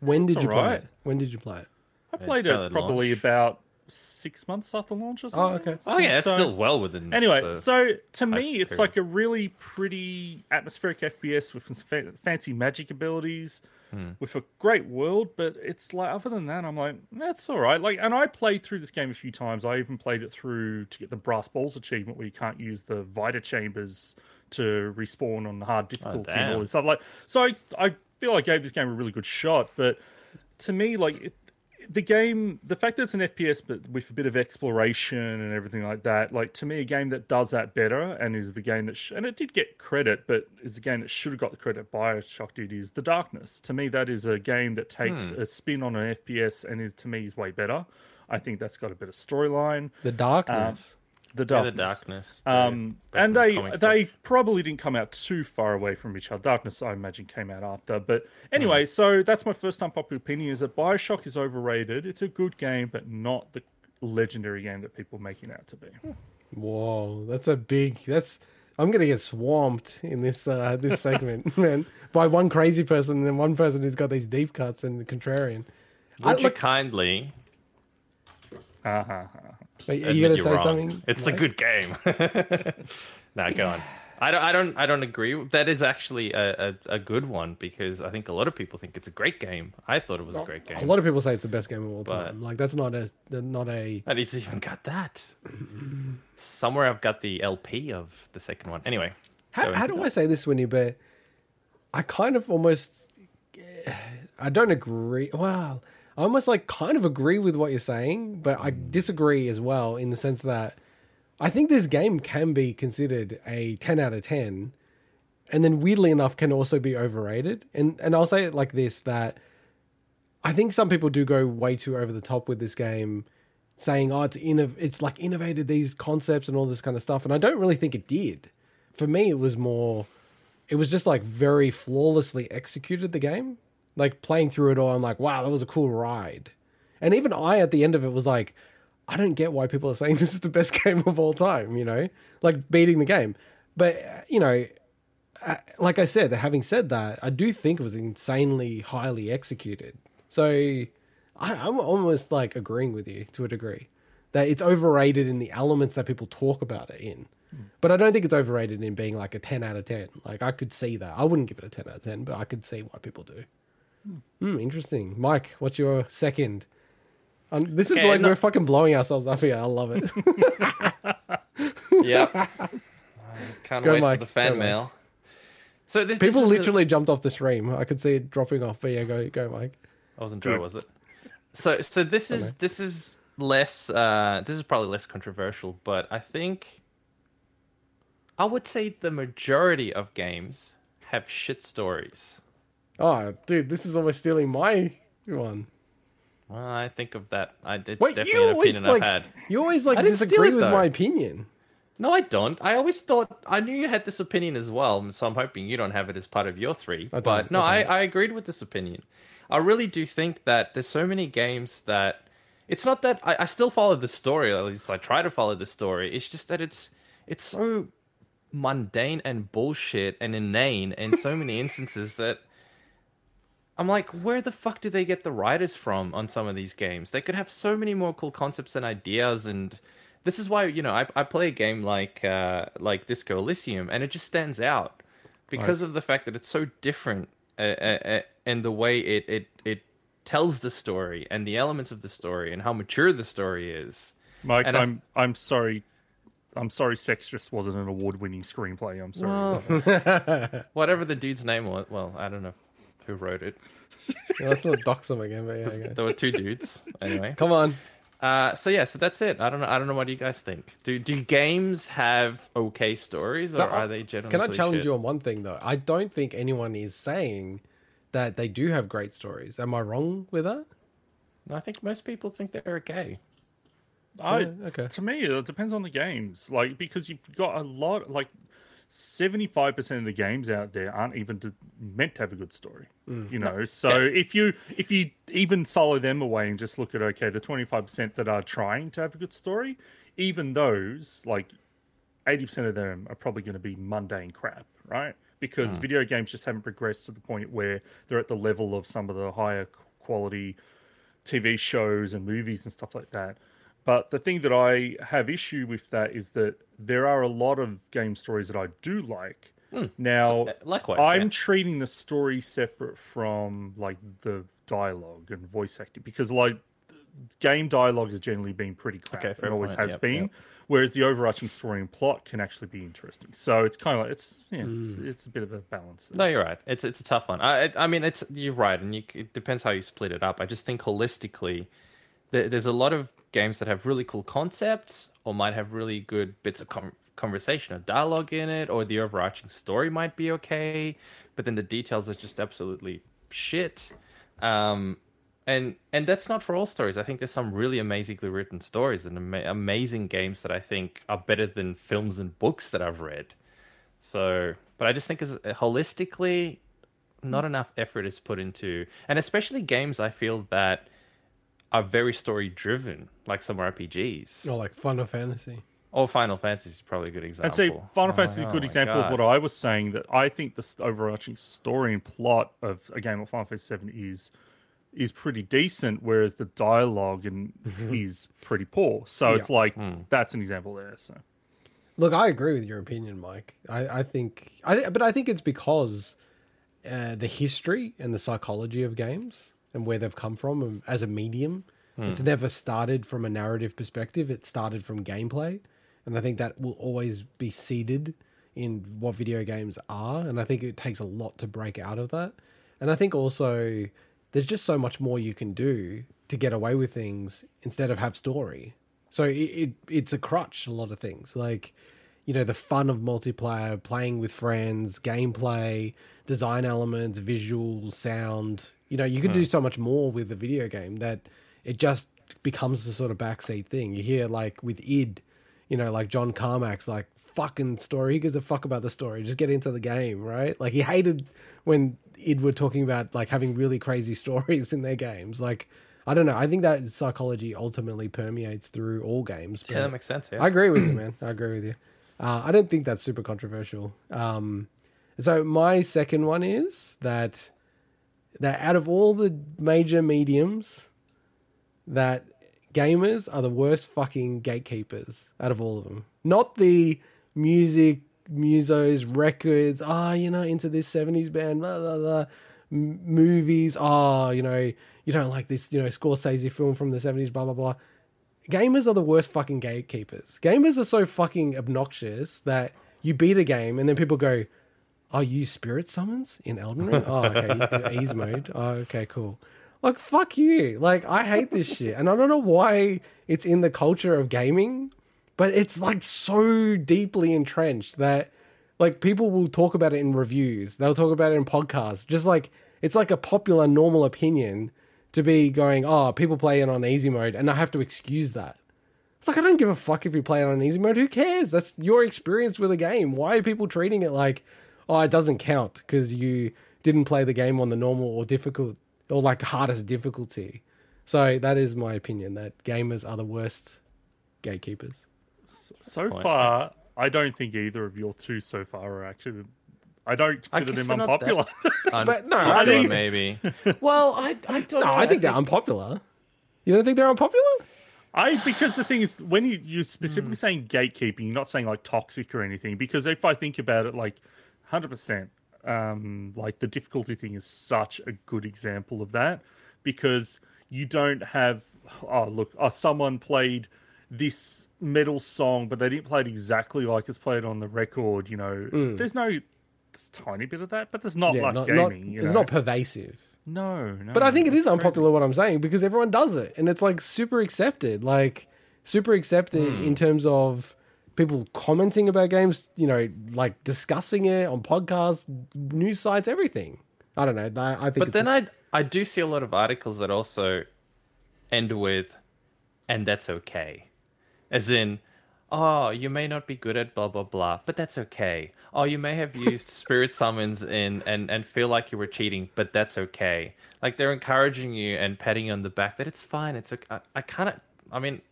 When did
It's
you play
alright.
it? When did you play it?
I played
probably
it probably
launch.
about six months after launch or
Oh,
something.
okay.
Oh yeah, it's
So-
still well within.
Anyway,
the-
so to me, it's
period.
like a really pretty atmospheric FPS with some fa- fancy magic abilities,
Hmm.
with a great world. But it's like, other than that, I'm like, that's all right. Like, and I played through this game a few times. I even played it through to get the brass balls achievement, where you can't use the Vita chambers to respawn on the hard difficulty and all this stuff. Like, so I, I feel I gave this game a really good shot, but to me, like. It, the game, the fact that it's an FPS, but with a bit of exploration and everything like that, like to me, a game that does that better and is the game that, sh- and it did get credit, but is the game that should have got the credit Bioshock did is The Darkness. To me, that is a game that takes
Hmm.
a spin on an FPS and is to me is way better. I think that's got a better storyline.
The darkness.
The
Yeah,
Darkness.
the darkness.
Um,
That's
and they they
book.
probably didn't come out too far away from each other. Darkness, I imagine, came out after. But
Hmm.
anyway, so that's my first unpopular opinion: is that Bioshock is overrated. It's a good game, but not the legendary game that people make it out to be.
Whoa, that's a big. That's. I'm gonna get swamped in this uh, this segment, man, by one crazy person and then one person who's got these deep cuts and the contrarian. I,
Would you
look,
kindly?
Uh-huh.
Are you gonna say
wrong?
something?
It's a good game. nah, go on. I don't. I don't. I don't agree. That is actually a, a, a good one because I think a lot of people think it's a great game. I thought it was a great game.
A lot of people say it's the best game of all time. Like that's not a not a.
And he's even got that. Somewhere I've got the LP of the second one. Anyway,
How, how do
that.
I say this, Swinny? But I kind of almost. I don't agree. Well, I almost like kind of agree with what you're saying, but I disagree as well in the sense that I think this game can be considered a 10 out of 10 and then weirdly enough can also be overrated. And and I'll say it like this that I think some people do go way too over the top with this game saying oh it's innov- it's like innovated these concepts and all this kind of stuff and I don't really think it did. For me it was more it was just like very flawlessly executed the game. Like playing through it all I'm like wow that was a cool ride. And even I at the end of it was like I don't get why people are saying this is the best game of all time, you know? Like beating the game. But uh, you know, uh, like I said, having said that, I do think it was insanely highly executed. So I, I'm almost like agreeing with you to a degree that it's overrated in the elements that people talk about it in. But I don't think it's overrated in being like a 10 out of 10. Like I could see that. I wouldn't give it a 10 out of 10, but I could see why people do. Hmm, interesting. Mike, what's your second? Um, this is like
no-
we're fucking blowing ourselves up here. I love it.
yeah. I can't
Go,
wait
Mike,
for the fan
go, Mike.
mail. So this, this
People
is the-
literally jumped off the stream. I could see it dropping off. But yeah, go go, Mike.
I wasn't sure, was it? So, so this is this is less. Uh, this is probably less controversial, but I think I would say the majority of games have shit stories.
Oh, dude, this is almost stealing my one.
Well, I think of that. I, it's
Wait,
definitely
you
an
always
opinion
like
I've had.
you always like
I
disagree
it,
with
though.
my opinion.
No, I don't. I always thought I knew you had this opinion as well, so I'm hoping you don't have it as part of your three.
I
but no,
I
I. I agreed with this opinion. I really do think that there's so many games that it's not that I, I still follow the story, at least I try to follow the story. It's just that it's it's so mundane and bullshit and inane in so many instances that I'm like, where the fuck do they get the writers from on some of these games? They could have so many more cool concepts and ideas, and this is why you know I, I play a game like uh, like Disco Elysium, and it just stands out because of the fact that it's so different uh, uh, uh, in the way it, it it tells the story and the elements of the story and how mature the story is.
Mike,
And I-
I'm I'm sorry. I'm sorry, Sextress wasn't an award-winning screenplay. I'm sorry.
Well. Whatever the dude's name was, well, I don't know who wrote it.
Yeah, let's not dox them again. But yeah, okay.
There were two dudes anyway.
come on.
Uh, so yeah, so that's it. I don't know. I don't know what you guys think. Do do games have okay stories, or
No,
are they generally?
Can I challenge
shit?
you on one thing though? I don't think anyone is saying that they do have great stories. Am I wrong with that?
I think most people think they're okay.
I
Yeah, okay.
to me it depends on the games. Like because you've got a lot like seventy five percent of the games out there aren't even to, meant to have a good story.
Mm.
You know, so if you if you even solo them away and just look at okay the twenty five percent that are trying to have a good story, even those like eighty percent of them are probably going to be mundane crap, right? Because video games just haven't progressed to the point where they're at the level of some of the higher quality TV shows and movies and stuff like that. But the thing that I have issue with that is that there are a lot of game stories that I do like. Now,
uh, likewise,
I'm
yeah.
treating the story separate from like the dialogue and voice acting because like game dialogue has generally been pretty crap
Okay,
always has
Yep,
been.
yep.
Whereas the overarching story and plot can actually be interesting. So it's kind of like it's yeah, it's,
Mm.
it's a bit of a balance.
No, you're right. It's it's a tough one. I I- mean, it's you're right, and you, it depends how you split it up. I just think holistically, there, there's a lot of games that have really cool concepts, or might have really good bits of com- conversation or dialogue in it, or the overarching story might be okay, but then the details are just absolutely shit. Um, and and that's not for all stories. I think there's some really amazingly written stories and ama- amazing games that I think are better than films and books that I've read. So, but I just think as holistically, not enough effort is put into, and especially games I feel that are very story driven, like some RPGs
Or like Final Fantasy.
or Final Fantasy is probably a good example.
And see, Final
Oh,
Fantasy is a good
my
example
God.
of what I was saying. That I think the overarching story and plot of a game of Final Fantasy Seven is is pretty decent, whereas the dialogue and is pretty poor. So it's like
Hmm.
that's an example there. So
Look, I agree with your opinion, Mike. I, I think, I but I think it's because uh, the history and the psychology of games and where they've come from um, as a medium. It's never started from a narrative perspective. It started from gameplay, and I think that will always be seeded in what video games are. And I think it takes a lot to break out of that. And I think also there's just so much more you can do to get away with things instead of have story. So it, it it's a crutch a lot of things like you know the fun of multiplayer, playing with friends, gameplay, design elements, visual, sound. You know you can do so much more with a video game that it just becomes the sort of backseat thing. You hear like with id, you know, like John Carmack's like fucking story. He gives a fuck about the story. Just get into the game, right? Like he hated when id were talking about like having really crazy stories in their games. Like I don't know. I think that psychology ultimately permeates through all games.
yeah, that makes sense. Yeah.
I agree with you, man. I agree with you. Uh, I don't think that's super controversial. Um, so my second one is that that out of all the major mediums, that gamers are the worst fucking gatekeepers out of all of them. Not the music, musos, records. Ah, you know, into this seventies band, blah blah blah. M- movies. Ah, you know, you don't like this, you know, Scorsese film from the seventies. Blah blah blah gamers are the worst fucking gatekeepers. Gamers are so fucking obnoxious that you beat a game and then people go, "Oh, you use spirit summons in Elden Ring? Oh, okay, ease mode. Oh, okay, cool." Like fuck you. Like I hate this shit, and I don't know why it's in the culture of gaming, but it's like so deeply entrenched that like people will talk about it in reviews. They'll talk about it in podcasts. Just like it's like a popular normal opinion to be going, oh, people play it on easy mode, and I have to excuse that. It's like I don't give a fuck if you play it on easy mode. Who cares? That's your experience with a game. Why are people treating it like, oh, it doesn't count because you didn't play the game on the normal or difficult or like hardest difficulty? So that is my opinion that gamers are the worst gatekeepers.
so
point.
far, I don't think either of your two so far are actually. I don't
I
consider
guess
them
they're not that-
unpopular.
Un-
But no, I think-
maybe. Well, I I don't
No,
know.
I think they're unpopular. You don't think they're unpopular?
I because the thing is when you you're specifically hmm. saying gatekeeping, you're not saying like toxic or anything. Because if I think about it, like hundred percent, um, like the difficulty thing is such a good example of that because you don't have oh look, oh someone played this metal song, but they didn't play it exactly like it's played on the record. You know, there's no. There's a tiny bit of that, but there's not like
not, not,
gaming. you
it's
know?
not pervasive.
No, no.
But I think it is
that's crazy.
unpopular what I'm saying because everyone does it and it's like super accepted. Like super accepted
Hmm.
in terms of people commenting about games, you know, like discussing it on podcasts, news sites, everything. I don't know. I, I think
But then I I do see a lot of articles that also end with, and that's okay, as in, oh, you may not be good at blah blah blah, but that's okay. Oh, you may have used spirit summons in and and feel like you were cheating, but that's okay. Like they're encouraging you and patting you on the back that it's fine. It's okay. I, I kind of, I mean.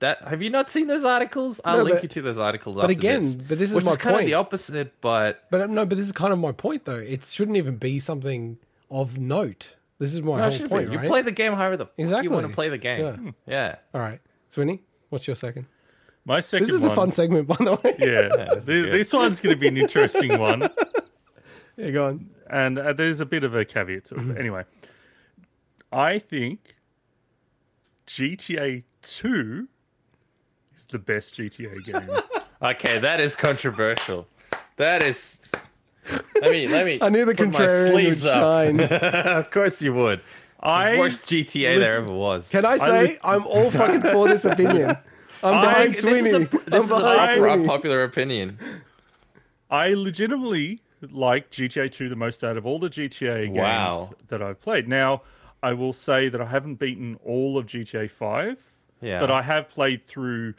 That, have you not seen those articles? I'll
No,
link
but-
you to those articles.
but
after
again,
this,
but this is
which
my
is kind of the opposite. But
But uh, no, but this is kind of my point though. It shouldn't even be something of note. This is my
no,
whole point,
be.
right?
You play the game however the fuck you want to play the game. yeah.
All right, Swinny, what's your second?
My second
This is a fun segment, by the way.
Yeah,
this is
Th-
good.
this one's going to be an interesting one,
yeah, go on.
and uh, there's a bit of a caveat to it. But anyway, I think GTA 2 is the best GTA game.
Okay, that is controversial. That is. Let me let me.
I knew the
put my
contrarian would
sleeves up.
shine.
of course you would.
I
Worst GTA there ever was.
Can I say
would-
I'm all fucking for this opinion? I'm
I-
behind
this
Swinny.
is a,
I'm
this is a
behind
popular,
Swinny.
unpopular opinion.
I legitimately like GTA 2 the most out of all the GTA games
Wow.
that I've played. Now, I will say that I haven't beaten all of GTA 5,
Yeah.
but I have played through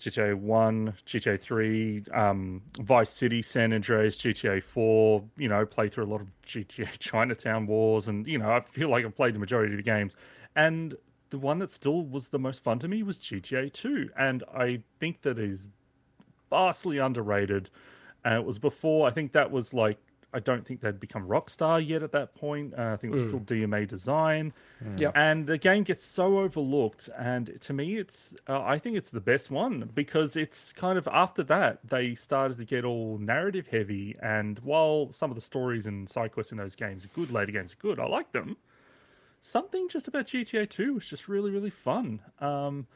GTA 1, GTA 3, um, Vice City, San Andreas, GTA 4, you know, play through a lot of GTA Chinatown Wars, and, you know, I feel like I've played the majority of the games. And the one that still was the most fun to me was GTA 2. And I think that is vastly underrated. And it was before, I think that was like, I don't think they'd become Rockstar yet at that point. Uh, I think it was still DMA design.
Yep.
And the game gets so overlooked. And to me, it's, uh, I think it's the best one because it's kind of after that, they started to get all narrative heavy. And while some of the stories and side quests in those games are good, later games are good, I like them. Something just about GTA 2 was just really, really fun. Um,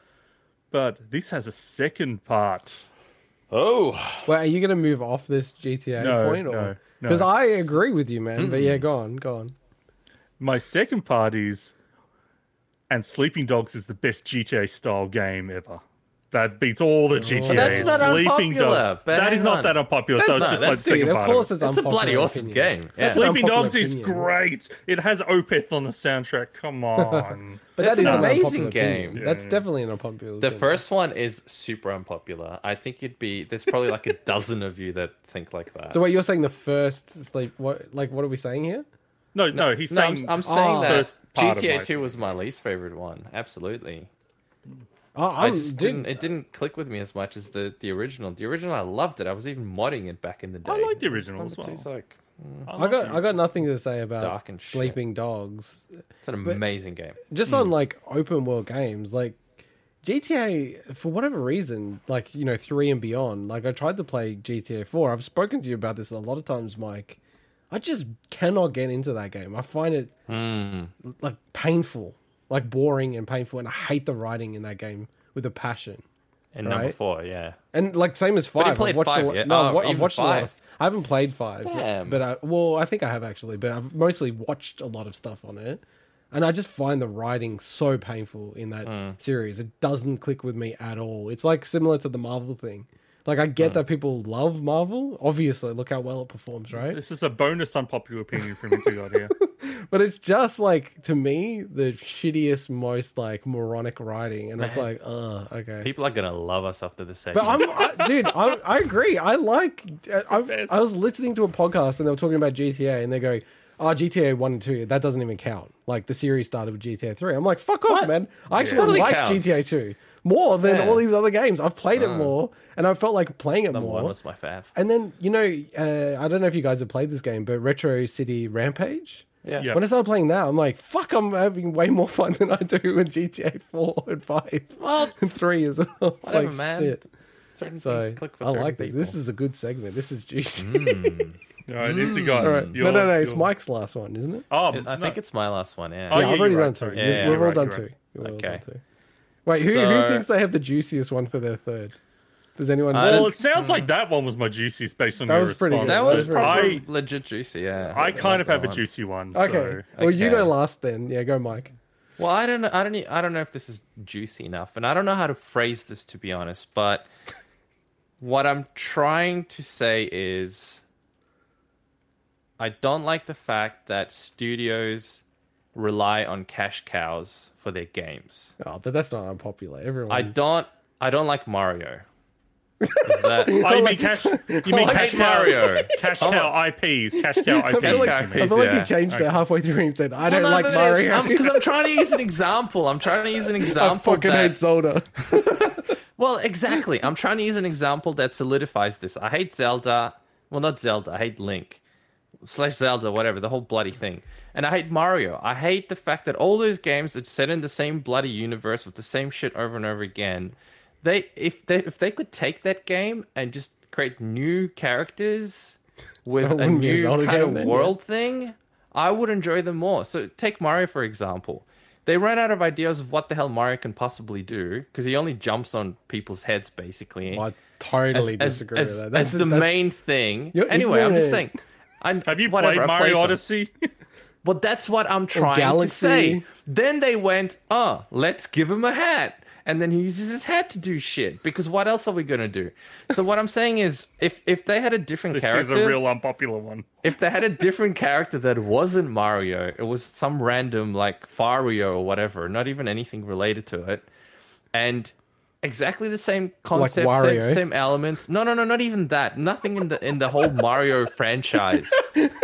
but this has a second part.
Oh,
Wait, are you going to move off this GTA
No,
point? or
no, no.
Because I agree with you, man. But yeah, go on, go on.
My second part is, and Sleeping Dogs is the best GTA style game ever. That beats all the oh, GTA.
that's not
Sleeping
unpopular,
Dogs.
but
That is not
on.
that unpopular. so it's
not-
just like second
Dude, of
part.
course it's
it's a bloody awesome
opinion.
game. Yeah.
Sleeping
unpopular
Dogs is great. It has Opeth on the soundtrack. Come on.
But
That's
that is
an
an
amazing
unpopular opinion.
game.
That's definitely an unpopular.
The
opinion.
first one is super unpopular. I think you'd be there's probably like a dozen of you that think like that.
So what you're saying? The first sleep? What? Like what are we saying here?
No, no, he's
no, I'm,
saying
I'm saying
Oh.
that
First part of
GTA 2 was my least favorite one. Absolutely.
Oh,
I
I'm,
just
dude,
didn't it didn't click with me as much as the the original. The original I loved it. I was even modding it back in the day.
I like the original as
number two's
well.
like
I got I got nothing to say about
Dark and shit.
sleeping dogs.
it's an amazing game.
Just on like open world games, like GTA for whatever reason, like you know three and beyond. Like I tried to play GTA Four. I've spoken to you about this a lot of times, Mike. I just cannot get into that game. I find it
Hmm.
like painful, like boring and painful, and I hate the writing in that game with a passion.
And number four, yeah.
And like same as five. I've
played
watched
five,
a lot,
yeah?
No,
Oh,
I've wa- I've
even
watched a lot of.
five.
I haven't played five,
Damn.
but I well, I think I have actually, but I've mostly watched a lot of stuff on it, and I just find the writing so painful in that
Hmm.
series. It doesn't click with me at all. It's like similar to the Marvel thing. Like I
Hmm.
get that people love Marvel. Obviously, look how well it performs, right?
This is a bonus unpopular opinion from Intergot here.
But it's just like to me the shittiest, most like moronic writing, and it's like, uh, okay.
People are gonna love us after this
But. I'm, I, dude, I, I agree. I like. I. I was listening to a podcast and they were talking about GTA, and they go, "Oh, GTA one and two, that doesn't even count. Like the series started with GTA three. I'm like, "Fuck off,
What?
man! I actually
Totally
like
counts.
GTA two more than
Yeah.
all these other games. I've played it more, and I felt like playing it
Number one
more."
was my fav.
And then you know, uh, I don't know if you guys have played this game, but Retro City Rampage.
Yeah.
Yeah.
When I started playing that, I'm like, "Fuck! I'm having way more fun than I do with GTA four and five
Well,
and three as well." It's
Whatever,
like
man.
shit.
certain
So
things click for
I
certain
like this.
people.
This is a good segment. This is juicy.
All right, Intergot.
All right.
you're-
no, no, no. It's
you're-
Mike's last one, isn't it?
Oh,
I think it's my last one. Yeah.
Oh,
yeah,
yeah,
I've already
you're
done two.
sorry.
You-
Yeah,
We've
you're
all
right,
done
you're
two.
right.
We've all done two. Wait, who, who thinks they have the juiciest one for their third? Does anyone?
I
Well, it sounds like that one was my juiciest based on
That
your
was pretty
response.
good.
That
That
was
was very
probably
good.
legit juicy. Yeah,
I kind
like
of
that
have a juicy one.
okay.
So.
Well, you go last then. Yeah, go, Mike.
Well, I don't know. I don't. I don't know if this is juicy enough, and I don't know how to phrase this to be honest. But what I'm trying to say is, I don't like the fact that studios rely on cash cows for their games.
Oh, but that's not unpopular. Everyone.
I don't. I don't like Mario. Is that,
Oh, you mean cash? You mean
I
cash
hate? Mario.
Cash cow oh. IPs. Cash cow
I feel
IPs.
like,
Cash
I
cows,
feel like
yeah.
he changed it halfway through and said, "I don't
Well, no,
like Mario."
Um, because I'm trying to use an example. I'm trying to use an example.
I fucking
that-
hate Zelda.
Well, exactly. I'm trying to use an example that solidifies this. I hate Zelda. Well, not Zelda. I hate Link. Slash Zelda, whatever, the whole bloody thing. And I hate Mario. I hate the fact that all those games are set in the same bloody universe with the same shit over and over again. They if they if they could take that game and just create new characters with
So
a
wouldn't a
new kind
game
of
then, yeah.
world thing, I would enjoy them more. So take Mario for example. They ran out of ideas of what the hell Mario can possibly do because he only jumps on people's heads basically.
I totally
as,
disagree
as,
with that.
as
That's
the
that's-
main thing.
You're
Anyway, I'm just saying. I'm,
Have you
whatever,
played Mario
them.
Odyssey?
Well, that's what I'm trying to say. Then they went, oh, let's give him a hat. And then he uses his hat to do shit. Because what else are we gonna do? So what I'm saying is, if if they had a different
this
character,
is a real unpopular one.
if they had a different character that wasn't Mario, it was some random like Fario or whatever, not even anything related to it, and exactly the same concept, same, same elements. No, no, no, not even that. Nothing in the in the whole Mario franchise.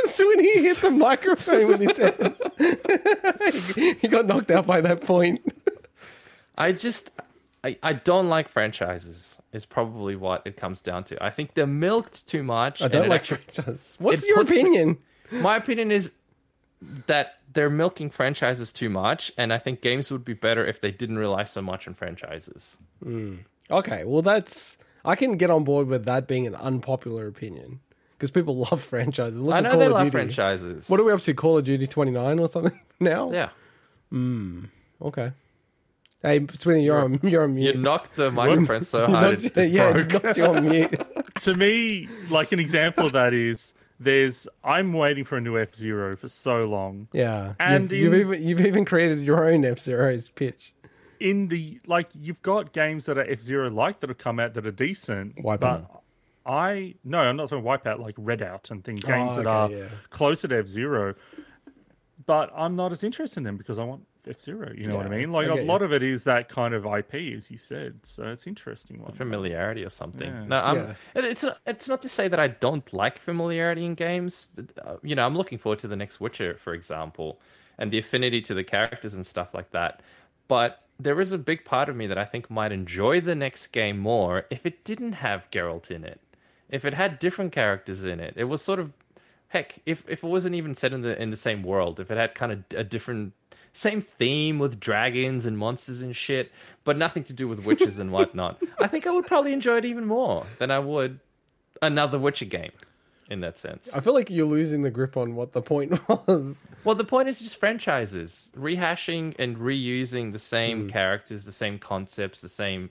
So when he hit the microphone with his head, he got knocked out by that point.
I just I, I don't like franchises. Is probably what it comes down to. I think they're milked too much.
I don't like
actually-
franchises. What's your
puts me-
opinion?
My opinion is that they're milking franchises too much, and I think games would be better if they didn't rely so much on franchises.
Okay, well that's I can get on board with that being an unpopular opinion because people love franchises. Look
I know they love
Duty.
franchises.
What are we up to? Call of Duty twenty nine or something now?
yeah, Hmm.
Okay. Hey, Swinny, you're on you're on
you knocked the microphone so hard.
knocked-
it
yeah,
broke.
you knocked you on mute.
to me, like an example of that is there's I'm waiting for a new F Zero for so long.
Yeah,
And
you've, you've even you've even created your own F Zero's pitch.
In the like, you've got games that are F Zero like that have come out that are decent.
Wipeout.
But I no, I'm not talking Wipeout like Redout and things. Oh, games that
okay,
are
yeah.
closer to F Zero. But I'm not as interested in them because I want F Zero. You know what I mean? Like
I
a
get
lot of it is that kind of IP, as you said. So it's interesting one.
familiarity or something.
Yeah.
No, I'm.
Yeah.
It's not, it's not to say that I don't like familiarity in games. Uh, You know, I'm looking forward to the next Witcher, for example, and the affinity to the characters and stuff like that. But there is a big part of me that I think might enjoy the next game more if it didn't have Geralt in it. If it had different characters in it, it was sort of heck. If if it wasn't even set in the in the same world, if it had kind of a different same theme with dragons and monsters and shit, but nothing to do with witches and whatnot. I think I would probably enjoy it even more than I would another Witcher game in that sense.
I feel like you're losing the grip on what the point was.
Well, the point is just franchises, rehashing and reusing the same characters, the same concepts, the same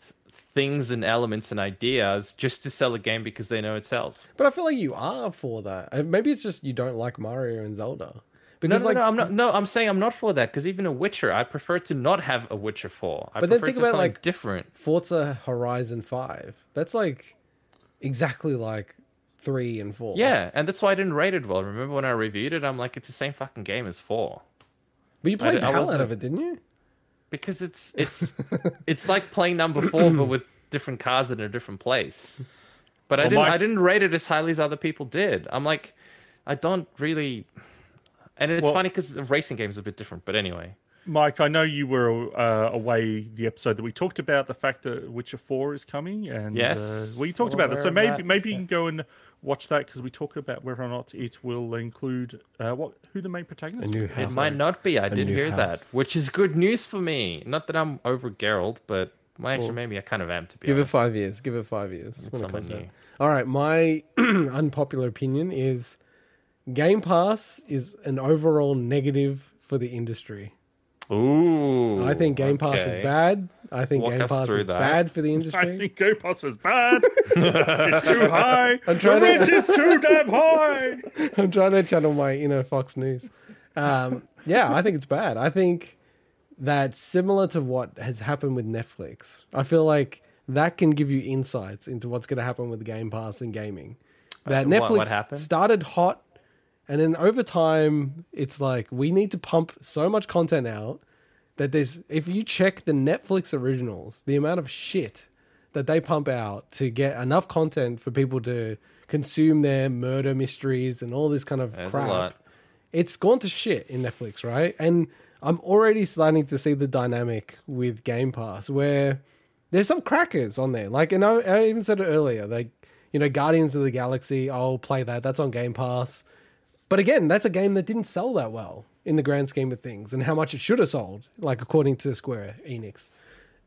th- things and elements and ideas just to sell a game because they know it sells.
But I feel like you are for that. Uh, Maybe it's just you don't like Mario and Zelda.
No,
Because
no,
like,
no, I'm not. No, I'm saying I'm not for that because even a Witcher, I prefer to not have a Witcher Four. I
But then think
to
about, like-
different.
Forza Horizon Five. That's like exactly like three and four.
Yeah, and that's why I didn't rate it well. Remember when I reviewed it? I'm like, it's the same fucking game as four
but you played
I
the hell out of it, didn't you?
because it's it's it's like playing number four but with different cars in a different place. But I didn't
my-
I didn't rate it as highly as other people did. I'm like, I don't really. And it's
Well-
funny because the racing game is a bit different. But anyway,
Mike, I know you were uh, away the episode that we talked about the fact that Witcher Four is coming, and
Yes,
uh, we talked about this. So
of
maybe
that,
maybe you can go and watch that because we talk about whether or not it will include uh, what who the main protagonist. Is.
it might not be. I did
new
hear that, which is good news for me. Not that I'm over Geralt, but well, actually,
Well,
maybe I kind of am to be
Give it five years. Give it five years. when it
someone
comes out.
new.
All right, my unpopular opinion is Game Pass is an overall negative for the industry.
Ooh,
I think Game Pass is bad. I think
Walk
Game Pass is
that.
bad for the industry.
I think Game Pass is bad. it's too high.
I'm
the
trying to-
rent is too damn high.
I'm trying to channel my inner Fox News. Um, yeah, I think it's bad. I think that's similar to what has happened with Netflix. I feel like that can give you insights into what's going to happen with Game Pass and gaming. That
Uh,
Netflix
what happened?
started hot, and then over time, it's like we need to pump so much content out that there's. If you check the Netflix originals, the amount of shit that they pump out to get enough content for people to consume their murder mysteries and all this kind of
There's
crap it's gone to shit in Netflix, right? And I'm already starting to see the dynamic with Game Pass where there's some crackers on there. Like, and I, I even said it earlier, like, you know, Guardians of the Galaxy, I'll play that. That's on Game Pass. But again, that's a game that didn't sell that well in the grand scheme of things and how much it should have sold, like, according to Square Enix.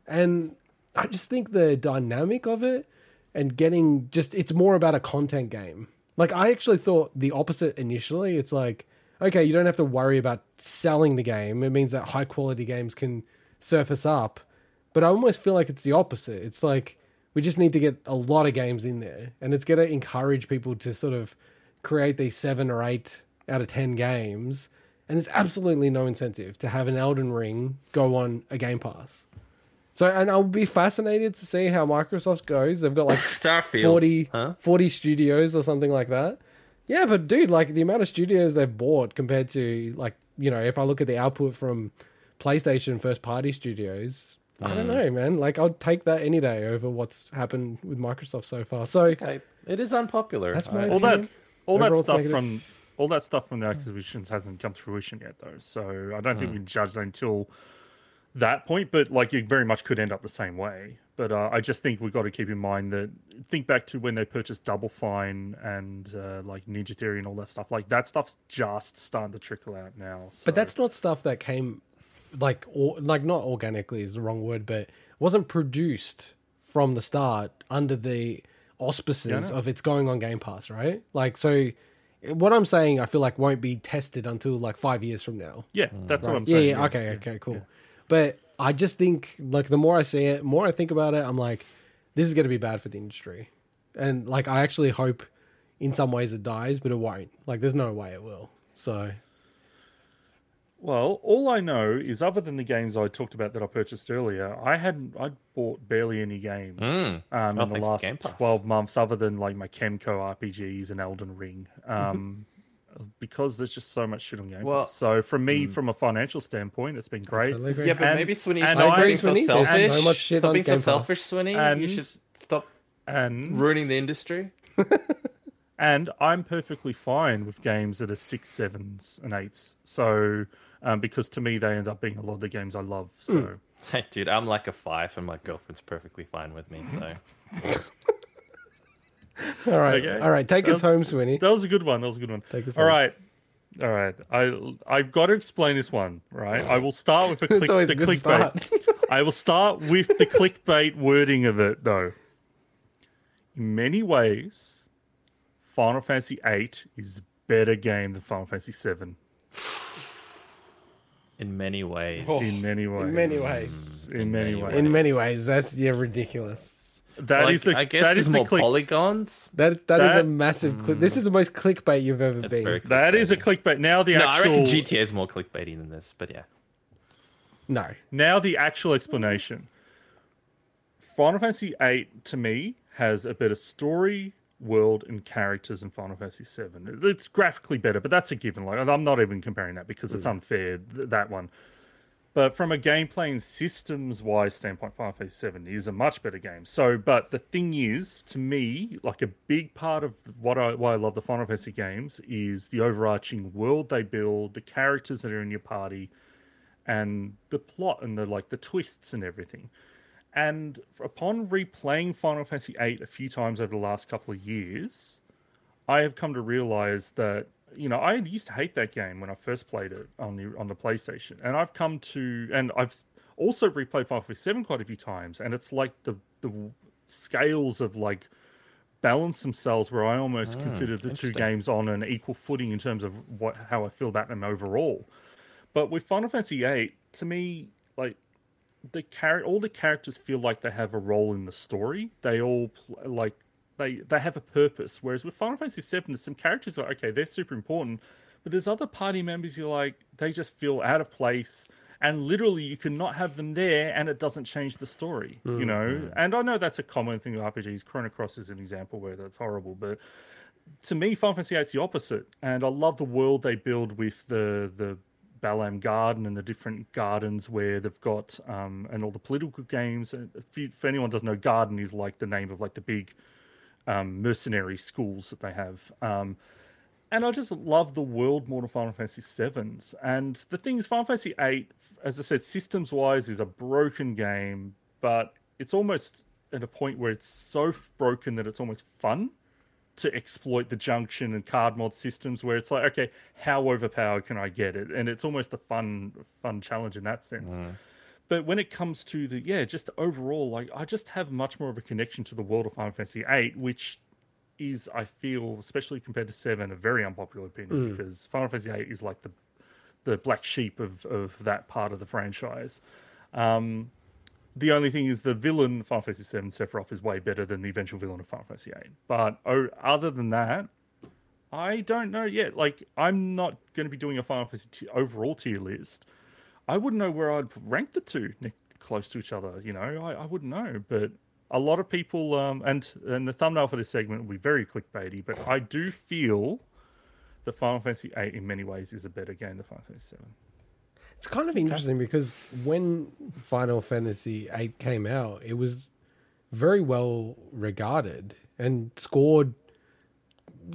And I just think the dynamic of it and getting just it's more about a content game. Like I actually thought the opposite initially. It's like, okay, you don't have to worry about selling the game. It means that high quality games can surface up. But I almost feel like it's the opposite. It's like we just need to get a lot of games in there and it's going to encourage people to sort of create these 7 or 8 out of 10 games. And there's absolutely no incentive to have an Elden Ring go on a Game Pass. So, and I'll be fascinated to see how Microsoft goes. They've got like
Starfield.
40,
Huh?
40 studios or something like that. Yeah, but dude, like the amount of studios they've bought compared to like, you know, if I look at the output from PlayStation first party studios, I
Hmm.
don't know, man. Like I'll take that any day over what's happened with Microsoft so far. So
Okay, it is unpopular.
That's my opinion.
All that
Overall,
stuff
negative.
from all that stuff from the acquisitions hasn't come to fruition yet, though. So I don't think we can judge that until that point. But like, it very much could end up the same way. But uh, I just think we've got to keep in mind that think back to when they purchased Double Fine and uh, like Ninja Theory and all that stuff. Like that stuff's just starting to trickle out now. So.
But that's not stuff that came like or like not organically is the wrong word, but wasn't produced from the start under the auspices
know.
of it's going on Game Pass, right? Like so what I'm saying I feel like won't be tested until like 5 years from now.
yeah, that's what I'm
Yeah,
saying.
yeah, okay, okay, cool. But I just think like the more I see it, more I think about it, I'm like this is going to be bad for the industry. And like I actually hope in some ways it dies, but it won't. Like there's no way it will. So
Well, all I know is other than the games I talked about that I purchased earlier, I hadn't I bought barely any games
Mm.
um,
Oh,
in the last twelve months, other than like my Kemco RPGs and Elden Ring, um, because there's just so much shit on Game
Well-
Pass. So for me, from a financial standpoint, it's been great.
totally.
Yeah, but
And-
maybe Swinny,
and
stop
I agree,
being so
Swinny. There's
selfish.
so much shit
stop
on
being so
Game Pass.
selfish, Swinny.
And-
you should stop
And
ruining the industry.
and I'm perfectly fine with games that are six, sevens, and eights. So um, because to me, they end up being a lot of the games I love. So.
Hey, dude, I'm like a five, and my girlfriend's perfectly fine with me. So
all right.
Okay.
All right, take us
That's-
home, Swinny.
That was a good one. That was a good one.
Take us
All
home.
right. All right. I I've got to explain this one, right? I will start with a click,
It's
the
a good
clickbait.
start.
I will start with the clickbait wording of it though. In many ways, Final Fantasy VIII is a better game than Final Fantasy VII.
In many ways,
In many ways.
Oh, In many ways.
Mm, in many
many
ways.
In many ways, that's yeah ridiculous.
That
like,
is the
I guess
that
there's
is the
more
click,
polygons.
That that is a massive. Cli- this mm. is the most clickbait you've ever
That's
been.
very.
that is a clickbait. Now the
No, I reckon GTA is more clickbaity than this, but yeah.
No,
Now the actual explanation. Final Fantasy VIII to me has a better story, world, and characters in Final Fantasy VII. It's graphically better, but that's a given. Like I'm not even comparing that because it's mm. unfair. th- That one. But from a gameplay and systems wise standpoint, Final Fantasy VII is a much better game. So, but the thing is, to me, like a big part of what I why I love the Final Fantasy games is the overarching world they build, the characters that are in your party, and the plot and the like the twists and everything. And upon replaying Final Fantasy VIII a few times over the last couple of years, I have come to realize that you know I used to hate that game when I first played it on the on the PlayStation, and I've come to and I've also replayed Final Fantasy VII quite a few times, and it's like the the scales of like balance themselves where I almost ah, consider the two games on an equal footing in terms of what how I feel about them overall. But with Final Fantasy VIII, to me, like the char- all the characters feel like they have a role in the story. They all pl- like they they have a purpose. Whereas with Final Fantasy VII, there's some characters like okay, they're super important, but there's other party members you're like they just feel out of place. And literally, you cannot have them there, and it doesn't change the story. You mm. know, and I know that's a common thing with RPGs. Chrono Cross is an example where that's horrible, but to me, Final Fantasy VIII is the opposite, and I love the world they build with the the Balamb Garden and the different gardens where they've got um, and all the political games. If, you, if anyone doesn't know, Garden is like the name of like the big um, mercenary schools that they have. Um, and I just love the world more than Final Fantasy sevens. And the thing is, Final Fantasy VIII, as I said, systems wise, is a broken game, but it's almost at a point where it's so broken that it's almost fun to exploit the junction and card mod systems where it's like okay how overpowered can i get it? And it's almost a fun fun challenge in that sense. But when it comes to the yeah just overall like i just have much more of a connection to the world of final fantasy 8 which is i feel especially compared to 7 a very unpopular opinion because final fantasy 8 is like the the black sheep of of that part of the franchise. Um the only thing is the villain Final Fantasy VII Sephiroth is way better than the eventual villain of Final Fantasy VIII. But oh, other than that, I don't know yet. Like I'm not going to be doing a Final Fantasy t- overall tier list. I wouldn't know where I'd rank the two close to each other. You know, I, I wouldn't know. But a lot of people, um, and and the thumbnail for this segment will be very clickbaity. But I do feel that Final Fantasy VIII in many ways is a better game than Final Fantasy VII.
It's kind of interesting because when Final Fantasy VIII came out, it was very well regarded and scored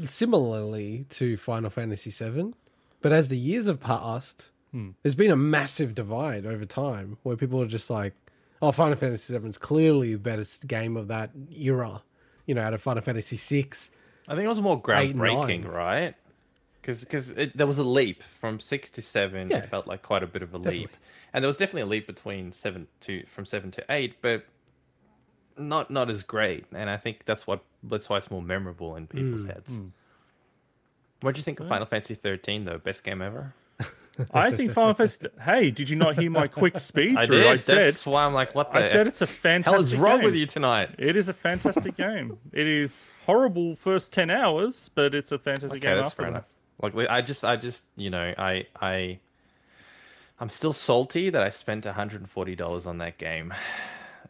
similarly to Final Fantasy VII. But as the years have passed, hmm. there's been a massive divide over time where people are just like, "Oh, Final Fantasy VII is clearly the best game of that era." You know, out of Final Fantasy VI.
I think it was more groundbreaking, right? Because because there was a leap from six to seven.
Yeah.
It felt like quite a bit of a
Definitely.
leap, and there was definitely a leap between seven to from seven to eight, but not not as great. And I think that's what that's why it's more memorable in people's
Hmm.
heads. What do you think of Final Fantasy thirteen though? Best game ever.
I think Final Fantasy. Hey, did you not hear my quick speed
I
through?
did.
I said
that's why I'm like, what the
I said it's a fantastic.
hell is wrong
game.
with you tonight?
It is a fantastic game. It is horrible first ten hours, but it's a fantastic
Okay,
game
that's
after
fair
that.
Enough. Like I just, I just, you know, I, I, I'm still salty that I spent 140 dollars on that game,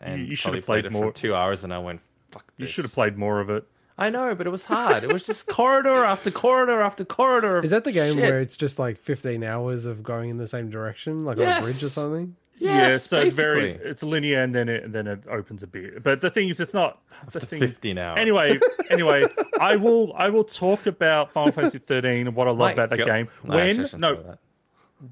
and
you should have played
it
more.
for two hours, and I went, "Fuck
You should have played more of it.
I know, but it was hard. It was just corridor after corridor after corridor.
Is that the game
shit.
where it's just like 15 hours of going in the same direction, like on a bridge or
Yes.
yeah,
Yes,
so it's very
basically.
it's linear, and then it and then it opens a bit. But the thing is, it's not the thing.
15 hours.
Anyway, anyway, I will I will talk about Final Fantasy 13 and what I love
My
about that game
No,
when no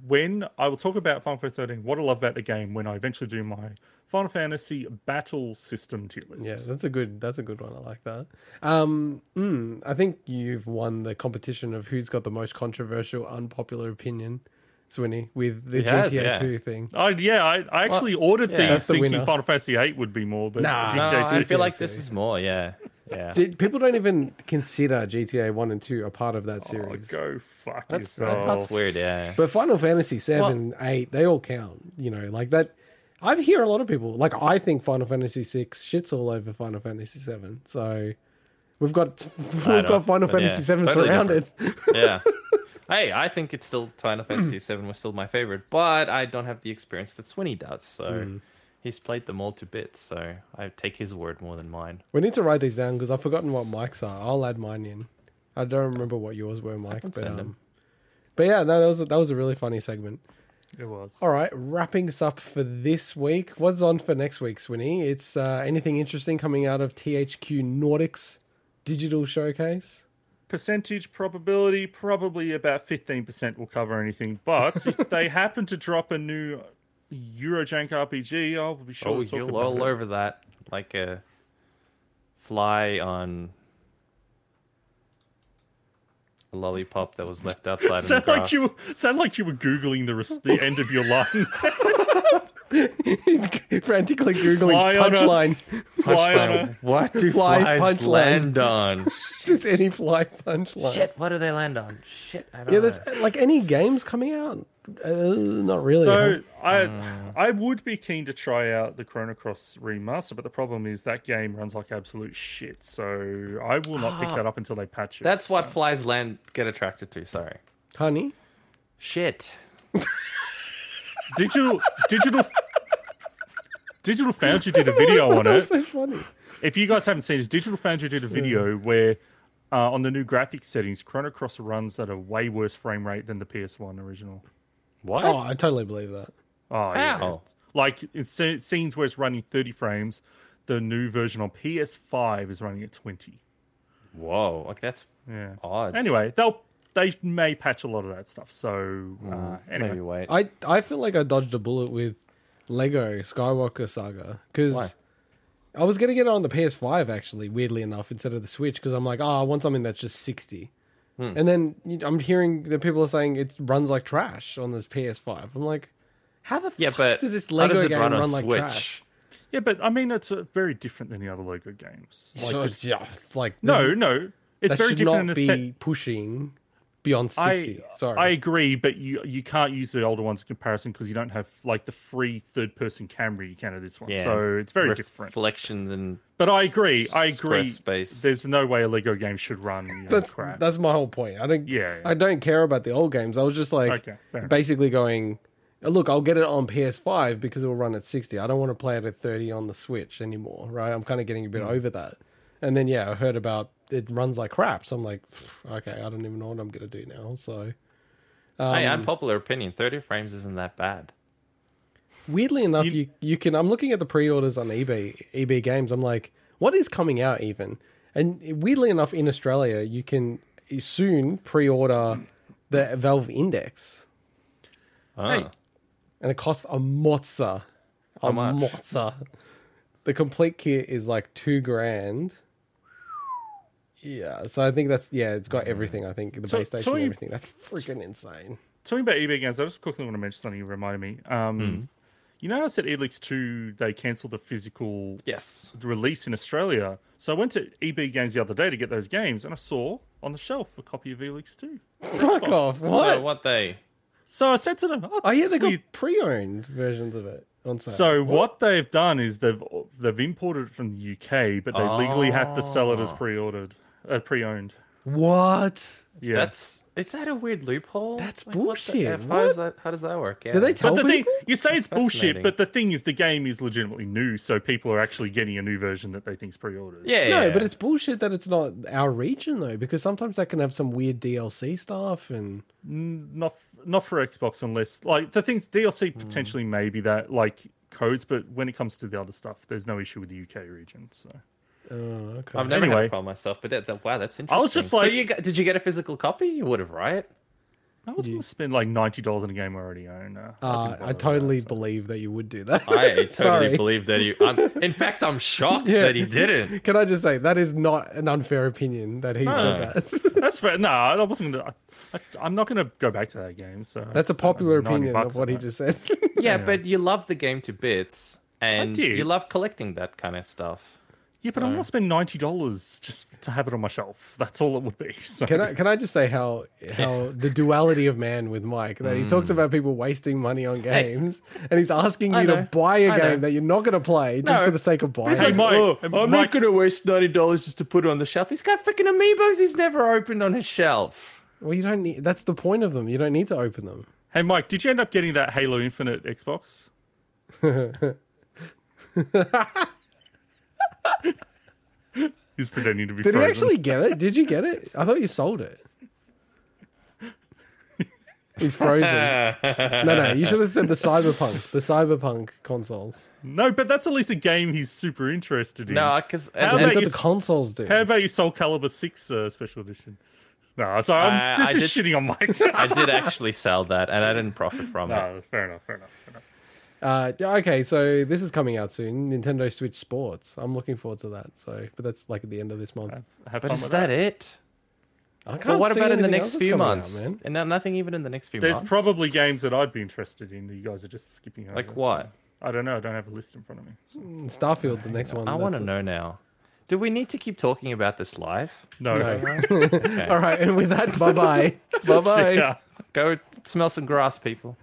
when I will talk about Final Fantasy 13, what I love about the game when I eventually do my Final Fantasy battle system tier list.
Yeah, that's a good. That's a good one. I like that. Um, mm, I think you've won the competition of who's got the most controversial, unpopular opinion, Swinny, with the
He has,
GTA
yeah.
Two thing.
I, yeah, I, I actually ordered
yeah.
these
That's the
thinking
winner.
Final Fantasy 8 would be more, but
Nah.
No,
GTA
I feel like this is more. Yeah, yeah.
People don't even consider GTA One and Two a part of that
Oh,
series.
go fuck
That's that
yourself.
part's weird. Yeah.
But Final Fantasy Seven, Eight, they all count. You know, like that. I hear a lot of people like. I think Final Fantasy Six shits all over Final Fantasy Seven. So we've got we've got Final
but yeah,
Fantasy Seven
totally
surrounded.
yeah. Hey, I think it's still Final Fantasy VII was still my favorite, but I don't have the experience that Swinny does. So
Hmm.
he's played them all to bits. So I take his word more than mine.
We need to write these down because I've forgotten what Mike's are. I'll add mine in. I don't remember what yours were, Mike.
can
But
send
um,
them.
but yeah, no, that was a, that was a really funny segment.
It was.
All right, wrapping us up for this week. What's on for next week, Swinny? It's uh, anything interesting coming out of THQ Nordics digital showcase.
Percentage probability, probably about 15% will cover anything. But if they happen to drop a new Eurojank RPG, I'll be sure
oh,
to talk about
all
it.
over that like a fly on a lollipop that was left outside in the
Sound like you sound like you were googling the res- the end of your line.
Frantically googling
Fly on a-
punchline.
Fly on
What do
Fly
flies
punchline.
land on?
Just any fly punchline.
Shit, what do they land on? Shit, I don't
Yeah,
know.
there's like any games coming out. Uh, not really.
So
huh?
I I would be keen to try out the Chrono Cross remaster, but the problem is that game runs like absolute shit. So I will not pick that up until they patch it.
That's what flies land get attracted to. Sorry.
honey.
Shit.
digital digital Digital Foundry did a video on it.
That's so funny.
If you guys haven't seen it, Digital Foundry did a video where uh, on the new graphics settings, Chrono Cross runs at a way worse frame rate than the PS1 original.
What?
Oh, I totally believe that.
Oh, yeah.
How?
Like in sce- scenes where it's running 30 frames, the new version on PS5 is running at 20.
Whoa. Like that's
Yeah.
odd.
Anyway, they'll they may patch a lot of that stuff. So uh, anyway,
Maybe wait.
I I feel like I dodged a bullet with Lego Skywalker Saga because I was gonna get it on the PS5 actually, weirdly enough, instead of the Switch because I'm like, oh, I want something that's just sixty.
Hmm.
And then you- I'm hearing that people are saying it runs like trash on this PS5. I'm like, how the
yeah,
fuck
but
does this Lego
does
game
run
run,
on
like
Switch?
trash?
yeah, but I mean it's uh, very different than the other Lego games. Like,
So,
it's-
yeah, it's like
no, no, it's
that
very different
not
in the
be
set.
pushing beyond sixty.
I,
Sorry,
I agree, but you you can't use the older ones in comparison because you don't have like the free third person camera you can of this one.
Yeah.
So it's very different.
Reflections and
But I agree. I agree.
Squarespace.
There's no way a Lego game should run. You know,
that's
crap.
that's my whole point. I don't.
Yeah, yeah.
I don't care about the old games. I was just like,
Okay,
basically going, look, I'll get it on PS5 because it will run at 60. I don't want to play it at 30 on the Switch anymore, right? I'm kind of getting a bit hmm. over that. And then yeah, I heard about it runs like crap. So I'm like, okay, I don't even know what I'm gonna do now. So
hey,
Um,
unpopular opinion, 30 frames isn't that bad.
weirdly enough, you,
You-
you can. I'm looking at the pre-orders on EB, EB Games. I'm like, what is coming out even? And weirdly enough, in Australia, you can soon pre-order the Valve Index.
Oh.
Hey.
and it costs a mozza. A
much?
mozza. The complete kit is like two grand. Yeah, so I think that's yeah, it's got everything. I think the
So-
base station, and
you-
everything. That's freaking insane.
Talking about EB games, I just quickly want to mention something you reminded me. Um,
Hmm.
You know, I said Elex 2, they cancelled the physical
Yes.
release in Australia. So I went to EB Games the other day to get those games, and I saw on the shelf a copy of Elex 2.
Fuck off!
So
What?
what they?
So I said to them, "Oh,
Oh yeah, they got
weird."
pre-owned versions of it on sale.
So what they've done is they've they've imported it from the UK, but they legally have to sell it as
Oh.
pre-ordered, uh, pre-owned.
what?
Yeah,
That's is that a weird loophole?
That's
what the
bullshit.
F? How
What?
does that how does that work? Yeah.
Did they tell
But the thing,
people?
you say it's bullshit, but the thing is, the game is legitimately new, so people are actually getting a new version that they think's pre-ordered.
Yeah.
No, but it's bullshit that it's not our region though, because sometimes that can have some weird DLC stuff and
not f- not for Xbox unless like the things DLC
Hmm.
potentially maybe that like codes, but when it comes to the other stuff, there's no issue with the UK region. So
oh, okay.
I've never had
Anyway.
a problem myself, but that, that- wow, that's interesting.
I was just
so
like-
you got, did you get a physical copy? You would have, right?
I was going to spend like ninety dollars on a game I already own. Uh,
Uh,
didn't
I totally
with that, so.
believe that you would do that.
I totally believe that you. I'm, in fact, I'm shocked
Yeah.
that he didn't.
Can I just say that is not an unfair opinion that he
No.
said that.
That's fair. No, I wasn't going to. I'm not going to go back to that game. So
That's a popular
90
opinion
bucks
of what he just said.
Yeah, but you love the game to bits, and you love collecting that kind of stuff.
Yeah, but I'm not spending ninety dollars just to have it on my shelf. That's all it would be. So.
can I can I just say how how the duality of man with Mike that he
Mm.
talks about people wasting money on games and he's asking
I
you to buy a
I know.
game that you're not going to play just
No.
for the sake of buying.
He's
it.
like,
Mike,
"Oh, I'm
Mike-
not going to waste ninety dollars just to put it on the shelf. He's got freaking amiibos he's never opened on his shelf.
well, you don't need. That's the point of them. You don't need to open them.
Hey, Mike, did you end up getting that Halo Infinite Xbox? He's pretending to be
Did he actually get it? Did you get it? I thought you sold it. He's frozen. no, no. You should have said the cyberpunk, the cyberpunk consoles.
No, but that's at least a game he's super interested in.
No, because
How
They've
about you
the consoles, dude.
How about your Soul Calibur 6 uh, special edition? No, sorry, I'm
Uh,
just,
I
just
did-
shitting on Mike.
I did actually sell that, and I didn't profit from it.
no, fair enough, fair enough.
Uh, okay, so this is coming out soon. Nintendo Switch Sports. I'm looking forward to that. So, but that's like at the end of this month.
Have
But is
with
that it?
I can't
Well, what
see
about in the next few
coming out,
months? and no, nothing even in the next few months.
There's
months.
probably games that I'd be interested in that you guys are just skipping over.
like
so-
what?
I don't know. I don't have a list in front of me. so.
Starfield's the next one.
I want to
That's-
know now. Do we need to keep talking about this live?
No.
No. All right, and with that, bye bye. bye bye.
Go smell some grass, people.